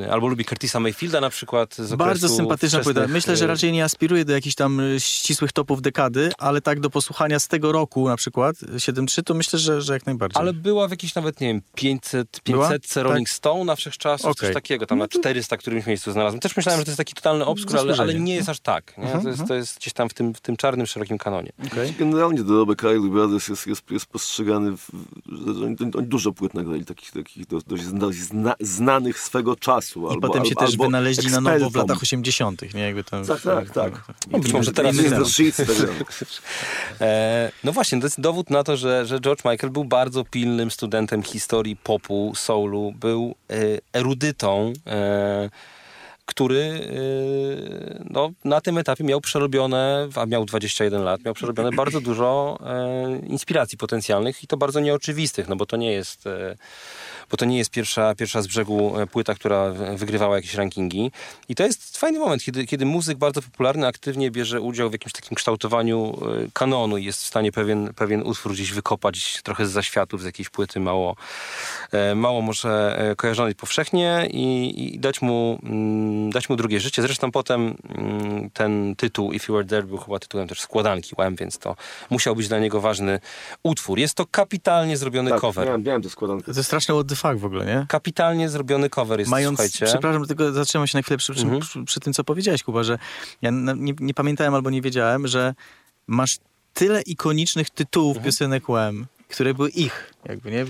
e, albo lubi Curtisa Mayfielda na przykład. Z Bardzo sympatyczna płyta. Myślę, że e, raczej nie aspiruje do jakichś tam ścisłych topów dekady, ale tak do posłuchania z tego roku na przykład, 7.3, to myślę, że, że jak najbardziej. Ale była w jakiejś nawet, nie wiem, 500, 500 tak? Rolling tak? Stone na wszechczasów, okay. coś takiego, tam no na 400 którymś miejscu znalazłem. Też myślałem, że to jest taki totalny obskur, ale, ale, nie jest aż tak. Nie? -huh. to, jest, mhm. to jest gdzieś tam w tym, w tym czarnym, szerokim kanonie. Okay. Generalnie dorobek Kylie Brothers jest, jest, jest postrzegany, w, oni dużo płyt nagrali, takich, takich dość, zna, znanych swego czasu. I albo, potem się albo, też wynaleźli na nowo w latach 80., nie? Jakby tam, tak, tak, tak. No, być może teraz jest do e, No właśnie, to jest dowód na to, że, że George Michael był bardzo pilnym studentem historii popu, soulu, był e, erudytą, e, który y, no, na tym etapie miał przerobione, a miał 21 lat, miał przerobione bardzo dużo e, inspiracji potencjalnych i to bardzo nieoczywistych, no bo to nie jest e, bo to nie jest pierwsza, pierwsza z brzegu e, płyta, która wygrywała jakieś rankingi. I to jest fajny moment, kiedy, kiedy muzyk bardzo popularny aktywnie bierze udział w jakimś takim kształtowaniu e, kanonu i jest w stanie pewien, pewien utwór gdzieś wykopać trochę z zaświatów, z jakiejś płyty mało, e, mało może kojarzonej powszechnie i, i dać, mu, mm, dać mu drugie życie. Zresztą potem mm, ten tytuł If You Were There był chyba tytułem też składanki Łem, więc to musiał być dla niego ważny utwór. Jest to kapitalnie zrobiony tak, cover. Miałem, miałem składankę. To straszne fakt w ogóle, nie? Kapitalnie zrobiony cover jest, Mając, słuchajcie. Przepraszam, tylko zatrzymam się na chwilę przy, mhm. przy, przy, tym, co powiedziałeś, Kuba, że ja nie, nie, pamiętałem albo nie wiedziałem, że masz tyle ikonicznych tytułów mhm. piosenek UM, które były ich, jakby, nie?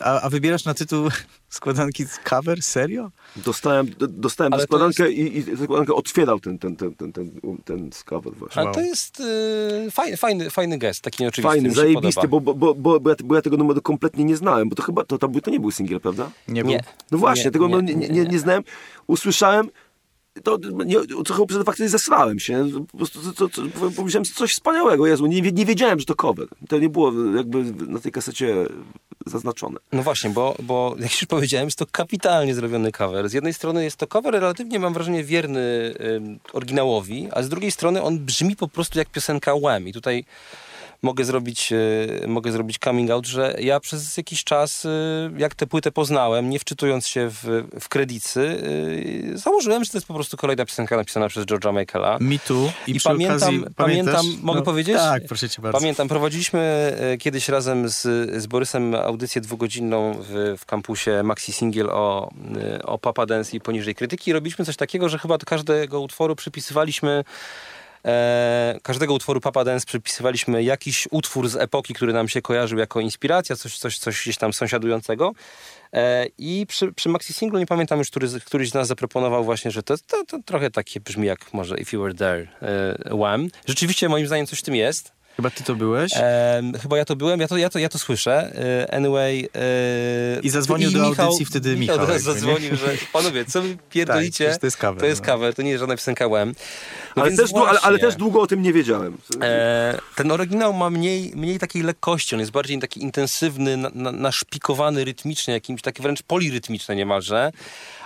A, a wybierasz na tytuł składanki cover? Serio? Dostałem, dostałem Ale składankę jest... i, i składankę otwierał ten, ten, ten, ten, ten, ten cover właśnie. Ale to jest yy, fajny, fajny, fajny gest, taki nieoczywisty. Fajny, zajebisty, bo, bo, bo, bo, ja, bo ja tego numeru kompletnie nie znałem, bo to chyba, to, to, to nie był singiel, prawda? Nie był. No właśnie, nie, tego nie, nie, nie, nie znałem. Usłyszałem, to nie, trochę przed faktycznie zesrałem się. Po prostu to, to, to, pomyślałem coś wspaniałego. Jezu, nie, nie wiedziałem, że to cover. To nie było jakby na tej kasecie zaznaczone. No właśnie, bo, bo jak już powiedziałem, jest to kapitalnie zrobiony cover. Z jednej strony jest to cover relatywnie, mam wrażenie, wierny y, oryginałowi, a z drugiej strony on brzmi po prostu jak piosenka Wham. I tutaj mogę zrobić, e, mogę zrobić coming out, że ja przez jakiś czas, e, jak tę płytę poznałem, nie wczytując się w, w kredycy, e, założyłem, że to jest po prostu kolejna piosenka napisana przez George'a Michaela. Me too. I, I pamiętam, okazji, pamiętam mogę no, powiedzieć? Tak, proszę cię bardzo. Pamiętam, prowadziliśmy kiedyś razem z, z Borysem audycję dwugodzinną w, w kampusie Maxi Singiel o, o Papa Dance i poniżej krytyki. I robiliśmy coś takiego, że chyba do każdego utworu przypisywaliśmy E, każdego utworu Papa Dance przypisywaliśmy jakiś utwór z epoki, który nam się kojarzył jako inspiracja, coś, coś, coś gdzieś tam sąsiadującego. E, I przy, przy Maxi Singlu nie pamiętam już, który, któryś z nas zaproponował właśnie, że to, to, to trochę takie brzmi jak może If You Were There, e, Wham. Rzeczywiście moim zdaniem coś w tym jest. Chyba ty to byłeś? E, chyba ja to byłem, ja to, ja to, ja to słyszę. E, anyway. E, I zadzwonił i do Michał, audycji wtedy Michał. Michał zadzwonił, że panowie, co wy pierdolicie? tak, to jest cover. To jest no. cover, to nie jest żadna piosenka łem. No ale, też ale, ale, też długo o tym nie wiedziałem. E, ten oryginał ma mniej, mniej takiej lekkości, on jest bardziej taki intensywny, na, na, naszpikowany rytmicznie, jakimś taki wręcz polirytmiczny niemalże.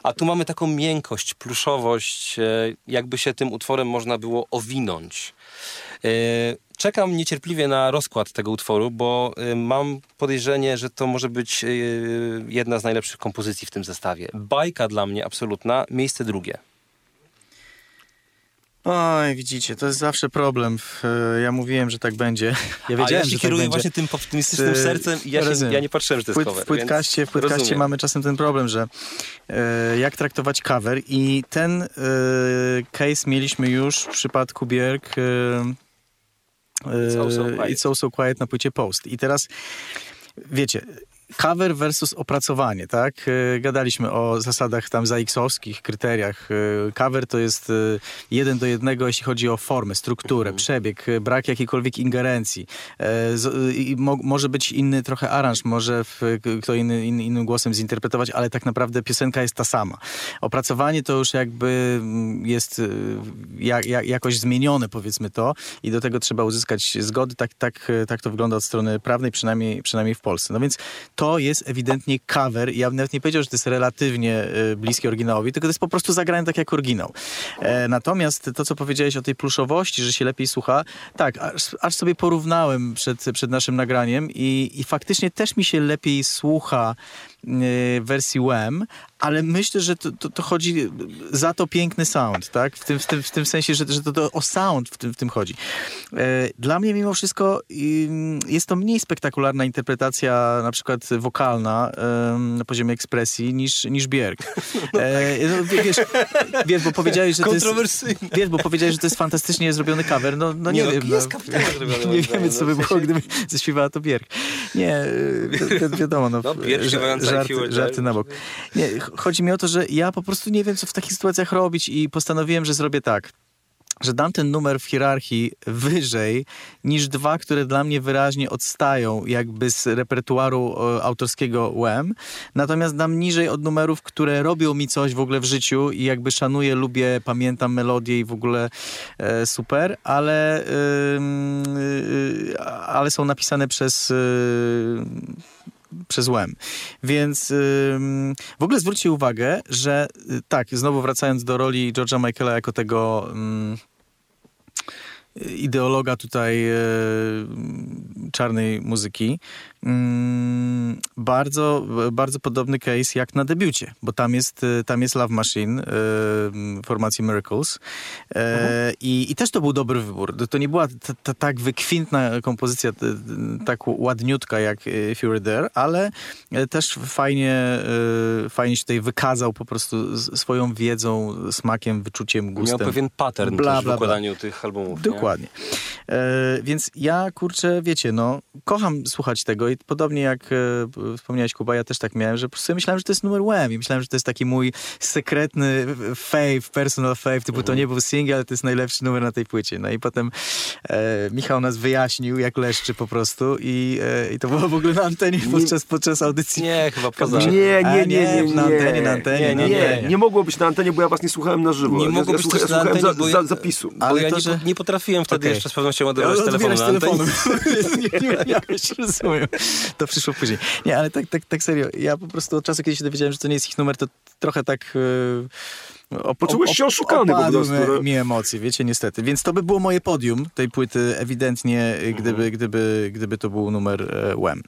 A tu mamy taką miękkość, pluszowość, e, jakby się tym utworem można było owinąć. Czekam niecierpliwie na rozkład tego utworu, bo y, mam podejrzenie, że to może być y, jedna z najlepszych kompozycji w tym zestawie. Bajka dla mnie absolutna, miejsce drugie. Oj, widzicie, to jest zawsze problem. Ja mówiłem, że tak będzie. Ja wiedziałem, A ja się że tak kieruję tak właśnie tym optymistycznym sercem i ja, się, ja nie patrzyłem, że to jest cover. W płytkaście, w płytkaście mamy czasem ten problem, że e, jak traktować cover i ten e, case mieliśmy już w przypadku Bierk e, It's also, quiet. It's also quiet na płycie Post. I teraz, wiecie, cover versus opracowanie, tak? E, gadaliśmy o zasadach tam zaixowskich, kryteriach. E, cover to jest e, jeden do jednego, jeśli chodzi o formę, strukturę, mhm. przebieg, brak jakiejkolwiek ingerencji. Może być inny trochę aranż, może kto inny, inny, innym głosem zinterpretować, ale tak naprawdę piosenka jest ta sama. Opracowanie to już jakby mm, jest jak, jak, jakoś zmienione, powiedzmy to, i do tego trzeba uzyskać zgody. Tak, tak, tak to wygląda od strony prawnej, przynajmniej, przynajmniej w Polsce. No więc to jest ewidentnie cover. Ja bym nawet nie powiedział, że to jest relatywnie y, bliskie oryginałowi, tylko to jest po prostu zagrane tak jak oryginał. E, natomiast to, co powiedziałeś o tej pluszowości, że się lepiej słucha, tak, aż, aż sobie porównałem przed, przed naszym nagraniem i, i faktycznie też mi się lepiej słucha wersji WEM, ale myślę, że to, to, to, chodzi za to piękny sound, tak? W tym, w tym, w tym sensie, że, że to, to o sound w tym, w tym chodzi. E, dla mnie mimo wszystko jest to mniej spektakularna interpretacja na przykład wokalna na poziomie ekspresji niż, niż Bierg. E, no, wiesz, wiesz, bo powiedziałeś, że to jest... Wiesz, bo powiedziałeś, że to jest fantastycznie zrobiony cover. No, no nie, nie no, wiem. Jest no, nie wiemy, co by było, gdyby zaśpiewała to Bierg. Nie, wi wiadomo, no, no Bierg żarty, żarty na bok. Nie, chodzi mi o to, że ja po prostu nie wiem, co w takich sytuacjach robić i postanowiłem, że zrobię tak że dam ten numer w hierarchii wyżej niż dwa, które dla mnie wyraźnie odstają jakby z repertuaru e, autorskiego WEM. Natomiast dam niżej od numerów, które robią mi coś w ogóle w życiu i jakby szanuję, lubię, pamiętam melodię i w ogóle e, super, ale, e, ale są napisane przez przez. Więc w ogóle zwróćcie uwagę, że y, tak, znowu wracając do roli George'a Michaela jako tego ideologa tutaj e, czarnej muzyki. Mm, bardzo, bardzo podobny case jak na debiucie, bo tam jest, e, tam jest Love Machine e, formacji Miracles e, i, i też to był dobry wybór. To nie była ta, ta, tak wykwintna kompozycja, tak ładniutka jak If You Were There, ale też fajnie, e, fajnie się tutaj wykazał po prostu swoją wiedzą, smakiem, wyczuciem, gustem. Miał pewien pattern bla, bla, w układaniu tych albumów. Dokładnie Dokładnie. E, więc ja, kurczę, wiecie, no, kocham słuchać tego i podobnie jak e, wspomniałeś, Kuba, ja też tak miałem, że po prostu myślałem, że to jest numer one i myślałem, że to jest taki mój sekretny fave, personal fave, typu to nie był single, ale to jest najlepszy numer na tej płycie. No i potem e, Michał nas wyjaśnił, jak leszczy po prostu i, e, i to było w ogóle na antenie podczas, podczas audycji. Nie, chyba poza. Nie, nie, nie, nie, nie. Na antenie, na antenie. Nie, nie, nie mogło być na antenie, bo ja was nie słuchałem na żywo. Nie mogło być słucha- też ja na słuchałem antenie, za, bo za, ja- zapisu. Ale bo ja to, nie, że- nie potrafiłem wtedy Okej. jeszcze z pewnością ładować telefonu Odbierasz na antenie. telefonu. nie, nie miałeś, rozumiem. To przyszło później. Nie, ale tak, tak, tak serio. Ja po prostu od czasu, kiedy się dowiedziałem, że to nie jest ich numer, to trochę tak... Yy, op, Poczułeś się oszukany po prostu, no. mi emocje, wiecie, niestety. Więc to by było moje podium tej płyty, ewidentnie, y, gdyby, gdyby, gdyby to był numer e, WEM.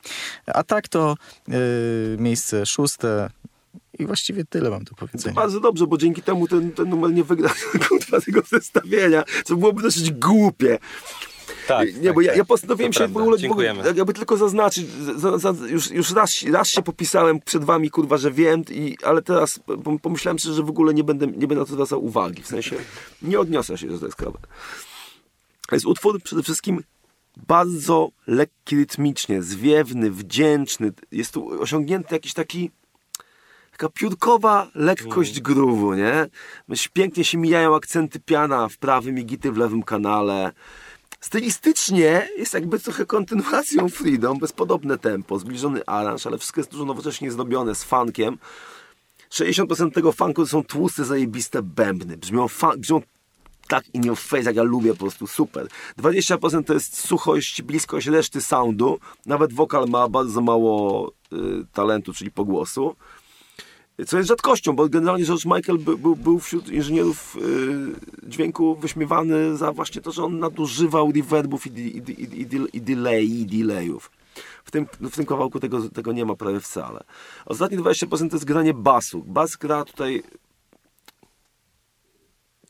A tak to e, miejsce szóste i właściwie tyle mam do To powiedzenia. bardzo dobrze, bo dzięki temu ten, ten numer nie wygra kurwa, tego zestawienia, co byłoby dosyć głupie. Tak, nie, tak, bo ja, tak. ja postanowiłem To się w prawda. ogóle Dziękujemy. jakby tylko zaznaczyć, za, za, już, już raz, raz się popisałem przed wami, kurwa, że wiem, i, ale teraz pom- pomyślałem sobie, że w ogóle nie będę, nie będę na to zwracał uwagi, w sensie nie odniosę się do tej sprawy. Jest utwór przede wszystkim bardzo lekki rytmicznie, zwiewny, wdzięczny. Jest tu osiągnięty jakiś taki taka piórkowa lekkość groove'u, nie? Myśl, Pięknie się mijają akcenty piana w prawym i gity w lewym kanale. Stylistycznie jest jakby trochę kontynuacją Freedom, bezpodobne tempo, zbliżony aranż, ale wszystko jest dużo nowocześnie zdobione z funkiem. 60% tego funku to są tłuste, zajebiste bębny. Brzmią, brzmią tak in your face, jak ja lubię, po prostu super. 20% to jest suchość, bliskość reszty soundu. Nawet wokal ma bardzo mało y, talentu, czyli pogłosu. Co jest rzadkością, bo generalnie George Michael by, był, był wśród inżynierów y, dźwięku wyśmiewany za właśnie to, że on nadużywał reverbów i, i, i, i, i, delay, i delayów. W tym, w tym kawałku tego, tego nie ma prawie wcale. Ostatnie 20% to jest granie basu. Bas gra tutaj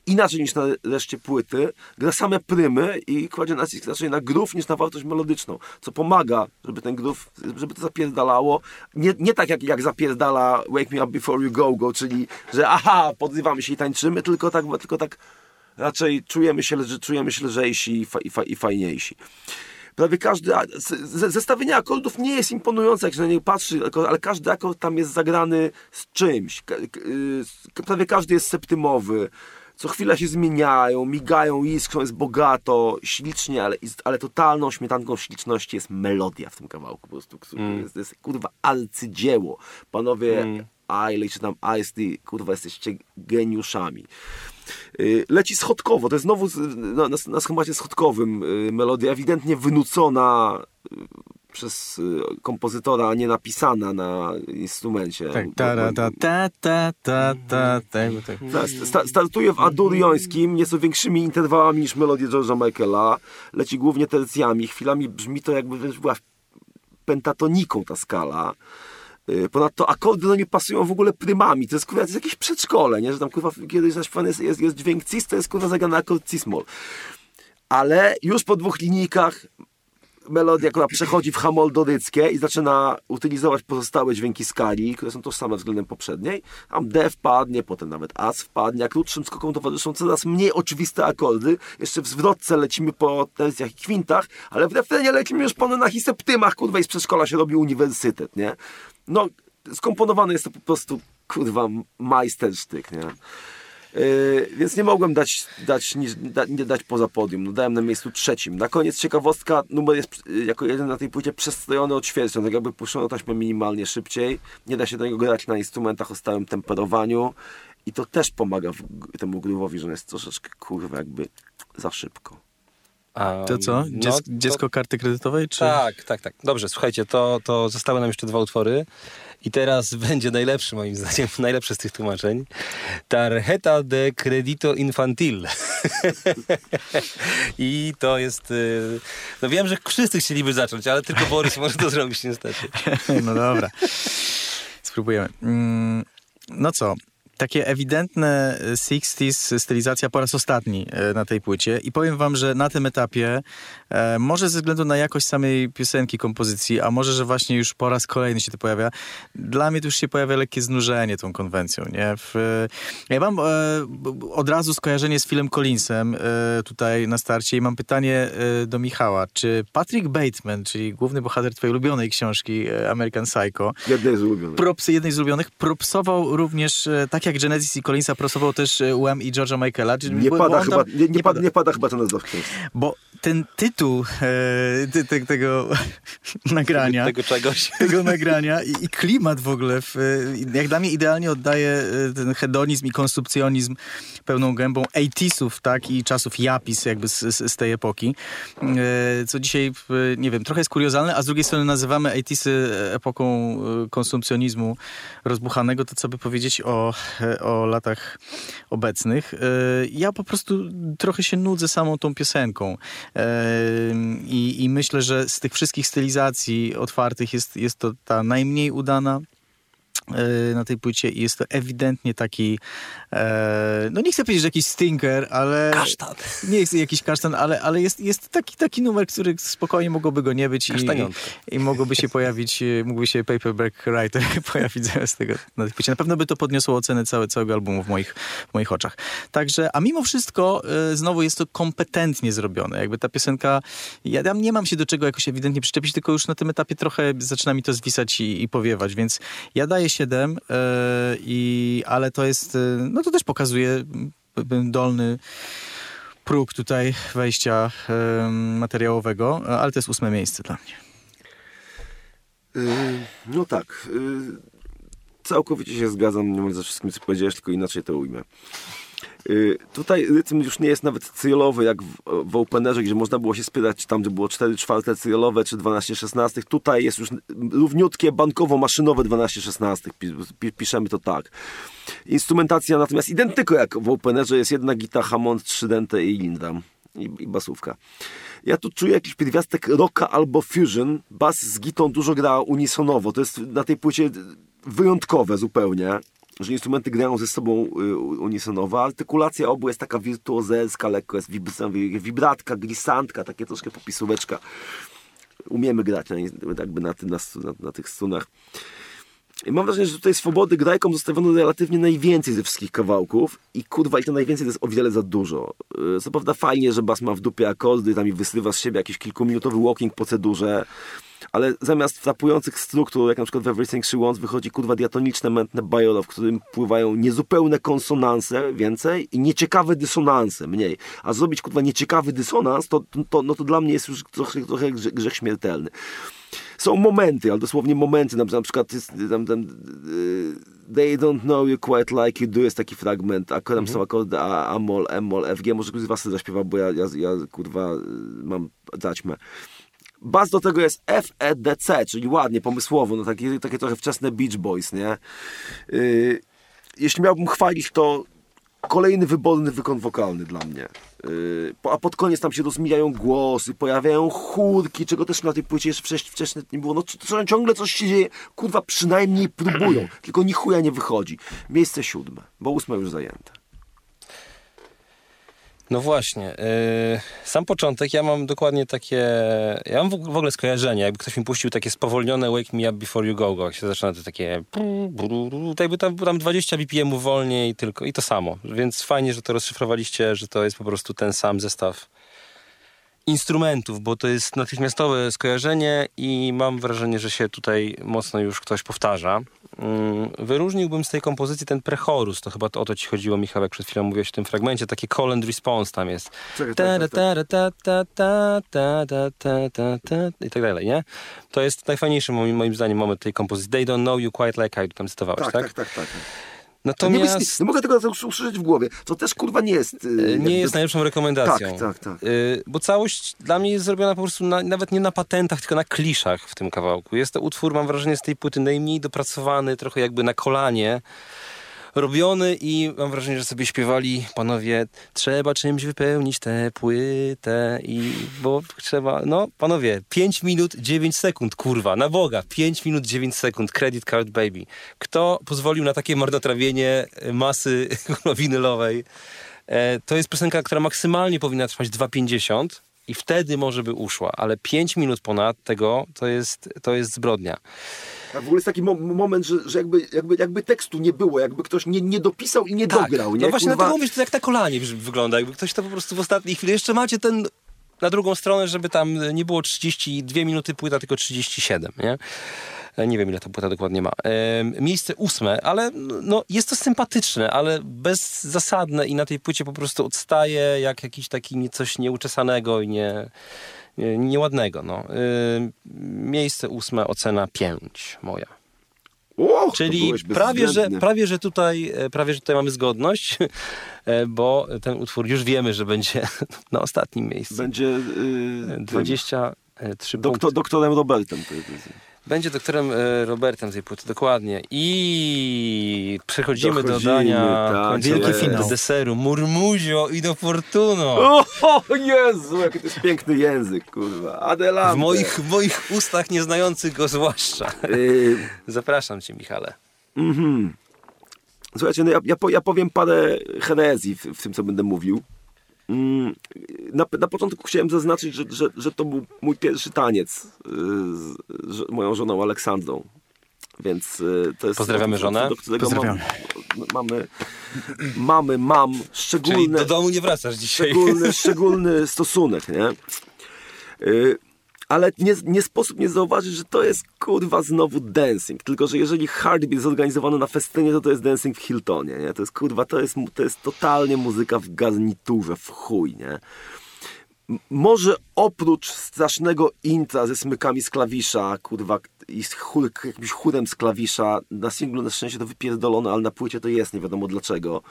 inaczej niż na reszcie płyty, gra same prymy i kładzie nacisk raczej na groove niż na wartość melodyczną, co pomaga, żeby ten groove, żeby to zapierdalało. Nie, nie tak jak, jak zapierdala Wake Me Up Before You Go Go, czyli, że aha, podrywamy się i tańczymy, tylko tak, tylko tak raczej czujemy się, czujemy się lżejsi i, fa, i, fa, i fajniejsi. Prawie każdy, zestawienie akordów nie jest imponujące, jak się na nie patrzy, ale każdy akord tam jest zagrany z czymś. Y, Prawie każdy jest septymowy. Co chwila się zmieniają, migają, iskrą, jest bogato, ślicznie, ale, ale totalną śmietanką śliczności jest melodia w tym kawałku. Po prostu, który jest, jest kurwa arcydzieło. Panowie Ailey czy tam Ice kurwa jesteście geniuszami. Y, Leci schodkowo, to jest znowu na, na, na schemacie schodkowym y, melodia ewidentnie wynucona y, przez y, kompozytora nie napisana na instrumencie. Tak, ta, Startuje w aduriońskim nieco większymi interwałami niż melodie George'a Michaela. Leci głównie tercjami. Chwilami brzmi to jakby wręcz była pentatoniką ta skala. Y, ponadto akordy do niej pasują w ogóle prymami. To jest kurwa to jest jakieś przedszkole, nie? Że tam kurwa kiedyś zaśpiewany jest, jest, jest dźwięk cis, to jest kurwa zagrany akord cis-moll. Ale już po dwóch linijkach melodia, która przechodzi w hamoldoryckie i zaczyna utylizować pozostałe dźwięki skali, które są tożsame względem poprzedniej. Tam D wpadnie, potem nawet As wpadnie, a krótszym skokom towarzyszą coraz mniej oczywiste akordy. Jeszcze w zwrotce lecimy po tercjach i kwintach, ale w refrenie lecimy już po nonach i septymach, kurwa, i z przedszkola się robi uniwersytet, nie? No, skomponowane jest to po prostu, kurwa, majstersztyk, nie? Yy, więc nie mogłem dać, dać, niż, da, nie dać poza podium. No, dałem na miejscu trzecim. Na koniec ciekawostka, numer jest yy, jako jeden na tej płycie przestrojony od ćwierćca, tak jakby puszczono taśmę minimalnie szybciej. Nie da się do niego grać na instrumentach o stałym temperowaniu i to też pomaga w, temu groove'owi, że on jest troszeczkę kurwa jakby za szybko. A, To co? no, Dziec, to- dziecko karty kredytowej? Czy... Tak, tak, tak. Dobrze, słuchajcie, to, to zostały nam jeszcze dwa utwory. I teraz będzie najlepszy, moim zdaniem, najlepszy z tych tłumaczeń. Tarjeta de Credito Infantil. I to jest... y, No wiem, że wszyscy chcieliby zacząć, ale tylko Borys może to zrobić niestety. No dobra. Spróbujemy. Mm, No co? Takie ewidentne 60s stylizacja po raz ostatni e, na tej płycie. I powiem wam, że na tym etapie e, może ze względu na jakość samej piosenki, kompozycji, a może, że właśnie już po raz kolejny się to pojawia, dla mnie to już się pojawia lekkie znużenie tą konwencją, nie? W, ja mam e, od razu skojarzenie z filmem Collinsem e, tutaj na starcie i mam pytanie e, do Michała, czy Patrick Bateman, czyli główny bohater twojej ulubionej książki e, American Psycho, jednej z ulubionych, propsy, jednej z ulubionych, propsował również, tak jak Genesis i Collinsa, propsował też Wham i George'a Michaela. Nie, pada chyba, tam, nie, nie, nie, pada, nie pada chyba ten nazwa. Bo ten tytuł e, te, tego nagrania, tego czegoś, tego nagrania i, i klimat w ogóle, w, jak dla mnie idealnie oddaje ten hedonizm i konsumpcjonizm pełną gębą 80 tak, i czasów Japis jakby z, z, z tej epoki, e, co dzisiaj, nie wiem, trochę jest kuriozalne, a z drugiej strony nazywamy 80 epoką e, konsumpcjonizmu rozbuchanego, to co by powiedzieć o, e, o latach obecnych. Ja po prostu trochę się nudzę samą tą piosenką i, i myślę, że z tych wszystkich stylizacji otwartych jest, jest to ta najmniej udana, E, na tej płycie i jest to ewidentnie taki, e, no nie chcę powiedzieć, że jakiś stinker, ale... Kasztan. Nie jest jakiś kasztan, ale, ale jest, jest taki, taki numer, który spokojnie mogłoby go nie być i, i, i mogłoby się pojawić, mógłby się Paperback Writer pojawić zamiast tego na tej płycie. Na pewno by to podniosło ocenę całe, całego albumu w moich, w moich oczach. Także, a mimo wszystko e, znowu jest to kompetentnie zrobione. Jakby ta piosenka, ja tam nie mam się do czego jakoś ewidentnie przyczepić, tylko już na tym etapie trochę zaczyna mi to zwisać i, i powiewać, więc ja daję 7, e, i, ale to jest, e, no to też pokazuje dolny próg tutaj wejścia e, materiałowego, ale to jest ósme miejsce dla mnie. No tak. Całkowicie się zgadzam niemal ze wszystkim, co powiedziałeś, tylko inaczej to ujmę. Y, tutaj rytm już nie jest nawet cyjolowy, jak w, w Openerze, gdzie można było się spytać, tam gdzie było 4 czwarte cyjolowe, czy 12 16. Tutaj jest już równiutkie, bankowo-maszynowe 12 16. Piszemy to tak. Instrumentacja natomiast identyko jak w Openerze jest jedna gita, Hammond, trzydente i Lindam. I, i basówka. Ja tu czuję jakiś pierwiastek rocka albo fusion. Bas z gitą dużo gra unisonowo. To jest na tej płycie wyjątkowe zupełnie że instrumenty grają ze sobą y, unisonowo. Artykulacja obu jest taka wirtuozerska, lekko jest wibratka, glisantka, takie troszkę popisóweczka. Umiemy grać na, jakby na, na, na, tych strunach. I mam wrażenie, że tutaj swobody grajkom zostawiono relatywnie najwięcej ze wszystkich kawałków i kurwa, i to najwięcej to jest o wiele za dużo. Y, co prawda fajnie, że bas ma w dupie akordy, tam i wysywa z siebie jakiś kilkuminutowy walking procedurze, ale zamiast frapujących struktur, jak na przykład w Everything She Wants, wychodzi kurwa diatoniczne, mętne bajolo, w którym pływają niezupełne konsonanse więcej i nieciekawe dysonanse mniej. A zrobić kurwa nieciekawy dysonans, to, to, no to dla mnie jest już trochę, trochę grzech, śmiertelny. Są momenty, ale dosłownie momenty, na, przykład jest, tam, tam, They don't know you quite like you do jest taki fragment, akurat mhm. są akordy A, A, mol, M, mol, F, G, może ktoś z was zaśpiewa, bo ja, ja, ja kurwa mam zaćmę. Bas do tego jest FEDC, czyli ładnie, pomysłowo, no takie, takie trochę wczesne Beach Boys, nie? Yy, jeśli miałbym chwalić, to kolejny wyborny wykon wokalny dla mnie. Yy, a pod koniec tam się rozmijają głosy, pojawiają chórki, czego też na tej płycie jeszcze wcześniej, nie było. No ciągle coś się dzieje, kurwa, przynajmniej próbują, tylko ni chuja nie wychodzi. Miejsce siódme, bo ósme już zajęte. No właśnie. Yy, sam początek, ja mam dokładnie takie... Ja mam w ogóle skojarzenie, jakby ktoś mi puścił takie spowolnione Wake Me Up Before You Go Go, jak się zaczyna to takie... Jakby tam, tam 20 BPM wolniej tylko i to samo. Więc fajnie, że to rozszyfrowaliście, że to jest po prostu ten sam zestaw instrumentów, bo to jest natychmiastowe skojarzenie i mam wrażenie, że się tutaj mocno już ktoś powtarza. Mm, wyróżniłbym z tej kompozycji ten prechorus, to chyba to o to ci chodziło, Michał, jak przed chwilą mówiłeś o tym fragmencie, takie call and response tam jest. I tak dalej, nie? To jest najfajniejszy moim, moim zdaniem moment tej kompozycji. They don't know you quite like I, tam cytowałeś, tak? Tak, tak, tak. tak. Natomiast... Nie, nie mogę tego usłyszeć w głowie. To też kurwa nie jest... Yy. Nie jest najlepszą rekomendacją. Tak, tak, tak. Yy, bo całość dla mnie jest zrobiona po prostu na, nawet nie na patentach, tylko na kliszach w tym kawałku. Jest to utwór, mam wrażenie, z tej płyty najmniej dopracowany, trochę jakby na kolanie robiony i mam wrażenie, że sobie śpiewali panowie, trzeba czymś wypełnić tę płytę i bo trzeba, no panowie, 5 minut 9 sekund, kurwa, na Boga, 5 minut 9 sekund, Credit Card Baby. Kto pozwolił na takie marnotrawienie masy winylowej? E, to jest piosenka, która maksymalnie powinna trwać 2,50 i wtedy może by uszła, ale 5 minut ponad tego to jest, to jest zbrodnia. A w ogóle jest taki mo moment, że, że jakby, jakby, jakby tekstu nie było, jakby ktoś nie, nie dopisał i nie tak. dograł. Nie? No właśnie Kurwa... dlatego mówisz, to jak na kolanie wygląda, jakby ktoś to po prostu w ostatniej chwili, jeszcze macie ten na drugą stronę, żeby tam nie było 32 minuty płyta, tylko 37, nie? E, nie wiem, ile ta płyta dokładnie ma. E, miejsce ósme, ale no, jest to sympatyczne, ale bezzasadne i na tej płycie po prostu odstaje jak jakiś taki coś nieuczesanego i nie, nie nieładnego. No. E, miejsce ósme, ocena pięć moja. O, Czyli prawie że, prawie, że tutaj, prawie, że tutaj mamy zgodność, bo ten utwór już wiemy, że będzie na ostatnim miejscu. Będzie yy, 23 Doktor, doktorem Robertem. To jest. Będzie doktorem e, Robertem tej płyty, dokładnie. I przechodzimy do dania tak, wielki finał. do deseru. Murmuzio i do Fortuno. O, o Jezu, jaki to jest piękny język, kurwa. Adelante. W moich, w moich ustach nieznających go zwłaszcza. Yy. Zapraszam cię, Michale. Mhm. Słuchajcie, no ja, ja, ja powiem parę herezji w, w tym, co będę mówił. Mm, na, na początku chciałem zaznaczyć, że, że, że to był mój pierwszy taniec y, z moją żoną Aleksandrą. Więc y, to jest. Pozdrawiamy żonę. Do którego Pozdrawiamy. Mam, mamy, mamy, mam szczególny. Czyli do domu nie wracasz dzisiaj. Szczególny, szczególny stosunek, nie? Ale nie, nie sposób nie zauważyć, że to jest kurwa znowu dancing. Tylko, że jeżeli Heartbeat jest zorganizowany na festynie, to to jest dancing w Hiltonie, nie? To jest kurwa, to jest, to jest totalnie muzyka w garniturze, w chuj, nie? Może oprócz strasznego intra ze smykami z klawisza, kurwa, i z chór, jakimś chórem z klawisza, na singlu na szczęście to wypierdolone, ale na płycie to jest, nie wiadomo dlaczego.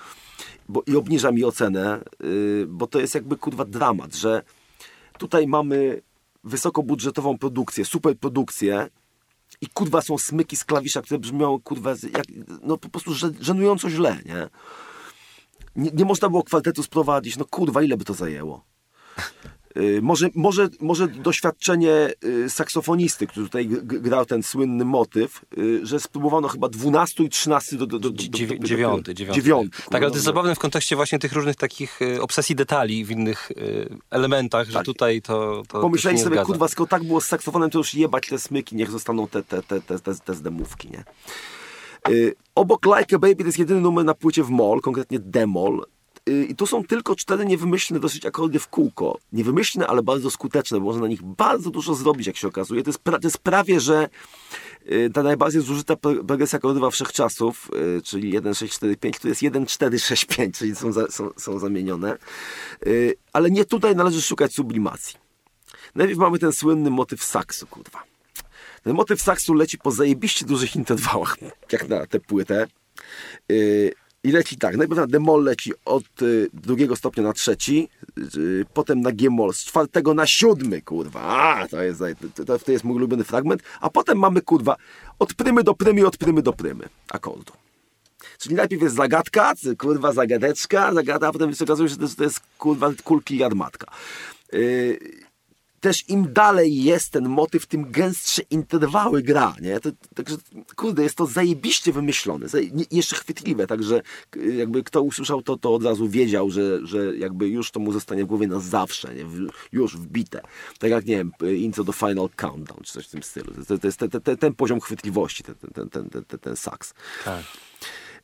Bo, I obniża mi ocenę, yy, bo to jest jakby kurwa dramat, że tutaj mamy wysokobudżetową produkcję, super produkcję i kurwa są smyki z klawisza, które brzmią kurwa jak, no po prostu żenująco źle, nie? nie? Nie można było kwartetu sprowadzić, no kurwa ile by to zajęło? Y, może, może, może doświadczenie y, saksofonisty, który tutaj grał ten słynny motyw, y, że spróbowano chyba 12 i 13 do, do, do, do, dziewiąty, dziewiąty. dziewiąty tak, ale to jest zabawne w kontekście właśnie tych różnych takich obsesji detali w innych elementach, że tak. tutaj to, to Pomyśleli sobie, zgadza. kurwa, skoro tak było z saksofonem, to już jebać te smyki, niech zostaną te, te, te, te, te, te zdemówki, nie? obok Like a Baby to jest jedyny numer na płycie w mol, konkretnie demol. Y, I tu są tylko cztery niewymyślne dosyć akordy w kółko. Niewymyślne, ale bardzo skuteczne, bo można na nich bardzo dużo zrobić, jak się okazuje. To jest, pra- to jest prawie, że y, ta najbardziej zużyta progresja akordowa wszechczasów, y, czyli 1, 6, 4, 5, to jest 1, 4, 6, 5, czyli są, za, są, są zamienione. Ale nie tutaj należy szukać sublimacji. Najpierw mamy ten słynny motyw saksu, kurwa. Ten motyw saksu leci po zajebiście dużych interwałach, jak na tę płytę. I leci tak, najpierw na demol leci od y, drugiego stopnia na trzeci, y, potem na g-moll z czwartego na siódmy, kurwa. A, to jest, to, to, jest mój ulubiony fragment. A potem mamy, kurwa, od prymy do prymy, od prymy do prymy akordu. Czyli najpierw jest zagadka, kurwa, zagadeczka, zagadka, a potem się okazuje, że to jest, to jest kurwa, kulki i armatka. Yy, też im dalej jest ten motyw, tym gęstsze interwały gra, nie? To, także, kurde, jest to zajebiście wymyślone, zaje, jeszcze chwytliwe, także jakby kto usłyszał to, to od razu wiedział, że, że jakby już to mu zostanie w głowie na zawsze, nie? W, już wbite. Tak jak, nie wiem, Intro do Final Countdown, czy coś w tym stylu. To, to jest ten, ten, ten poziom chwytliwości, ten, ten, ten, ten, ten, ten saks. Tak.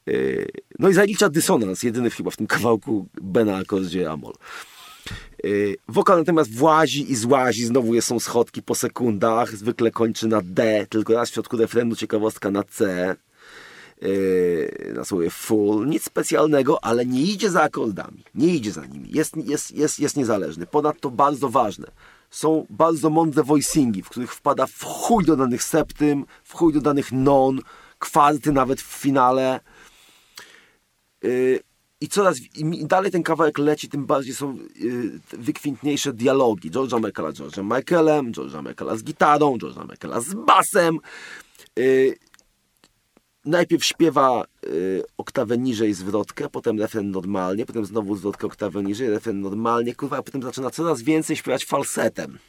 Y, no i zalicza dysonans, jedyny chyba w tym kawałku Bena akordzie Amol. Y, wokal natomiast włazi i złazi, znowu są schodki po sekundach, zwykle kończy na D, tylko raz w środku refrenu ciekawostka na C, y, na słowie full, nic specjalnego, ale nie idzie za akordami, nie idzie za nimi, jest, jest, jest, jest niezależny. Ponadto bardzo ważne, są bardzo mądre voicingi, w których wpada w chuj do danych septym, w chuj do danych non, kwarty nawet w finale. Y, i coraz im dalej ten kawałek leci, tym bardziej są yy, wykwintniejsze dialogi. George'a Michaela George'em Michaelem, George'a Michaela z gitarą, George'a Michaela z basem. Yy, najpierw śpiewa y, oktawę niżej zwrotkę, potem refren normalnie, potem znowu zwrotkę oktawę niżej, refren normalnie, kurwa, a potem zaczyna coraz więcej śpiewać falsetem.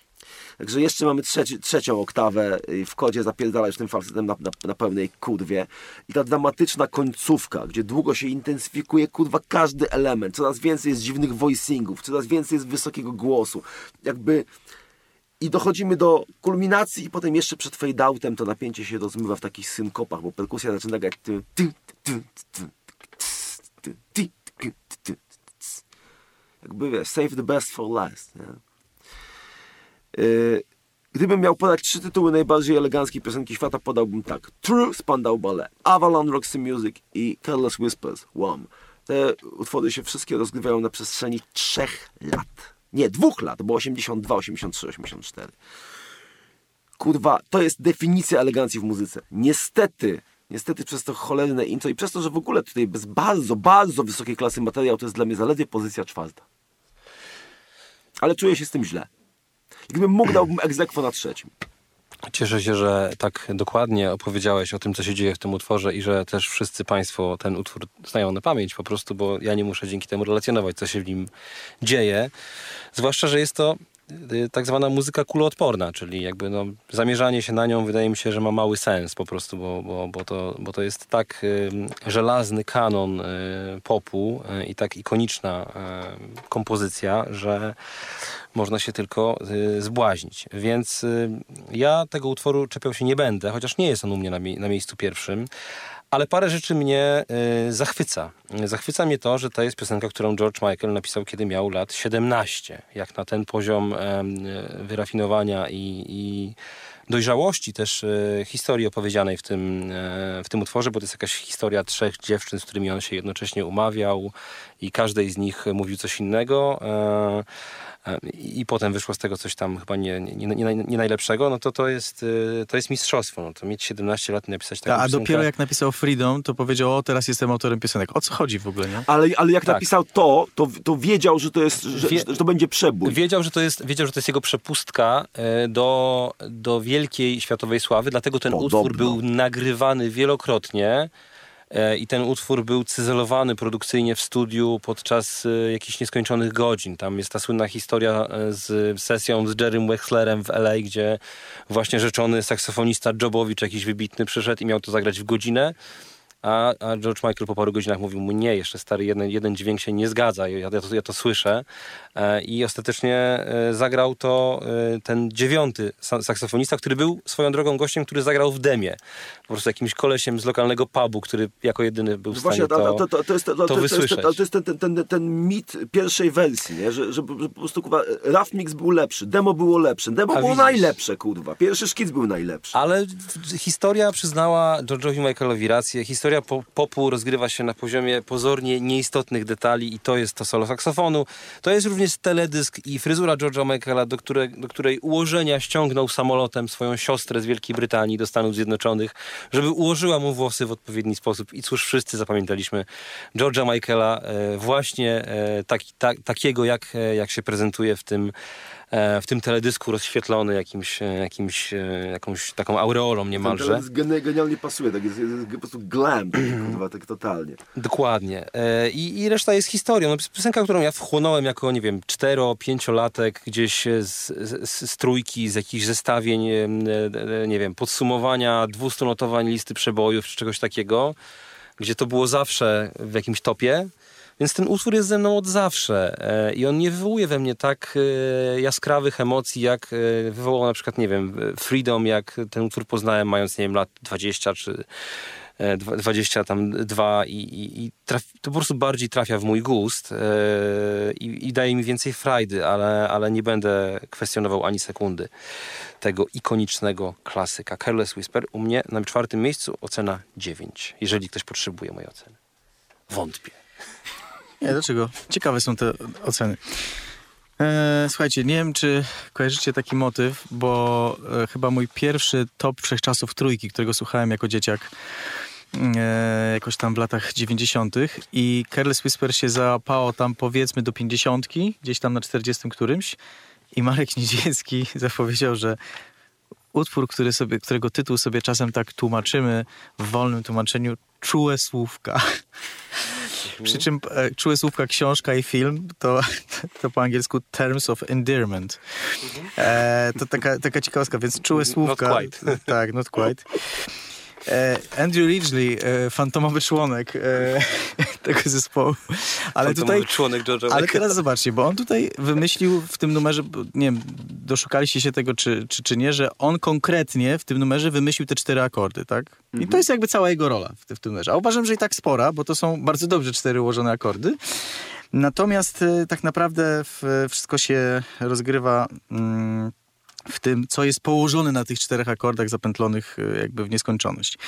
Także jeszcze mamy trzeci, trzecią oktawę w kodzie, zapierdala już tym falsetem na, na, na, pełnej kurwie. I ta dramatyczna końcówka, gdzie długo się intensyfikuje kurwa każdy element. Coraz więcej jest dziwnych voicingów, coraz więcej jest wysokiego głosu. Jakby... I dochodzimy do kulminacji i potem jeszcze przed fade-outem to napięcie się rozmywa w takich synkopach, bo perkusja zaczyna grać jakby wiesz, save the best for last. Yy, gdybym miał podać trzy tytuły najbardziej eleganckiej piosenki świata, podałbym tak. True, Spandau Ballet, Avalon Roxy Music i Careless Whispers, Wham. Te utwory się wszystkie rozgrywają na przestrzeni trzech lat. Nie, dwóch lat, bo 82, 83, 84. Kurwa, to jest definicja elegancji w muzyce. Niestety, niestety przez to cholerne intro i przez to, że w ogóle tutaj bez bardzo, bardzo wysokiej klasy materiał, to jest dla mnie zaledwie pozycja czwarta. Ale czuję się z tym źle. Gdybym mógł, dałbym egzekwo na trzecim. Cieszę się, że tak dokładnie opowiedziałeś o tym, co się dzieje w tym utworze i że też wszyscy Państwo ten utwór znają na pamięć po prostu, bo ja nie muszę dzięki temu relacjonować, co się w nim dzieje. Zwłaszcza, że jest to tak zwana muzyka kuloodporna, czyli jakby no, zamierzanie się na nią wydaje mi się, że ma mały sens po prostu, bo, bo, bo, to, bo to jest tak y, żelazny kanon y, popu y, i tak ikoniczna y, kompozycja, że można się tylko y, zbłaźnić. Więc ja tego utworu czepiał się nie będę, chociaż nie jest on u mnie na, mi na miejscu pierwszym, ale parę rzeczy mnie y, zachwyca. Zachwyca mnie to, że to jest piosenka, którą George Michael napisał, kiedy miał lat 17. Jak na ten poziom y, wyrafinowania i, i dojrzałości też y, historii opowiedzianej w tym, w tym utworze, bo to jest jakaś historia trzech dziewczyn, z którymi on się jednocześnie umawiał i każdej z nich mówił coś innego i potem wyszło z tego coś tam chyba nie, nie, nie, nie najlepszego, no to to jest, y, to jest mistrzostwo. No to mieć 17 lat i napisać taką A, a dopiero jak napisał Freedom, to powiedział, o teraz jestem autorem piosenek. O co chodzi w ogóle, nie? Ale, ale jak tak. napisał to, to, to wiedział, że to jest, że, Wie, że to będzie przebój. Wiedział, że to jest, wiedział, że to jest jego przepustka e, do, do wielkiej światowej sławy, dlatego ten Podobno. utwór był nagrywany wielokrotnie i ten utwór był cyzelowany produkcyjnie w studiu podczas e, jakichś nieskończonych godzin. Tam jest ta słynna historia e, z sesją z Jerrym Wexlerem w LA, gdzie właśnie rzeczony saksofonista Jobowicz jakiś wybitny przyszedł i miał to zagrać w godzinę. A, a, George Michael po paru godzinach mówił mu nie, jeszcze stary, jeden, jeden dźwięk się nie zgadza, ja, ja, to, ja to słyszę. E, I ostatecznie e, zagrał to e, ten dziewiąty saksofonista, który był swoją drogą gościem, który zagrał w demie. Po prostu jakimś kolesiem z lokalnego pubu, który jako jedyny był w no stanie to, to, to, to, jest, to, to, wysłyszeć. To jest ten, ten, ten, ten mit pierwszej wersji, nie? Że, że, że po prostu kurwa, rough mix był lepszy, demo było lepsze, demo a było widzisz. najlepsze, kurwa. Pierwszy szkic był najlepszy. Ale historia przyznała George'owi Michaelowi rację. Historia po, popu rozgrywa się na poziomie pozornie nieistotnych detali i to jest to solo saksofonu. To jest również teledysk i fryzura George'a Michaela, do, które, do której ułożenia ściągnął samolotem swoją siostrę z Wielkiej Brytanii do Stanów Zjednoczonych, żeby ułożyła mu włosy w odpowiedni sposób. I cóż, wszyscy zapamiętaliśmy George'a Michaela e, właśnie e, tak, tak, takiego, jak, e, jak się prezentuje w tym w tym teledysku rozświetlony jakimś, e, jakimś, e, jakąś taką aureolą niemalże. Ten teledysk genialnie pasuje, tak jest, jest, po prostu glam, kurwa, tak totalnie. Dokładnie. I, I reszta jest historią. No, piosenka, którą ja wchłonąłem jako, nie wiem, cztero, pięciolatek gdzieś z, z, z trójki, z jakichś zestawień, nie wiem, podsumowania dwustunotowań listy przebojów czy czegoś takiego, gdzie to było zawsze w jakimś topie. Więc ten utwór jest ze mną od zawsze e, i on nie wywołuje we mnie tak e, jaskrawych emocji, jak e, wywołał na przykład, nie wiem, Freedom, jak ten utwór poznałem mając, nie wiem, lat 20 czy 22 i, i, i traf, to po prostu bardziej trafia w mój gust i, i, daje mi więcej frajdy, ale, ale nie będę kwestionował ani sekundy tego ikonicznego klasyka. Careless Whisper u mnie na czwartym miejscu ocena 9, jeżeli ktoś potrzebuje mojej oceny. Wątpię. Nie, dlaczego? Ciekawe są te oceny. E, słuchajcie, nie wiem, czy kojarzycie taki motyw, bo e, chyba mój pierwszy top wszechczasów trójki, którego słuchałem jako dzieciak e, jakoś tam w latach 90. i Careless Whisper się załapało tam powiedzmy do 50, gdzieś tam na 40 którymś i Marek Nidziecki zapowiedział, że utwór, który sobie, którego tytuł sobie czasem tak tłumaczymy w wolnym tłumaczeniu czułe słówka. Mhm. Przy czym e, czułe słówka książka i film to, to po angielsku Terms of Endearment. Mhm. E, to taka, taka ciekawostka, więc czułe słówka. Not quite. Tak, not quite. E, Andrew Ridgely, e, fantomowy członek e, tego zespołu. Ale fantomowy tutaj, członek George'a Ale teraz zobaczcie, bo on tutaj wymyślił w tym numerze, nie wiem, doszukaliście się tego czy, czy, czy nie, że on konkretnie w tym numerze wymyślił te cztery akordy, tak? I to mhm. jest jakby cała jego rola w, w tym numerze. A uważam, że i tak spora, bo to są bardzo dobrze cztery ułożone akordy. Natomiast tak naprawdę wszystko się rozgrywa mm, w tym, co jest położone na tych czterech akordach zapętlonych e, jakby w nieskończoność.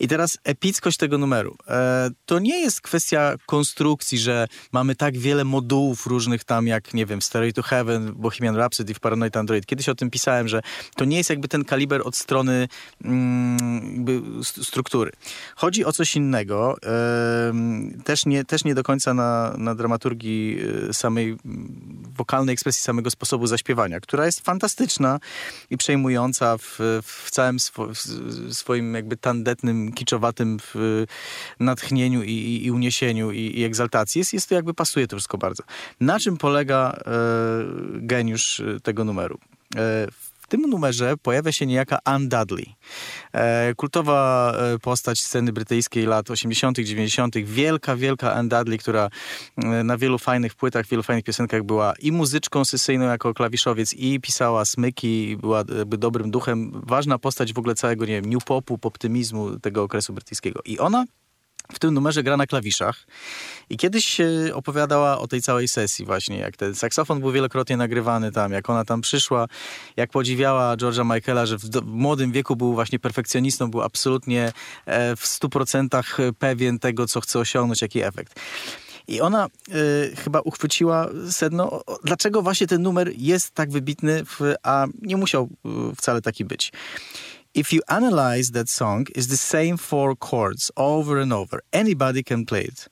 I teraz epickość tego numeru. E, to nie jest kwestia konstrukcji, że mamy tak wiele modułów różnych tam, jak, nie wiem, Stairway to Heaven, Bohemian Rhapsody w Paranoid Android. Kiedyś o tym pisałem, że to nie jest jakby ten kaliber od strony mm, struktury. Chodzi o coś innego. E, też, nie, też nie do końca na, na dramaturgii e, samej wokalnej ekspresji, samego sposobu zaśpiewania, która jest fantastyczna, i przejmująca w, w całym swo, w swoim jakby tandetnym, kiczowatym natchnieniu i, i uniesieniu i, i, egzaltacji. Jest, jest to jakby pasuje to wszystko bardzo. Na czym polega e, geniusz tego numeru? E, w tym numerze pojawia się niejaka Anne Dudley. E, kultowa e, postać sceny brytyjskiej lat 80., 90., wielka, wielka Anne Dudley, która e, na wielu fajnych płytach, wielu fajnych piosenkach była i muzyczką sesyjną jako klawiszowiec, i pisała smyki, była dobrym duchem. Ważna postać w ogóle całego, nie wiem, new popu, poptymizmu tego okresu brytyjskiego. I ona w tym numerze gra na klawiszach. I kiedyś opowiadała o tej całej sesji właśnie, jak ten saksofon był wielokrotnie nagrywany tam, jak ona tam przyszła, jak podziwiała George'a Michaela, że w, w młodym wieku był właśnie perfekcjonistą, był absolutnie e, w stu procentach pewien tego, co chce osiągnąć, jaki efekt. I ona y, chyba uchwyciła sedno, dlaczego właśnie ten numer jest tak wybitny, w, a nie musiał y, wcale taki być. If you analyze that song, it's the same four chords over and over. Anybody can play it.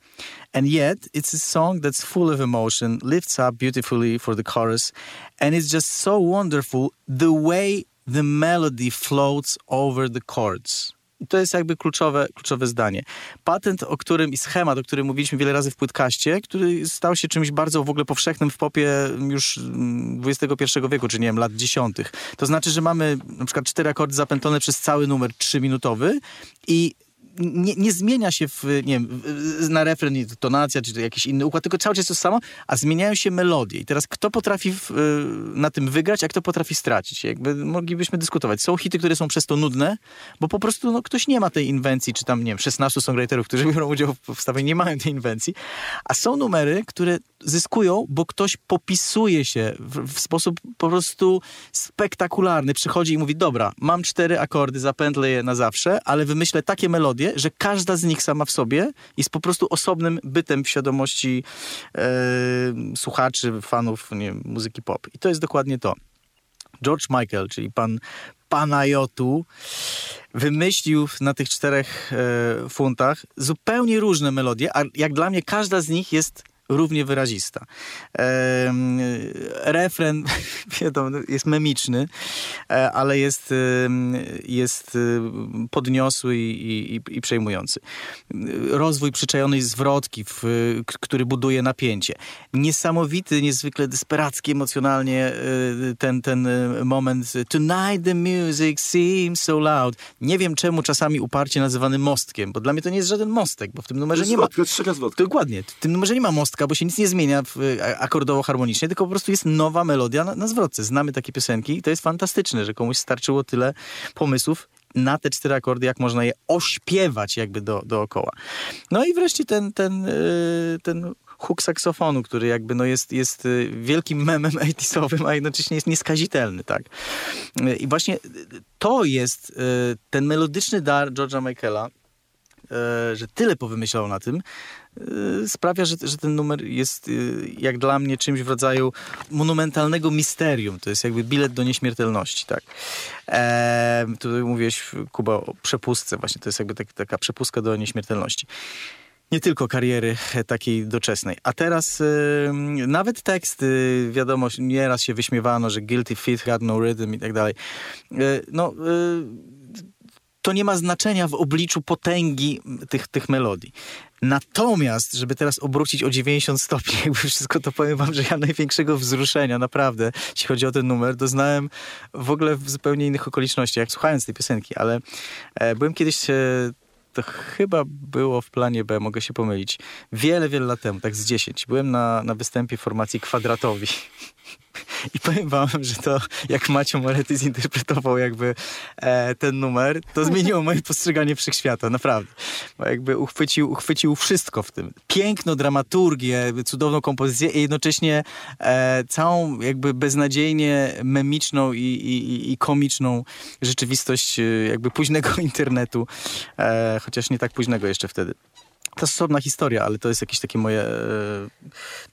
And yet, it's a song that's full of emotion, lifts up beautifully for the chorus, and it's just so wonderful the way the melody floats over the chords. I to jest jakby kluczowe, kluczowe zdanie. Patent, o którym i schemat, o którym mówiliśmy wiele razy w płytkaście, który stał się czymś bardzo w ogóle powszechnym w popie już XXI mm, wieku, czy nie wiem, lat dziesiątych. To znaczy, że mamy na przykład cztery akordy zapętlone przez cały numer trzyminutowy i nie, nie, zmienia się w, nie wiem, na refren tonacja, czy jakiś inny układ, tylko cały czas to samo, a zmieniają się melodie. I teraz kto potrafi w, y, na tym wygrać, a kto potrafi stracić? Jakby moglibyśmy dyskutować. Są hity, które są przez to nudne, bo po prostu no, ktoś nie ma tej inwencji, czy tam, nie wiem, 16 songwriterów, którzy biorą udział w wstawieniu, nie mają tej inwencji, a są numery, które zyskują, bo ktoś popisuje się w, w sposób po prostu spektakularny. Przychodzi i mówi, dobra, mam cztery akordy, zapętlę je na zawsze, ale wymyślę takie melodie, że każda z nich sama w sobie jest po prostu osobnym bytem w świadomości e, słuchaczy, fanów nie, muzyki pop. I to jest dokładnie to. George Michael, czyli pan Panajotu, wymyślił na tych czterech e, funtach zupełnie różne melodie, a jak dla mnie każda z nich jest równie wyrazista. E, refren, wiadomo, jest memiczny, e, ale jest, jest podniosły i, i, i przejmujący. Rozwój przyczajonej zwrotki, w, który buduje napięcie. Niesamowity, niezwykle desperacki emocjonalnie e, ten, ten moment Tonight the music seems so loud. Nie wiem czemu czasami uparcie nazywany mostkiem, bo dla mnie to nie jest żaden mostek, bo w tym numerze nie ma... Dokładnie. W tym numerze nie ma mostka, bo się nic nie zmienia akordowo-harmonicznie, tylko po prostu jest nowa melodia na, na zwrotce. Znamy takie piosenki i to jest fantastyczne, że komuś starczyło tyle pomysłów na te cztery akordy, jak można je ośpiewać jakby do, dookoła. No i wreszcie ten, ten, y, ten huk saksofonu, który jakby no jest, jest y, wielkim memem 80 a jednocześnie jest nieskazitelny, tak. I właśnie to jest ten melodyczny dar George'a Michaela, że tyle powymyślał na tym, sprawia, że, że ten numer jest y, jak dla mnie czymś w rodzaju monumentalnego misterium. To jest jakby bilet do nieśmiertelności, tak. E, tutaj mówiłeś, Kuba, o przepustce właśnie. To jest jakby tak, taka przepustka do nieśmiertelności. nie tylko kariery takiej doczesnej. A teraz y, nawet tekst, y, wiadomo, nieraz się wyśmiewano, że guilty feet had no rhythm i tak dalej. Y, no, y, to nie ma znaczenia w obliczu potęgi tych, tych melodii. Natomiast, żeby teraz obrócić o 90 stopni, jakby wszystko to powiem wam, że ja największego wzruszenia, naprawdę, jeśli chodzi o ten numer, doznałem w ogóle w zupełnie innych okolicznościach, jak słuchając tej piosenki, ale e, byłem kiedyś e, to chyba było w planie B, mogę się pomylić. Wiele, wiele lat temu, tak z 10. Byłem na, na występie formacji kwadratowi. I powiem wam, że to jak Macio Moretti zinterpretował jakby e, ten numer, to zmieniło moje postrzeganie wszechświata, naprawdę. Bo jakby uchwycił, uchwycił wszystko w tym. Piękno, dramaturgię, cudowną kompozycję i jednocześnie e, całą jakby beznadziejnie memiczną i, i, i komiczną rzeczywistość e, jakby późnego internetu, e, chociaż nie tak późnego jeszcze wtedy. To osobna historia, ale to jest jakieś takie moje e,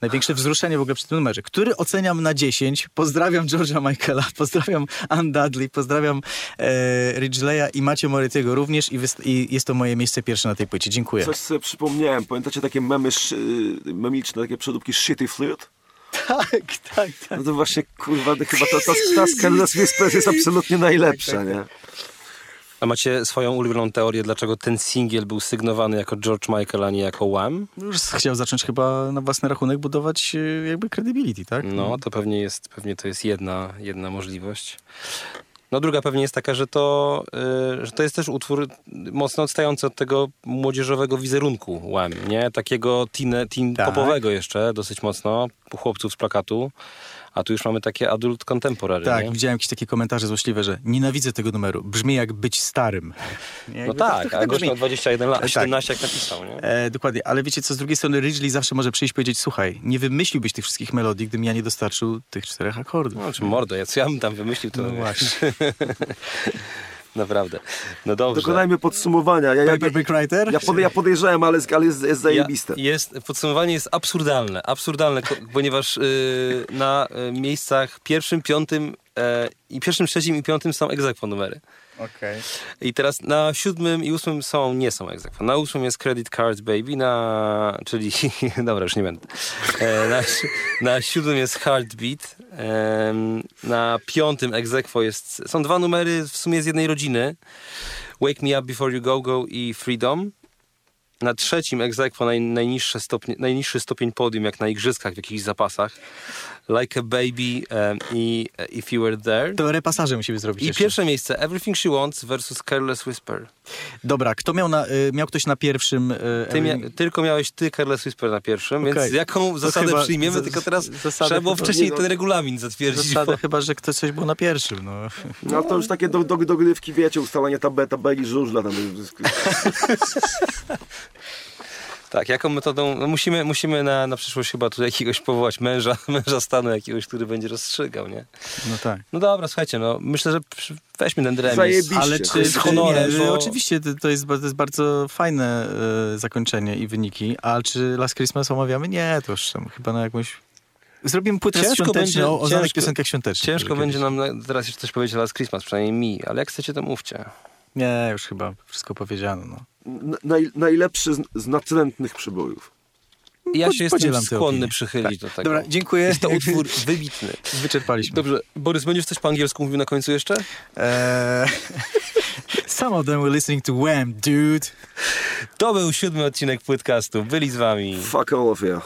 największe wzruszenie w ogóle przy tym numerze, który oceniam na 10. Pozdrawiam George'a Michaela, pozdrawiam Ann Dudley, pozdrawiam e, Ridgeleya i Macie Morettiego również i, i, jest to moje miejsce pierwsze na tej płycie. Dziękuję. Coś sobie przypomniałem. Pamiętacie takie memy, memiczne, takie przedupki Shitty Flute? Tak, tak, tak. No to właśnie, kurwa, chyba ta, ta, ta, ta jest absolutnie najlepsza, tak, tak, nie? A macie swoją ulubioną teorię, dlaczego ten singiel był sygnowany jako George Michael, a nie jako Wham? Już chciał zacząć chyba na własny rachunek budować e, jakby credibility, tak? No, to pewnie jest, pewnie to jest jedna, jedna możliwość. No druga pewnie jest taka, że to, yy, że to jest też utwór mocno odstający od tego młodzieżowego wizerunku Wham, nie? Takiego teen, teen tak. popowego jeszcze, dosyć mocno, chłopców z plakatu. A tu już mamy takie adult contemporary. Tak, nie? widziałem jakieś takie komentarze złośliwe, że nienawidzę tego numeru. Brzmi jak być starym. Nie, no tak, to, a gość miał 21 lat, 17 tak. jak napisał, nie? E, dokładnie, ale wiecie co, z drugiej strony Ridgely zawsze może przyjść i powiedzieć, słuchaj, nie wymyśliłbyś tych wszystkich melodii, gdybym ja nie dostarczył tych czterech akordów. No, czy mordo, ja, co ja bym tam wymyślił, to... No właśnie. Naprawdę. No dobrze. Dokonajmy podsumowania. Ja, ja, ja, ja, pod, ja podejrzewam, ale, ale jest, jest zajebiste. Ja, jest, podsumowanie jest absurdalne. Absurdalne, ponieważ yy, na y, miejscach pierwszym, piątym yy, i pierwszym, trzecim i piątym są egzekwo numery. Okay. I teraz na siódmym i ósmym są, nie są egzekwo. Na ósmym jest Credit Card Baby, na, czyli, dobra, już nie będę. E, na, na siódmym jest Heartbeat, na piątym egzekwo jest, są dwa numery w sumie z jednej rodziny. Wake Me Up Before You Go Go i Freedom. Na trzecim egzekwo naj, najniższy stopień podium, jak na igrzyskach w jakichś zapasach. Like a Baby um, i uh, If You Were There. To repasaże musimy zrobić I jeszcze. pierwsze miejsce Everything She Wants versus Careless Whisper. Dobra, kto miał, na, y, miał ktoś na pierwszym... Y, ty mia tylko miałeś ty Careless Whisper na pierwszym, okay. więc jaką zasadę przyjmiemy, tylko teraz trzeba było wcześniej ten regulamin zatwierdzić. Zasadę bo... chyba, że ktoś coś był na pierwszym. No, no to już takie do, do, dogrywki, wiecie, ustalanie tab tabeli żużla tam. Tak, jaką metodą? No musimy, musimy na, na przyszłość chyba tu jakiegoś powołać męża, męża stanu jakiegoś, który będzie rozstrzygał, nie? No tak. No dobra, słuchajcie, no myślę, że weźmy ten remis. Zajebiście. Ale czy, z honorem, nie, bo... Oczywiście to jest, to jest bardzo fajne e, zakończenie i wyniki, ale czy Last Christmas omawiamy? Nie, to już tam chyba na jakąś Zrobimy płytę ciężko świąteczną będzie, o znanych piosenkach świątecznych. Ciężko będzie nam teraz jeszcze coś powiedzieć Last Christmas, przynajmniej mi, ale jak chcecie, to mówcie. Nie, już chyba wszystko powiedziano. No. Naj, najlepszy z, z natrętnych przybojów. Ja się jestem skłonny przychylić tak. do tego. Dobra, dziękuję. Jest to utwór wybitny. Wyczerpaliśmy. Dobrze, Borys, będziesz coś po angielsku mówił na końcu jeszcze? Eee... Some of them were listening to Wham, dude. To był siódmy odcinek Płytcastu. Byli z wami. Fuck all of you.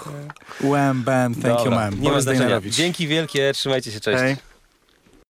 Wham, bam, thank Dobra, you, man. Nie ma znaczenia. Dzięki wielkie, trzymajcie się, cześć. Hey.